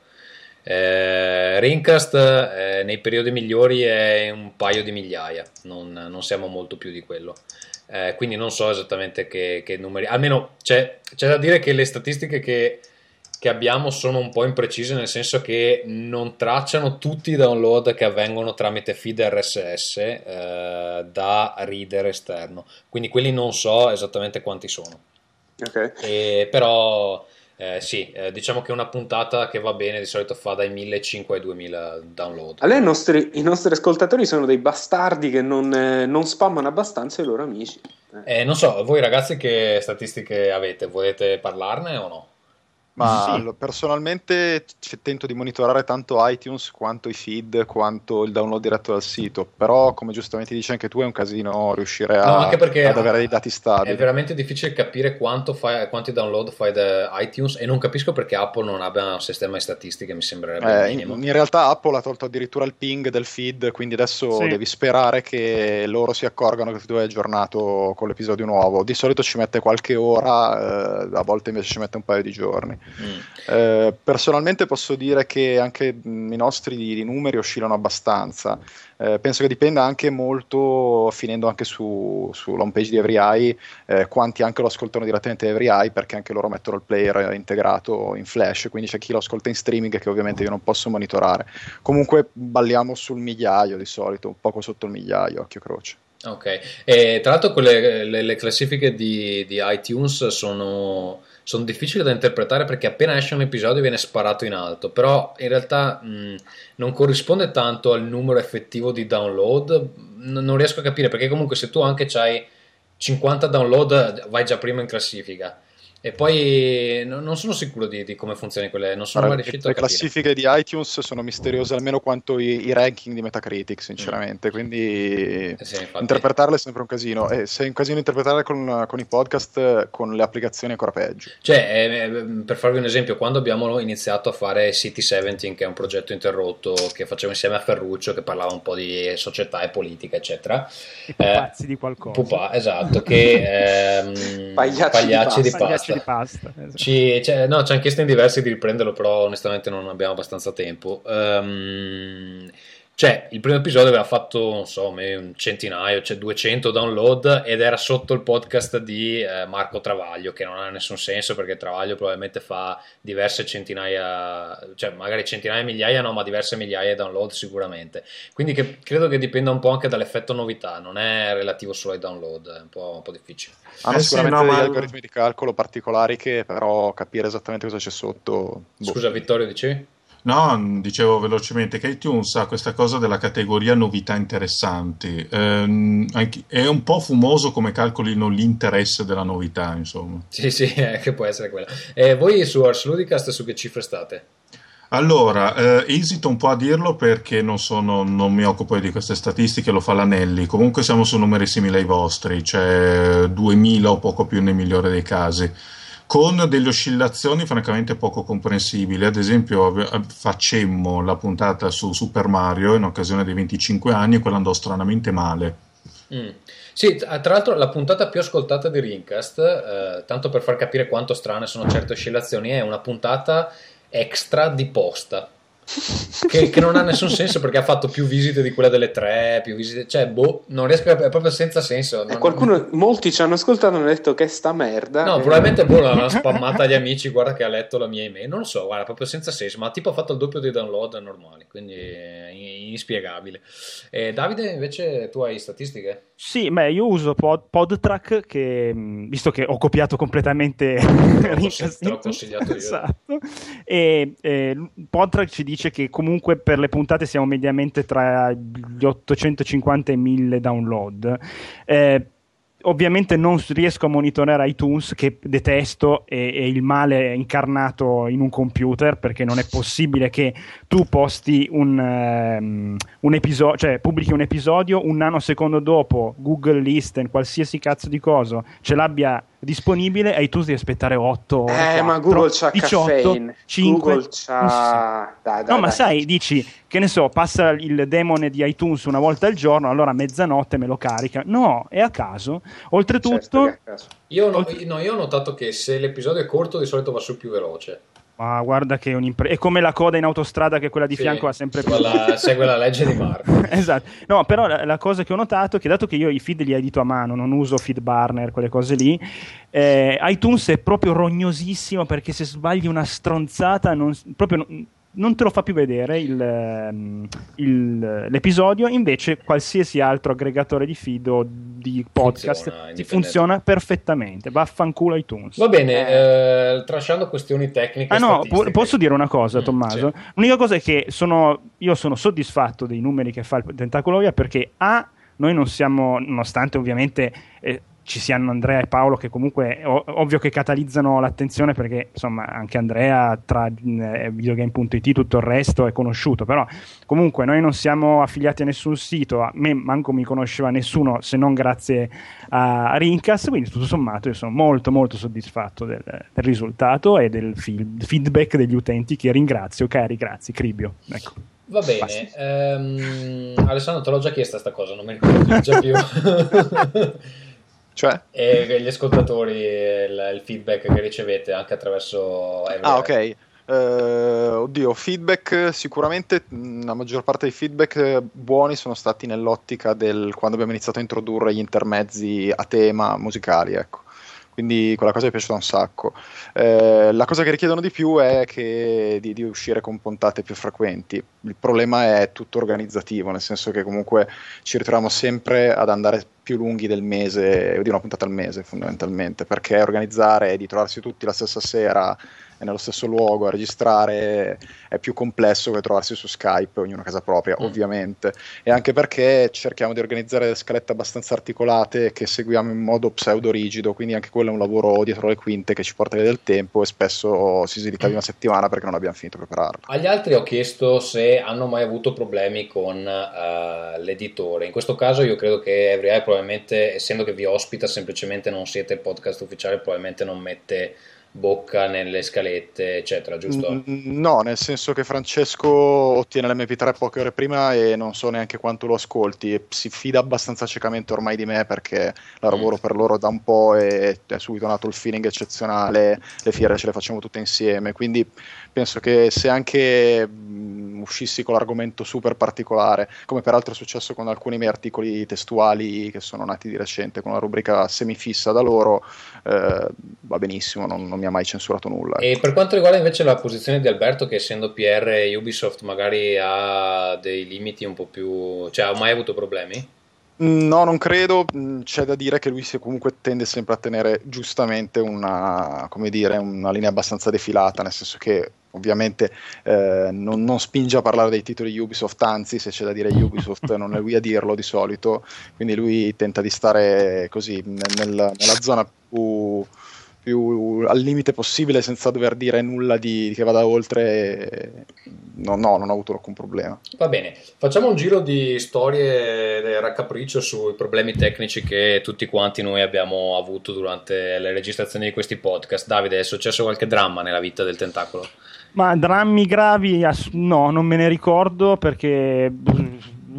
Eh, Rincast eh, nei periodi migliori è un paio di migliaia, non, non siamo molto più di quello. Eh, quindi non so esattamente che, che numeri. Almeno c'è, c'è da dire che le statistiche che che abbiamo sono un po' imprecise nel senso che non tracciano tutti i download che avvengono tramite feed RSS eh, da reader esterno quindi quelli non so esattamente quanti sono
Ok.
E però eh, sì, eh, diciamo che una puntata che va bene di solito fa dai 1500 ai 2000 download.
Allora i nostri, i nostri ascoltatori sono dei bastardi che non, eh, non spammano abbastanza i loro amici. Eh,
non so, voi ragazzi che statistiche avete? Volete parlarne o no?
Ma
Sì.
personalmente c- tento di monitorare tanto iTunes quanto i feed, quanto il download diretto dal sito. Però, come giustamente dici anche tu, è un casino riuscire a-
No, anche perché
ad avere dei dati
È
stabili.
veramente difficile capire quanto fai- quanti download fai da iTunes e non capisco perché Apple non abbia un sistema di statistiche, mi sembrerebbe il
Eh, in,
minimo.
in realtà Apple ha tolto addirittura il ping del feed, quindi adesso
Sì.
devi sperare che loro si accorgano che tu hai aggiornato con l'episodio nuovo. Di solito ci mette qualche ora, eh, a volte invece ci mette un paio di giorni.
Mm.
Eh, personalmente posso dire che anche i nostri numeri oscillano abbastanza. Eh, penso che dipenda anche molto, finendo anche su, sulla home page di EveryEye, eh, quanti anche lo ascoltano direttamente da EveryEye, perché anche loro mettono il player integrato in flash, quindi c'è chi lo ascolta in streaming che ovviamente io non posso monitorare. Comunque balliamo sul migliaio di solito, un poco sotto il migliaio, occhio croce.
Ok, e tra l'altro quelle, le, le classifiche di, di iTunes sono, sono difficili da interpretare perché appena esce un episodio viene sparato in alto, però in realtà mh, non corrisponde tanto al numero effettivo di download, N- non riesco a capire perché comunque se tu anche hai 50 download vai già prima in classifica e poi no- non sono sicuro di, di come funzionano quelle, non sono mai
Guarda,
riuscito
le
a capire.
classifiche di iTunes sono misteriose almeno quanto i, i ranking di Metacritic, sinceramente, quindi
Eh sì, infatti.
interpretarle è sempre un casino. E se è un casino interpretarle con, con i podcast, eh, con le applicazioni è ancora peggio.
Cioè, eh, eh, per farvi un esempio, quando abbiamo iniziato a fare City 17, che è un progetto interrotto che facevo insieme a Ferruccio, che parlava un po' di società e politica, eccetera.
I pupazzi di qualcosa.
Pupa, esatto, che ehm,
Pagliacci di
di
pasta.
pasta.
Pagliacci di pasta. esatto.
Ci, cioè, no, ci hanno chiesto in diversi di riprenderlo, però onestamente non abbiamo abbastanza tempo. Ehm, cioè, il primo episodio aveva fatto, non so, un centinaio, cioè 200 download ed era sotto il podcast di eh, Marco Travaglio, che non ha nessun senso perché Travaglio probabilmente fa diverse centinaia, cioè magari centinaia, migliaia, no, ma diverse migliaia di download sicuramente. Quindi che- credo che dipenda un po' anche dall'effetto novità, non è relativo solo ai download, è un po', un po' difficile.
Hanno
Eh sì,
sicuramente
no,
degli
ma-
algoritmi di calcolo particolari che però capire esattamente cosa c'è sotto. boh.
Scusa Vittorio, dicevi?
No, dicevo velocemente che iTunes ha questa cosa della categoria novità interessanti. Ehm, anche- è un po' fumoso come calcolino l'interesse della novità, insomma.
Sì, sì, eh, che può essere quella. E voi su Ars Ludicast su che cifre state?
Allora, eh, esito un po' a dirlo perché non, sono, non mi occupo di queste statistiche, lo fa l'Anelli. Comunque siamo su numeri simili ai vostri, cioè 2000 o poco più nel migliore dei casi, con delle oscillazioni francamente poco comprensibili. Ad esempio, facemmo la puntata su Super Mario in occasione dei 25 anni e quella andò stranamente male.
Mm. Sì, tra tra l'altro la puntata più ascoltata di Rincast, eh, tanto per far capire quanto strane sono certe oscillazioni, è una puntata extra di posta. Che, che non ha nessun senso perché ha fatto più visite di quella delle tre, più visite, cioè, boh, non riesco a capire, è proprio senza senso.
E
non-
qualcuno, molti ci hanno ascoltato e hanno detto che sta merda.
No,
Eh,
probabilmente boh, l'hanno spammata agli amici, guarda che ha letto la mia email, non lo so, guarda, proprio senza senso, ma tipo ha fatto il doppio dei download normali, quindi è inspiegabile. E Davide, invece, tu hai statistiche?
Sì, beh, io uso Pod, PodTrack che, mh, visto che ho copiato completamente
te l'ho consigliato io.
Esatto. E, eh, PodTrack ci dice che comunque per le puntate siamo mediamente tra gli 850 e 1000 download. Eh, Ovviamente non riesco a monitorare iTunes che detesto e, e il male è incarnato in un computer perché non è possibile che tu posti un, ehm, un episodio, cioè pubblichi un episodio un nanosecondo dopo Google Listen, qualsiasi cazzo di cosa ce l'abbia disponibile e iTunes devi aspettare 8 ore.
Eh, ma
4,
Google c'ha
18,
caffeine.
5,
Google c'ha... Dai, dai,
No, ma
dai.
sai, dici che ne so, passa il demone di iTunes una volta al giorno, allora a mezzanotte me lo carica. No, è a caso. Oltretutto,
Certo a caso.
Io, no- no, io ho notato che se l'episodio è corto di solito va su più veloce.
Ma guarda che è un'impresa. È come la coda in autostrada che quella di
Sì,
fianco ha sempre più.
quella- segue la legge di Marco.
esatto. No, però la, la cosa che ho notato è che dato che io i feed li edito a mano, non uso feed burner, quelle cose lì, eh, iTunes è proprio rognosissimo perché se sbagli una stronzata non, proprio non, te lo fa più vedere il, ehm, il- l'episodio, invece qualsiasi altro aggregatore di feed o di podcast
Funziona,
funziona perfettamente. Vaffanculo iTunes.
Va bene, eh, trasciando questioni tecniche.
Ah no,
statistiche.
po- posso dire una cosa,
Mm,
Tommaso?
sì.
L'unica cosa è che sono, io sono soddisfatto dei numeri che fa il Tentacolo Via perché A, noi non siamo, nonostante ovviamente eh, ci siano Andrea e Paolo che comunque ov- ovvio che catalizzano l'attenzione perché insomma anche Andrea tra eh, videogame.it tutto il resto è conosciuto, però comunque noi non siamo affiliati a nessun sito, a me manco mi conosceva nessuno se non grazie a Rincast, quindi tutto sommato io sono molto molto soddisfatto del, del risultato e del fil- feedback degli utenti che ringrazio, cari, grazie, Cribio. Ecco.
Va bene, ehm, Alessandro te l'ho già chiesta sta cosa, non mi ricordo già più.
Cioè?
e gli ascoltatori, il, il feedback che ricevete anche attraverso
Ah, ok. Eh, oddio, feedback sicuramente mh, la maggior parte dei feedback eh, buoni sono stati nell'ottica del quando abbiamo iniziato a introdurre gli intermezzi a tema musicali, ecco. Quindi quella cosa mi è piaciuta un sacco. Eh, la cosa che richiedono di più è che di, di uscire con puntate più frequenti. Il problema è tutto organizzativo, nel senso che comunque ci ritroviamo sempre ad andare più lunghi del mese, di una puntata al mese fondamentalmente, perché organizzare e di trovarsi tutti la stessa sera e nello stesso luogo a registrare è più complesso che trovarsi su Skype, ognuno a casa propria,
Mm.
ovviamente. E anche perché cerchiamo di organizzare delle scalette abbastanza articolate che seguiamo in modo pseudo rigido, quindi anche quello è un lavoro dietro le quinte che ci porta via del tempo e spesso si slitta di una settimana perché non abbiamo finito di prepararla.
Agli altri ho chiesto se hanno mai avuto problemi con eh, l'editore. In questo caso io credo che Every Eye probabilmente, essendo che vi ospita, semplicemente non siete il podcast ufficiale, probabilmente non mette bocca nelle scalette, eccetera, giusto?
Mm, No, nel senso che Francesco ottiene l'MP3 poche ore prima e non so neanche quanto lo ascolti si fida abbastanza ciecamente ormai di me perché la lavoro
Mm.
per loro da un po' e è subito nato il feeling eccezionale, le fiere ce le facciamo tutte insieme, quindi penso che se anche mh, uscissi con l'argomento super particolare, come peraltro è successo con alcuni miei articoli testuali che sono nati di recente con una rubrica semifissa da loro, eh, va benissimo, non, non mi ha mai censurato nulla.
E per quanto riguarda invece la posizione di Alberto, che essendo PR Ubisoft magari ha dei limiti un po' più... cioè ha mai avuto problemi?
No, non credo. Mm, C'è da dire che lui comunque tende sempre a tenere giustamente una, come dire, una linea abbastanza defilata, nel senso che ovviamente eh, non, non spinge a parlare dei titoli Ubisoft, anzi se c'è da dire Ubisoft non è lui a dirlo di solito, quindi lui tenta di stare così nel- nel- nella zona più, più al limite possibile senza dover dire nulla di, che vada oltre. No, no, non ho avuto alcun problema.
Va bene, facciamo un giro di storie raccapriccio sui problemi tecnici che tutti quanti noi abbiamo avuto durante le registrazioni di questi podcast. Davide, è successo qualche dramma nella vita del tentacolo?
Ma drammi gravi, ass- no, non me ne ricordo perché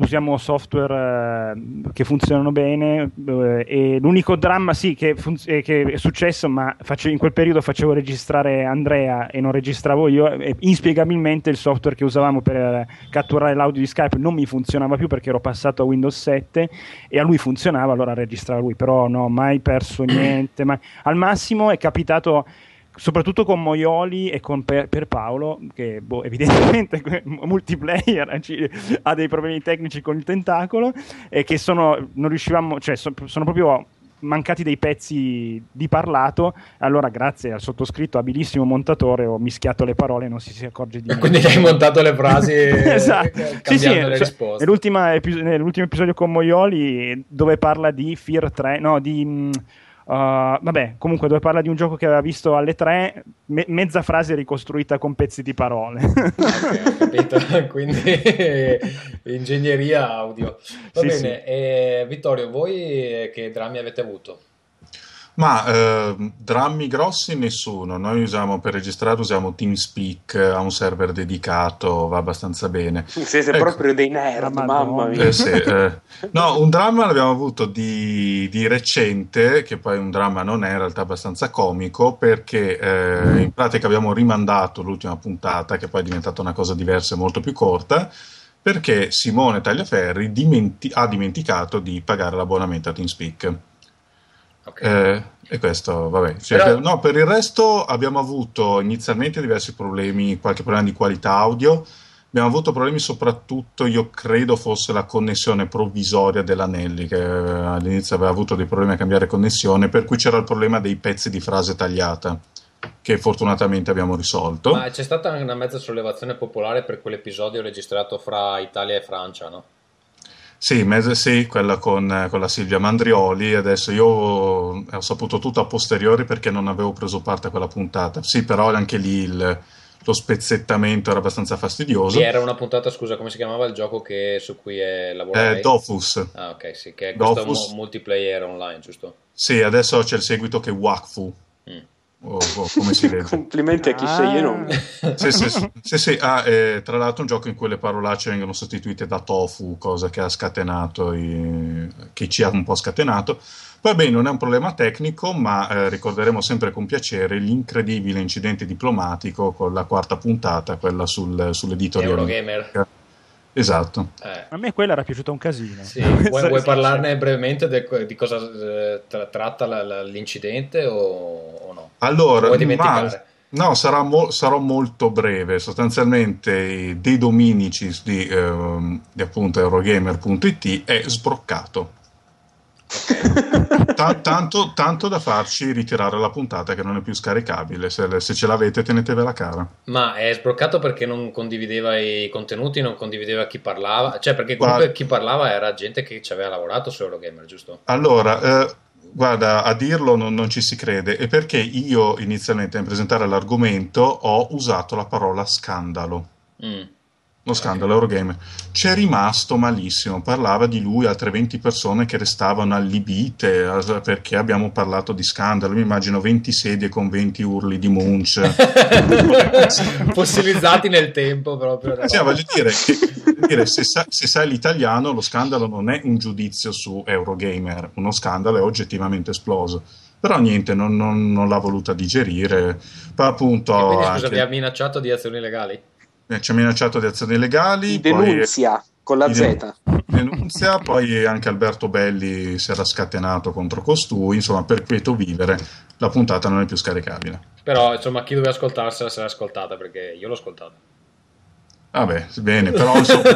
usiamo software eh, che funzionano bene eh, e l'unico dramma sì che, funz- eh, che è successo, ma face- in quel periodo facevo registrare Andrea e non registravo io e inspiegabilmente il software che usavamo per eh, catturare l'audio di Skype non mi funzionava più perché ero passato a Windows 7 e a lui funzionava, allora registrava lui, però no, mai perso niente, ma al massimo è capitato soprattutto con Moioli e con per, per Paolo, che boh, evidentemente multiplayer ha dei problemi tecnici con il tentacolo e che sono, non riuscivamo, cioè so- sono proprio mancati dei pezzi di parlato. Allora grazie al sottoscritto abilissimo montatore ho mischiato le parole e non si, si accorge di niente.
Quindi hai montato le frasi
esatto.
cambiando
Sì, sì,
le
cioè, nell'ultimo episodio con Moioli dove parla di Fear 3, no, di... uh, vabbè, comunque dove parla di un gioco che aveva visto alle 3, me- mezza frase ricostruita con pezzi di parole.
Ok, ho capito. Quindi ingegneria audio. Va
Sì,
bene, e Vittorio, voi che drammi avete avuto?
Ma eh, drammi grossi nessuno, noi usiamo per registrare usiamo TeamSpeak, ha un server dedicato, va abbastanza bene.
Siete
Ecco.
proprio dei nerd, mamma
Madonna.
mia.
Eh, sì, eh. No, un dramma l'abbiamo avuto di, di recente, che poi un dramma non è, in realtà abbastanza comico, perché eh, in pratica abbiamo rimandato l'ultima puntata, che poi è diventata una cosa diversa e molto più corta, perché Simone Tagliaferri dimenti- ha dimenticato di pagare l'abbonamento a TeamSpeak. Eh, e questo, vabbè. Cioè,
Però-
per, no, per il resto abbiamo avuto inizialmente diversi problemi, qualche problema di qualità audio. Abbiamo avuto problemi soprattutto, io credo fosse la connessione provvisoria dell'Anelli, che eh, all'inizio aveva avuto dei problemi a cambiare connessione, per cui c'era il problema dei pezzi di frase tagliata, che fortunatamente abbiamo risolto.
Ma c'è stata una mezza sollevazione popolare per quell'episodio registrato fra Italia e Francia, no?
Sì, mese sì, quella con, con la Silvia Mandrioli. Adesso io ho saputo tutto a posteriori perché non avevo preso parte a quella puntata. Sì, però anche lì il- lo spezzettamento era abbastanza fastidioso.
Sì, era una puntata, scusa, come si chiamava il gioco che- su cui è
Eh,
lei?
Dofus.
Ah, ok, sì, che è questo
Dofus.
mo- multiplayer online, giusto?
Sì, adesso c'è il seguito che è Wakfu. O, o come si vede.
Complimenti a chi
Ah.
sceglie i nomi.
Sì, sì, sì, sì, sì. Ah, eh, tra l'altro un gioco in cui le parolacce vengono sostituite da tofu, cosa che ha scatenato, i- che ci ha un po' scatenato. Va bene, non è un problema tecnico, ma eh, ricorderemo sempre con piacere l'incredibile incidente diplomatico con la quarta puntata, quella sul, sull'editoriale.
Eurogamer.
Esatto.
Eh.
A me quella era piaciuta un casino.
Sì, vuoi, vuoi parlarne brevemente de- di cosa eh, tra- tratta la- la- l'incidente o?
Allora,
Vuoi
ma- no, sarà mo- sarò molto breve. Sostanzialmente, i- dei dominici di, ehm, di appunto Eurogamer.it è sbroccato. Ta- tanto, tanto da farci ritirare la puntata che non è più scaricabile. Se, se ce l'avete, tenetevela cara.
Ma è sbroccato perché non condivideva i contenuti, non condivideva chi parlava, cioè perché comunque
Guarda-
chi parlava era gente che ci aveva lavorato su Eurogamer, giusto?
Allora, eh, guarda, a dirlo non, non ci si crede. E perché io inizialmente nel presentare l'argomento ho usato la parola scandalo.
Mm.
Lo scandalo Eurogamer. C'è rimasto malissimo. Parlava di lui, altre 20 persone che restavano allibite perché abbiamo parlato di scandalo. Mi immagino 20 sedie con 20 urli di Munch.
Fossilizzati nel tempo proprio.
Sì, voglio dire, dire, se, sa- se sai l'italiano, lo scandalo non è un giudizio su Eurogamer, uno scandalo è oggettivamente esploso. Però niente, non, non- non l'ha voluta digerire. Poi appunto
E quindi scusa,
anche-
vi ha minacciato di azioni legali?
Eh, ci ha minacciato di azioni legali. poi-
Denunzia con la Z.
denunzia, poi anche Alberto Belli si era scatenato contro costui, insomma, per quieto vivere, la puntata non è più scaricabile.
Però insomma chi doveva ascoltarsela se l'ha ascoltata perché io l'ho ascoltata.
Vabbè, bene, però insomma,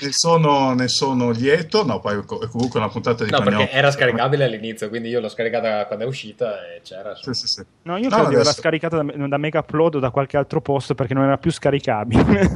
ne, sono, ne sono lieto, no, poi è comunque una puntata di
No,
Pagnol-
perché era scaricabile all'inizio, quindi io l'ho scaricata quando è uscita e c'era.
Sì, sì, sì.
No, io
No,
credo
adesso-
scaricata da, da Mega Upload o da qualche altro posto perché non era più scaricabile.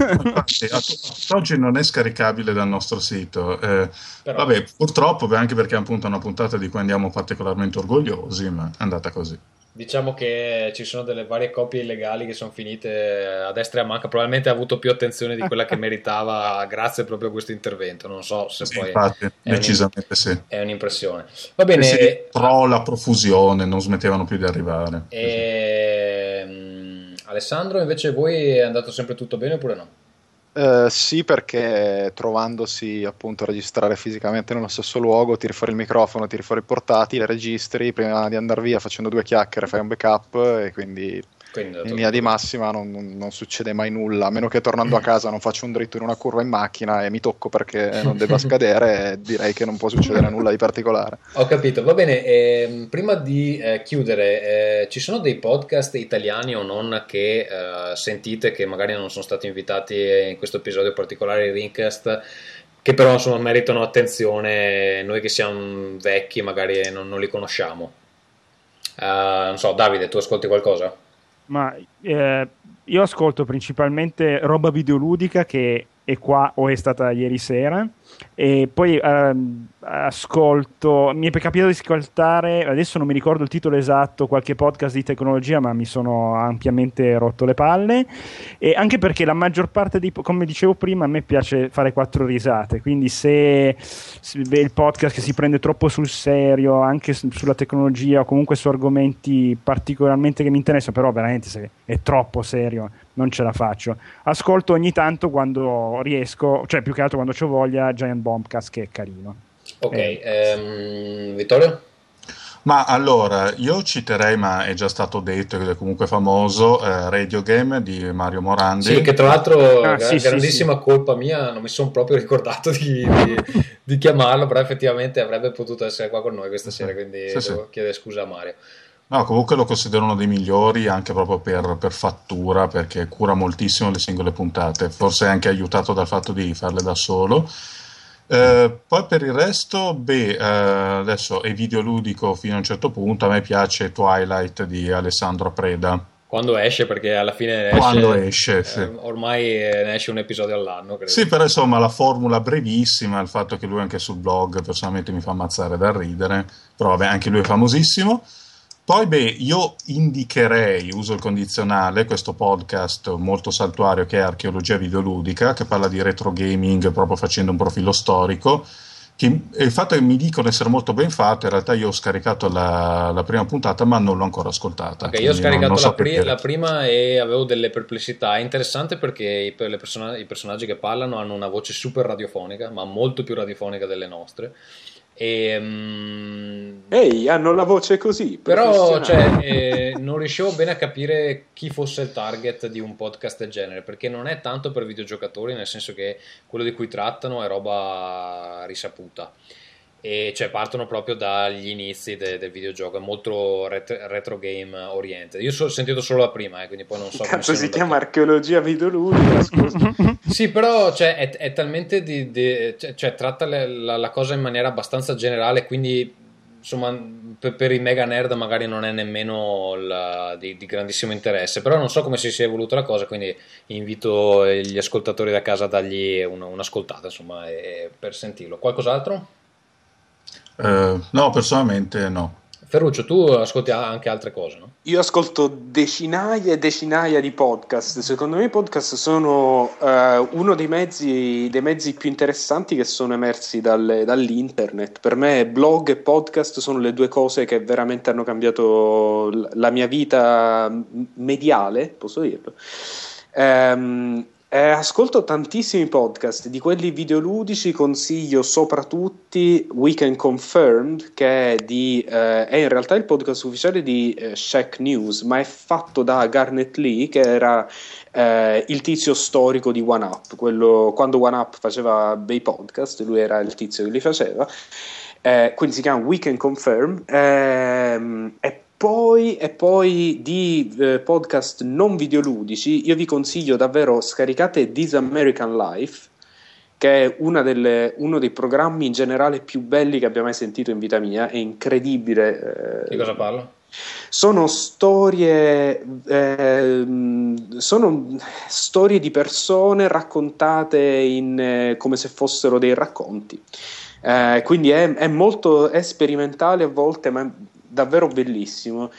Oggi non è scaricabile dal nostro sito. eh,
Però-
Vabbè, purtroppo, anche perché è appunto una puntata di cui andiamo particolarmente orgogliosi, ma è andata così.
Diciamo che ci sono delle varie copie illegali che sono finite a destra e a manca. Probabilmente ha avuto più attenzione di quella che meritava grazie proprio a questo intervento. Non so se
Sì,
poi
infatti,
è,
decisamente sì.
è un'impressione. Va bene.
Sì,
e-
pro la profusione, non smettevano più di arrivare.
ehm, Alessandro, invece voi è andato sempre tutto bene oppure no?
Eh, sì, perché trovandosi appunto a registrare fisicamente nello stesso luogo, tiri fuori il microfono, tiri fuori il portatile, registri, prima di andare via facendo due chiacchiere fai un backup e quindi
Quindi
in linea di massima non, non- succede mai nulla, a meno che tornando a casa non faccio un dritto in una curva in macchina e mi tocco perché non debba scadere, eh, direi che non può succedere nulla di particolare.
Ho capito, va bene. ehm, prima di eh, chiudere, eh, ci sono dei podcast italiani o non che eh, sentite che magari non sono stati invitati in questo episodio particolare di Rincast, che però insomma meritano attenzione, noi che siamo vecchi magari non, non li conosciamo. Eh, non so, Davide, tu ascolti qualcosa?
Ma eh, io ascolto principalmente roba videoludica che è qua o è stata ieri sera. E poi ehm, ascolto mi è capitato di ascoltare adesso non mi ricordo il titolo esatto qualche podcast di tecnologia ma mi sono ampiamente rotto le palle. E anche perché la maggior parte di come dicevo prima a me piace fare quattro risate. Quindi se, se il podcast che si prende troppo sul serio anche su- sulla tecnologia o comunque su argomenti particolarmente che mi interessano però veramente se è troppo serio non ce la faccio. Ascolto ogni tanto quando riesco cioè più che altro quando ho voglia Giant Bombcast che è carino
Ok,
Eh.
ehm, Vittorio?
Ma allora, io citerei, ma è già stato detto ed è comunque famoso, eh, Radio Game di Mario Morandi.
Sì, che tra l'altro,
Ah,
gra-
sì, sì,
grandissima colpa mia, non mi sono proprio ricordato di, di- di chiamarlo, però effettivamente avrebbe potuto essere qua con noi questa sera, quindi
Sì, sì.
devo chiedere scusa a Mario.
No, comunque lo considero uno dei migliori anche proprio per, per fattura, perché cura moltissimo le singole puntate, forse è anche aiutato dal fatto di farle da solo. Eh, poi per il resto, beh, eh, adesso è videoludico fino a un certo punto, a me piace Twilight di Alessandro Preda,
Quando esce, perché alla fine esce,
quando esce. sì.
eh, ormai eh, ne esce un episodio all'anno, credo.
Sì, però insomma la formula brevissima, il fatto che lui anche sul blog personalmente mi fa ammazzare da ridere, però vabbè, anche lui è famosissimo. Poi, beh, io indicherei, uso il condizionale, questo podcast molto saltuario che è Archeologia Videoludica, che parla di retro gaming proprio facendo un profilo storico. Che, il fatto che mi dicono essere molto ben fatto, in realtà io ho scaricato la, la prima puntata, ma non l'ho ancora ascoltata.
Ok, io ho
quindi non-
scaricato
non so
la, pri- la prima e avevo delle perplessità. È interessante perché i, per le persona- i personaggi che parlano hanno una voce super radiofonica, ma molto più radiofonica delle nostre. E, mm,
Ehi, hanno la voce così.
Però cioè, eh, non riuscivo bene a capire chi fosse il target di un podcast del genere, perché non è tanto per videogiocatori, nel senso che quello di cui trattano è roba risaputa. E cioè partono proprio dagli inizi de- del videogioco, è molto ret- retro game oriented. Io so- ho sentito solo la prima, eh, quindi poi non so come
Cazzo, si chiama archeologia videoludica. scusa.
Sì, però cioè, è, è talmente di, di- cioè, cioè, tratta le- la, la cosa in maniera abbastanza generale, quindi insomma per, per i mega nerd magari non è nemmeno la- di, di grandissimo interesse, però non so come si sia evoluta la cosa, quindi invito gli ascoltatori da casa a dargli una- un'ascoltata, insomma, e- per sentirlo. Qualcos'altro?
Eh, no, personalmente no.
Ferruccio, tu ascolti anche altre cose, no?
Io ascolto decinaia e decinaia di podcast. Secondo me i podcast sono eh, uno dei mezzi, dei mezzi più interessanti che sono emersi dal- dall'internet. Per me blog e podcast sono le due cose che veramente hanno cambiato la mia vita mediale, posso dirlo. Ehm, eh, ascolto tantissimi podcast, di quelli videoludici consiglio sopra tutti Weekend Confirmed, che è, di, eh, è in realtà il podcast ufficiale di eh, Shack News, ma è fatto da Garnet Lee, che era eh, il tizio storico di OneUp, quello, quando OneUp faceva bei podcast, lui era il tizio che li faceva. Eh, quindi si chiama Weekend Confirm. Ehm, e poi, e poi di eh, podcast non videoludici, io vi consiglio davvero scaricate This American Life, che è una delle- uno dei programmi in generale più belli che abbia mai sentito in vita mia. È incredibile. eh,
Di cosa parlo?
sono storie, ehm, sono storie di persone raccontate in, eh, come se fossero dei racconti. Eh, quindi è, è molto è sperimentale a volte, ma davvero bellissimo.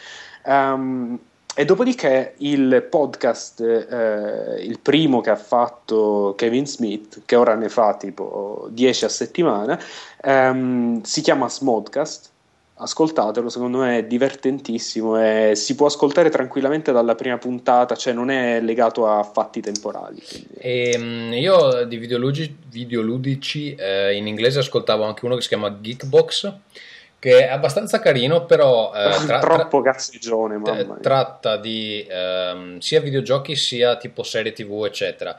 Ehm, e dopodiché il podcast, eh, il primo che ha fatto Kevin Smith, che ora ne fa tipo 10 a settimana, ehm, si chiama Smodcast. Ascoltatelo, secondo me è divertentissimo e si può ascoltare tranquillamente dalla prima puntata, cioè non è legato a fatti temporali. quindi-
Ehm, io di videoludici, videoludici eh, in inglese ascoltavo anche uno che si chiama Geekbox, che è abbastanza carino, però eh, tra-
Troppo cazzeggione, mamma
eh,
mia.
tratta di ehm, sia videogiochi sia tipo serie tv, eccetera.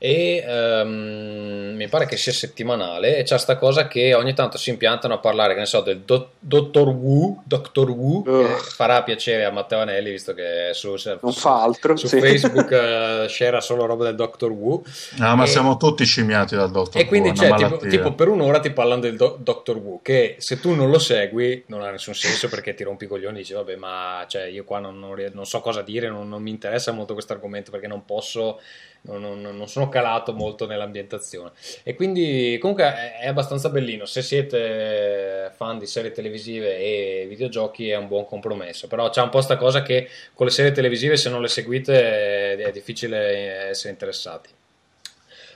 E ehm, mi pare che sia settimanale e c'è sta cosa che ogni tanto si impiantano a parlare, che ne so, del do- Dottor Wu, Doctor Wu, che
Ugh.
farà piacere a Matteo Anelli, visto che su, su-
Non fa altro.
su
sì.
Facebook eh, share solo roba del Doctor Wu.
Ah, ma
E-
siamo tutti scimmiati dal dottor
e quindi
Wu, una
tipo, tipo per un'ora ti parlano del do- Doctor Wu, che se tu non lo segui non ha nessun senso perché ti rompi i coglioni e dici vabbè ma cioè, io qua non, non non so cosa dire, non, non mi interessa molto questo argomento perché non posso non, non- non sono calato molto nell'ambientazione. E quindi comunque è, abbastanza bellino. Se siete fan di serie televisive e videogiochi è un buon compromesso. Però c'è un po' sta cosa che con le serie televisive se non le seguite è, difficile essere interessati.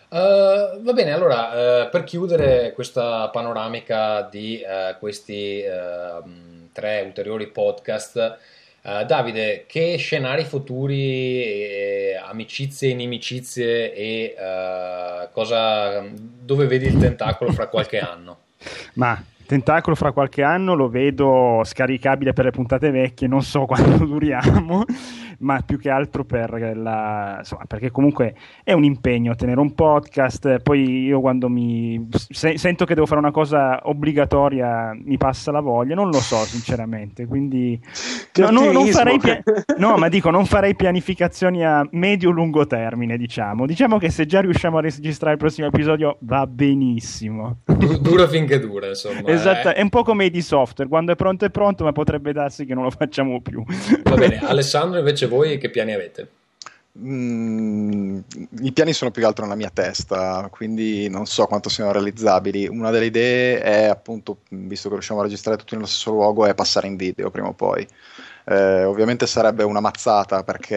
Uh, va bene, allora uh, per chiudere questa panoramica di uh, questi uh, tre ulteriori podcast, uh, Davide, che scenari futuri, eh, amicizie, inimicizie e uh, cosa, dove vedi il tentacolo fra qualche anno?
Ma Tentacolo fra qualche anno lo vedo scaricabile per le puntate vecchie, non so quanto duriamo, ma più che altro per la, insomma, perché comunque è un impegno tenere un podcast, poi io quando mi se- sento che devo fare una cosa obbligatoria mi passa la voglia, non lo so sinceramente, quindi no, no, non
ottimismo.
farei pia- no, ma dico non farei pianificazioni a medio-lungo termine, diciamo. Diciamo che se già riusciamo a registrare il prossimo episodio va benissimo.
Du- dura finché dura, insomma.
Esatto,
eh.
è un po' come i di software, quando è pronto è pronto, ma potrebbe darsi che non lo facciamo più.
Va bene, Alessandro, invece voi che piani avete?
Mm, I piani sono più che altro nella mia testa, quindi non so quanto siano realizzabili. Una delle idee è appunto, visto che riusciamo a registrare tutti nello stesso luogo, è passare in video prima o poi. Eh, ovviamente sarebbe una mazzata perché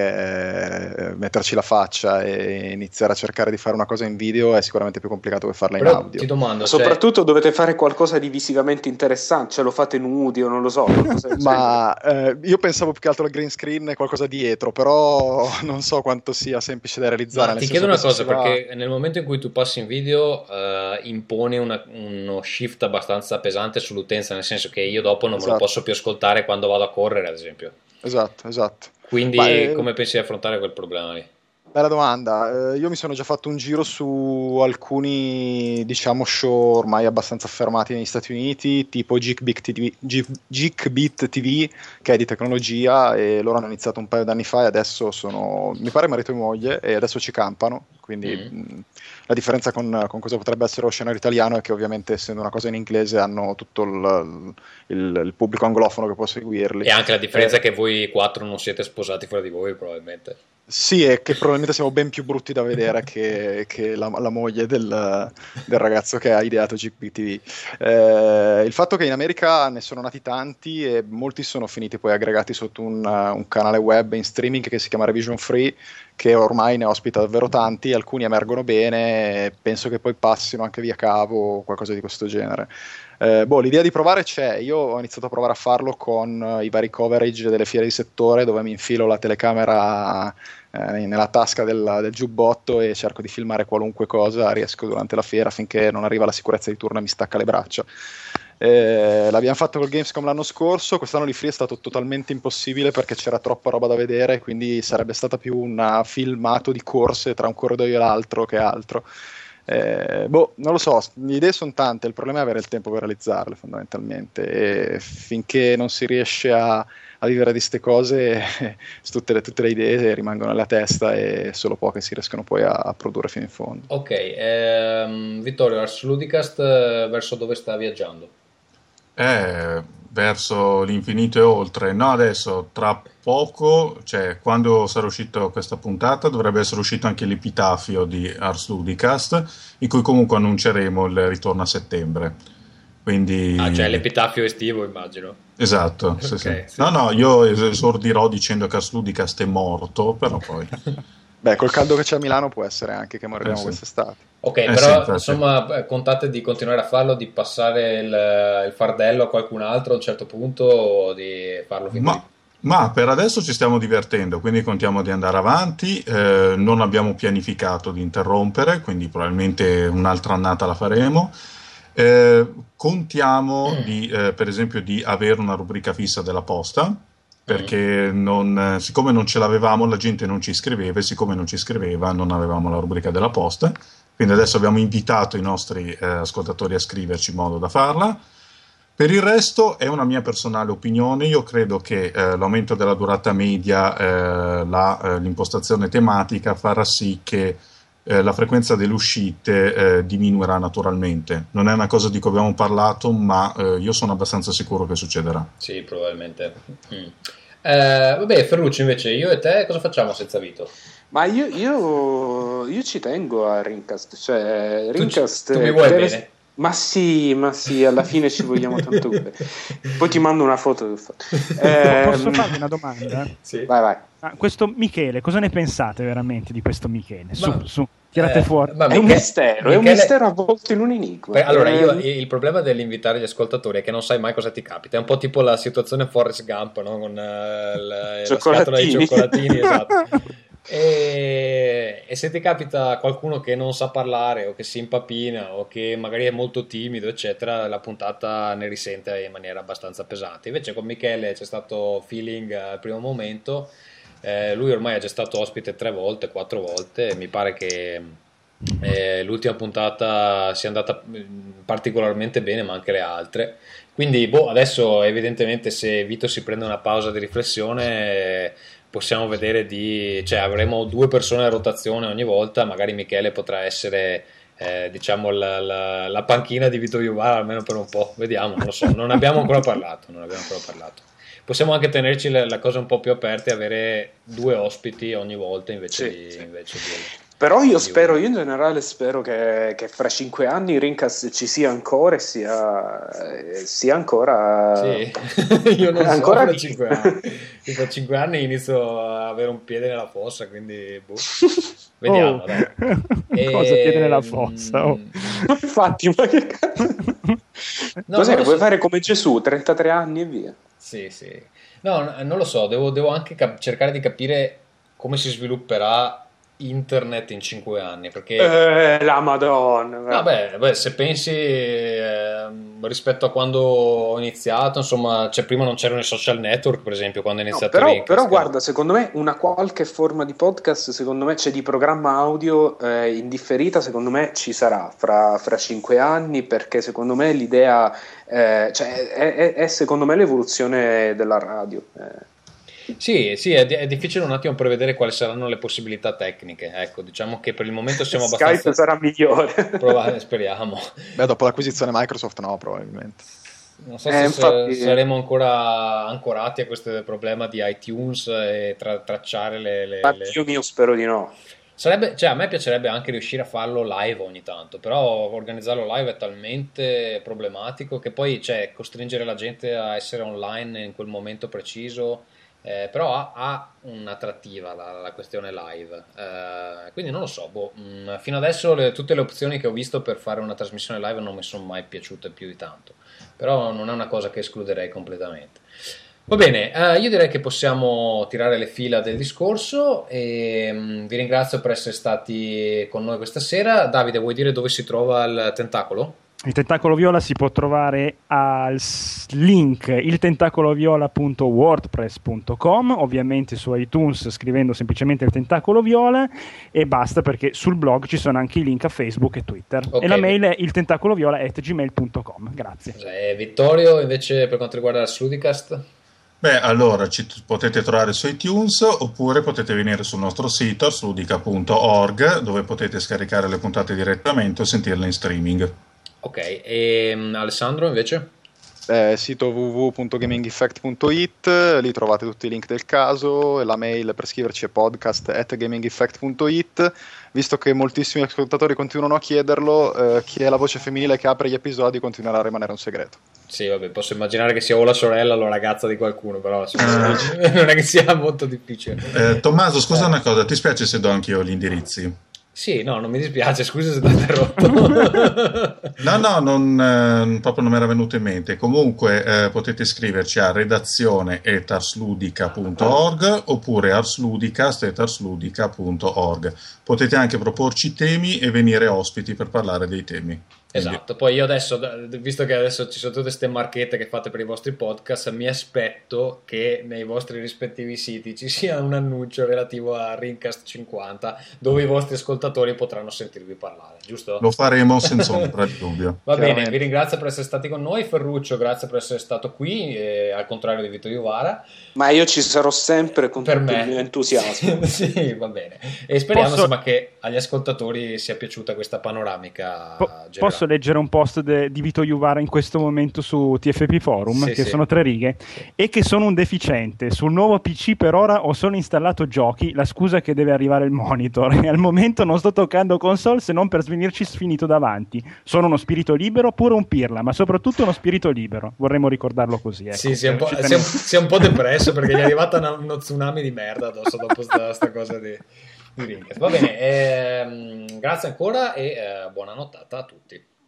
eh, metterci la faccia e iniziare a cercare di fare una cosa in video è sicuramente più complicato che farla in
Però
audio.
ti domando, se-
Soprattutto dovete fare qualcosa di visivamente interessante, ce lo fate nudi o non lo so.
Ma eh, io pensavo più che altro al green screen e qualcosa dietro, però non so quanto sia semplice da realizzare.
Ma
nel
ti chiedo una cosa,
va-
perché nel momento in cui tu passi in video eh, imponi una- uno shift abbastanza pesante sull'utenza, nel senso che io dopo non me lo
Esatto.
posso più ascoltare quando vado a correre, ad esempio.
Esatto, esatto.
Quindi
Ma, eh,
come pensi di affrontare quel problema lì?
Bella domanda. Eh, io mi sono già fatto un giro su alcuni, diciamo, show ormai abbastanza affermati negli Stati Uniti, tipo Geekbeat TV, Geek- TV, che è di tecnologia, e loro hanno iniziato un paio d'anni fa e adesso sono, mi pare marito e moglie, e adesso ci campano. Quindi
Mm.
mh, la differenza con, con cosa potrebbe essere lo scenario italiano è che ovviamente essendo una cosa in inglese hanno tutto il, il- il pubblico anglofono che può seguirli.
E anche la differenza
Eh,
è che voi quattro non siete sposati fra di voi, probabilmente.
Sì, è che probabilmente siamo ben più brutti da vedere che, che la, la moglie del, del ragazzo che ha ideato GPTV. Eh, il fatto che in America ne sono nati tanti e molti sono finiti poi aggregati sotto un, un canale web in streaming che si chiama Revision Free, che ormai ne ospita davvero tanti, alcuni emergono bene, penso che poi passino anche via cavo o qualcosa di questo genere. Eh, boh, l'idea di provare c'è, io ho iniziato a provare a farlo con eh, i vari coverage delle fiere di settore dove mi infilo la telecamera eh, nella tasca del, del giubbotto e cerco di filmare qualunque cosa riesco durante la fiera finché non arriva la sicurezza di turno e mi stacca le braccia. Eh, l'abbiamo fatto col Gamescom l'anno scorso, quest'anno l'e-free è stato totalmente impossibile perché c'era troppa roba da vedere, quindi sarebbe stata più un filmato di corse tra un corridoio e l'altro che altro. Eh, boh, non lo so, le idee sono tante, il problema è avere il tempo per realizzarle fondamentalmente e finché non si riesce a, a vivere di queste cose tutte le, tutte le idee rimangono nella testa e solo poche si riescono poi a, a produrre fino in fondo.
Ok, ehm, Vittorio, Ars Ludicast eh, verso dove sta viaggiando?
Eh, verso l'infinito e oltre. No, adesso tra poco, cioè quando sarà uscita questa puntata, dovrebbe essere uscito anche l'epitafio di Ars Ludicast, in cui comunque annunceremo il ritorno a settembre. Quindi
Ah, cioè l'epitafio estivo, immagino.
Esatto, sì,
Ok,
sì.
sì.
No, no, io es- esordirò dicendo che Ars Ludicast è morto, però poi
Beh, col caldo che c'è a Milano può essere anche che moriremo
Eh, sì.
quest'estate.
Ok,
Eh,
però
sì,
insomma, eh, contate di continuare a farlo, di passare il, il fardello a qualcun altro a un certo punto o di farlo finire.
Ma, ma per adesso ci stiamo divertendo, quindi contiamo di andare avanti. eh, non abbiamo pianificato di interrompere, quindi probabilmente un'altra annata la faremo. Eh, contiamo di, eh, per esempio di avere una rubrica fissa della posta perché non, siccome non ce l'avevamo la gente non ci scriveva e siccome non ci scriveva non avevamo la rubrica della posta quindi adesso abbiamo invitato i nostri eh, ascoltatori a scriverci in modo da farla per il resto è una mia personale opinione, io credo che eh, l'aumento della durata media, eh, la, eh, l'impostazione tematica farà sì che eh, la frequenza delle uscite eh, diminuirà naturalmente. Non è una cosa di cui abbiamo parlato, ma eh, io sono abbastanza sicuro che succederà.
Sì, probabilmente. Mm. Vabbè, Ferruccio, invece, io e te cosa facciamo senza Vito?
Ma io, io, io ci tengo a Rincast, cioè
Tu, ci-
Rincast
tu mi vuoi
deve-
bene?
Ma sì, ma sì, alla fine ci vogliamo tanto bene. Poi ti mando una foto del fatto.
Posso
Ehm,
farvi una domanda?
Sì.
Vai, vai.
Ah, questo Michele, cosa ne pensate veramente di questo Michele? Su,
Ma-
su, tirate
eh,
fuori.
ma
È un
Michele-
mistero, è un
Michele-
mistero avvolto in un enigma.
Beh, Allora, io,
Eh,
il problema dell'invitare gli ascoltatori è che non sai mai cosa ti capita. È un po' tipo la situazione Forrest Gump, no? Con eh, la, la scatola di
Cioccolatini.
cioccolatini, esatto. E, e se ti capita qualcuno che non sa parlare o che si impapina o che magari è molto timido, eccetera, la puntata ne risente in maniera abbastanza pesante. Invece con Michele c'è stato feeling al primo momento. Eh, lui ormai è già stato ospite tre volte, quattro volte. Mi pare che eh, l'ultima puntata sia andata mm, particolarmente bene, ma anche le altre. Quindi, boh, adesso evidentemente se Vito si prende una pausa di riflessione, possiamo vedere di, cioè avremo due persone a rotazione ogni volta, magari Michele potrà essere eh, diciamo la, la- la panchina di Vito Iuvara almeno per un po', vediamo, non lo so, non abbiamo ancora parlato, non abbiamo ancora parlato. Possiamo anche tenerci la, la cosa un po' più aperta e avere due ospiti ogni volta invece
Sì,
di,
sì.
invece di-
Però io spero, io in generale spero che, che fra cinque anni Rincast ci sia ancora e sia, sia ancora...
Sì, io non
ancora
so, fra. 5 anni. Io Fra 5 anni inizio a avere un piede nella fossa, quindi boh. Vediamo,
Oh.
dai.
Cosa
E-
chiede nella fossa? Oh.
Infatti, ma che cazzo?
No,
Cos'è? Vuoi
so.
fare come Gesù, 33 anni e via?
Sì, sì. No, non lo so, devo, devo anche cap- cercare di capire come si svilupperà internet in 5 anni, perché...
Eh, la madonna.
Vabbè, beh, se pensi ehm, rispetto a quando ho iniziato, insomma, cioè prima non c'erano i social network, per esempio, quando
No,
iniziato
però,
Rincast.
però guarda, secondo me una qualche forma di podcast, secondo me c'è di programma audio eh, indifferita, secondo me ci sarà fra, fra cinque anni, perché secondo me l'idea, eh, cioè è, è- è secondo me l'evoluzione della radio. eh.
Sì, sì, è, è difficile un attimo prevedere quali saranno le possibilità tecniche. Ecco, diciamo che per il momento siamo
Skype
abbastanza
sarà migliore.
provati, speriamo.
Beh, dopo l'acquisizione Microsoft no, probabilmente.
Non so
Eh,
se
infatti-
saremo ancora ancorati a questo problema di iTunes e tra- tracciare le... le-
Ma
le-
io mio spero di no.
Sarebbe, cioè, a me piacerebbe anche riuscire a farlo live ogni tanto, però organizzarlo live è talmente problematico che poi cioè, costringere la gente a essere online in quel momento preciso, eh, però ha, ha un'attrattiva la, la questione live. Eh, quindi non lo so, boh, mh, fino adesso le- tutte le opzioni che ho visto per fare una trasmissione live non mi sono mai piaciute più di tanto, però non è una cosa che escluderei completamente. Va bene, eh, io direi che possiamo tirare le fila del discorso e mm, vi ringrazio per essere stati con noi questa sera. Davide, vuoi dire dove si trova il tentacolo?
Il tentacolo viola si può trovare al link iltentacoloviola.wordpress.com, ovviamente su iTunes scrivendo semplicemente il tentacolo viola e basta perché sul blog ci sono anche i link a Facebook e Twitter.
Ok.
E la mail è iltentacoloviola.gmail.com. Grazie.
Eh, Vittorio, invece, per quanto riguarda il Sludicast?
Beh, allora ci t- potete trovare su iTunes oppure potete venire sul nostro sito sludica.org dove potete scaricare le puntate direttamente o sentirle in streaming.
Ok, e mm, Alessandro, invece?
Eh, sito www.gamingeffect.it, lì trovate tutti i link del caso, e la mail per scriverci è podcast at gamingeffect.it. Visto che moltissimi ascoltatori continuano a chiederlo, eh, chi è la voce femminile che apre gli episodi continuerà a rimanere un segreto.
Sì, vabbè, posso immaginare che sia o la sorella o la ragazza di qualcuno, però insomma, non è che sia molto difficile.
Eh, Tommaso, scusa una cosa, ti spiace se do anch'io gli indirizzi?
Sì, no, non mi dispiace, scusa se ti ho interrotto.
No, no, non, eh, proprio non mi era venuto in mente. Comunque eh, potete scriverci a redazione etarsludica.org oppure arsludicast.arsludica.org. Potete anche proporci temi e venire ospiti per parlare dei temi.
Esatto, poi io adesso, visto che adesso ci sono tutte queste marchette che fate per i vostri podcast, mi aspetto che nei vostri rispettivi siti ci sia un annuncio relativo a Rincast 50 dove i vostri ascoltatori potranno sentirvi parlare, giusto?
Lo faremo senza ombra di dubbio.
Va bene, vi ringrazio per essere stati con noi. Ferruccio, grazie per essere stato qui, eh, al contrario di Vito Iuvara.
Ma io ci sarò sempre con
Per
tutto
me.
il mio entusiasmo.
sì, va bene. E speriamo
Posso-
insomma che agli ascoltatori sia piaciuta questa panoramica
Po-
generale.
posso posso leggere un post de- di Vito Juvara in questo momento su TFP Forum,
Sì,
che
sì.
sono tre righe, e che sono un deficiente. Sul nuovo PC per ora ho solo installato giochi, la scusa è che deve arrivare il monitor, e al momento non sto toccando console se non per svenirci sfinito davanti. Sono uno spirito libero, pure un pirla, ma soprattutto uno spirito libero. Vorremmo ricordarlo così. Ecco.
Sì, si è un po', si è si è un po' depresso perché gli è arrivata una- uno tsunami di merda addosso dopo sta, sta cosa di. Va bene, ehm, grazie ancora e eh, buona nottata a tutti.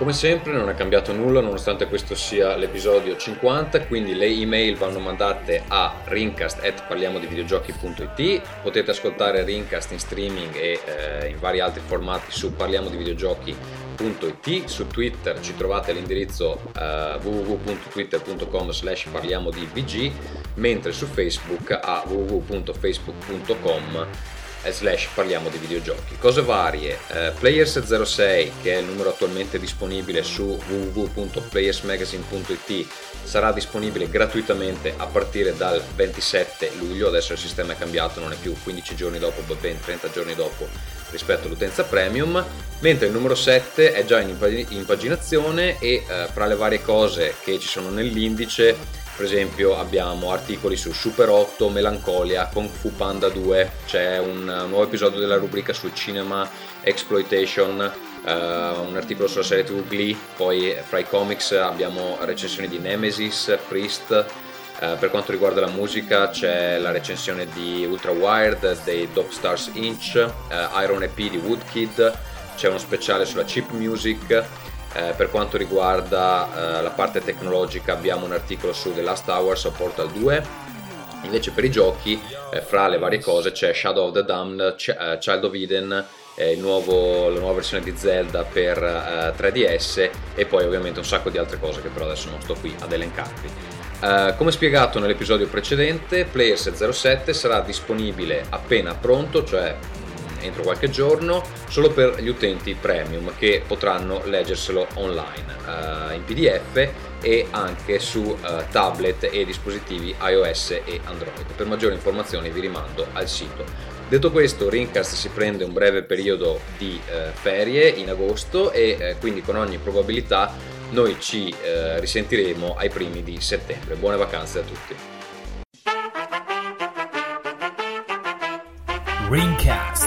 Come sempre non è cambiato nulla nonostante questo sia l'episodio 50, quindi le email vanno mandate a rincast.parliamodivideogiochi.it Potete ascoltare Rincast in streaming e eh, in vari altri formati su parliamodivideogiochi.it Su Twitter ci trovate l'indirizzo eh, www.twitter.com slash parliamo di VG mentre su Facebook a www.facebook.com slash parliamo di videogiochi. Cose varie, eh, Players06 che è il numero attualmente disponibile su www.playersmagazine.it sarà disponibile gratuitamente a partire dal 27 luglio, adesso il sistema è cambiato, non è più 15 giorni dopo, ma ben 30 giorni dopo rispetto all'utenza premium, mentre il numero 7 è già in impa- impaginazione e eh, fra le varie cose che ci sono nell'indice per esempio abbiamo articoli su Super 8, Melancolia, Kung Fu Panda 2, c'è un nuovo episodio della rubrica sul cinema exploitation, uh, un articolo sulla serie TV Glee, poi fra i comics abbiamo recensioni di Nemesis, Priest, Uh, per quanto riguarda la musica c'è la recensione di Ultra Wired dei Dope Stars Inch, uh, Iron EP di Woodkid, c'è uno speciale sulla chip music, eh, per quanto riguarda eh, la parte tecnologica abbiamo un articolo su The Last Hours of Portal 2 invece per i giochi eh, fra le varie cose c'è Shadow of the Damned, C- eh, Child of Eden nuovo- la nuova versione di Zelda per eh, 3DS e poi ovviamente un sacco di altre cose che però adesso non sto qui ad elencarvi. Eh, come spiegato nell'episodio precedente, Players 07 sarà disponibile appena pronto, cioè entro qualche giorno, solo per gli utenti premium che potranno leggerselo online eh, in PDF e anche su eh, tablet e dispositivi iOS e Android. Per maggiori informazioni vi rimando al sito. Detto questo, Rincast si prende un breve periodo di eh, ferie in agosto e eh, quindi con ogni probabilità noi ci eh, risentiremo ai primi di settembre. Buone vacanze a tutti.
Ringcast.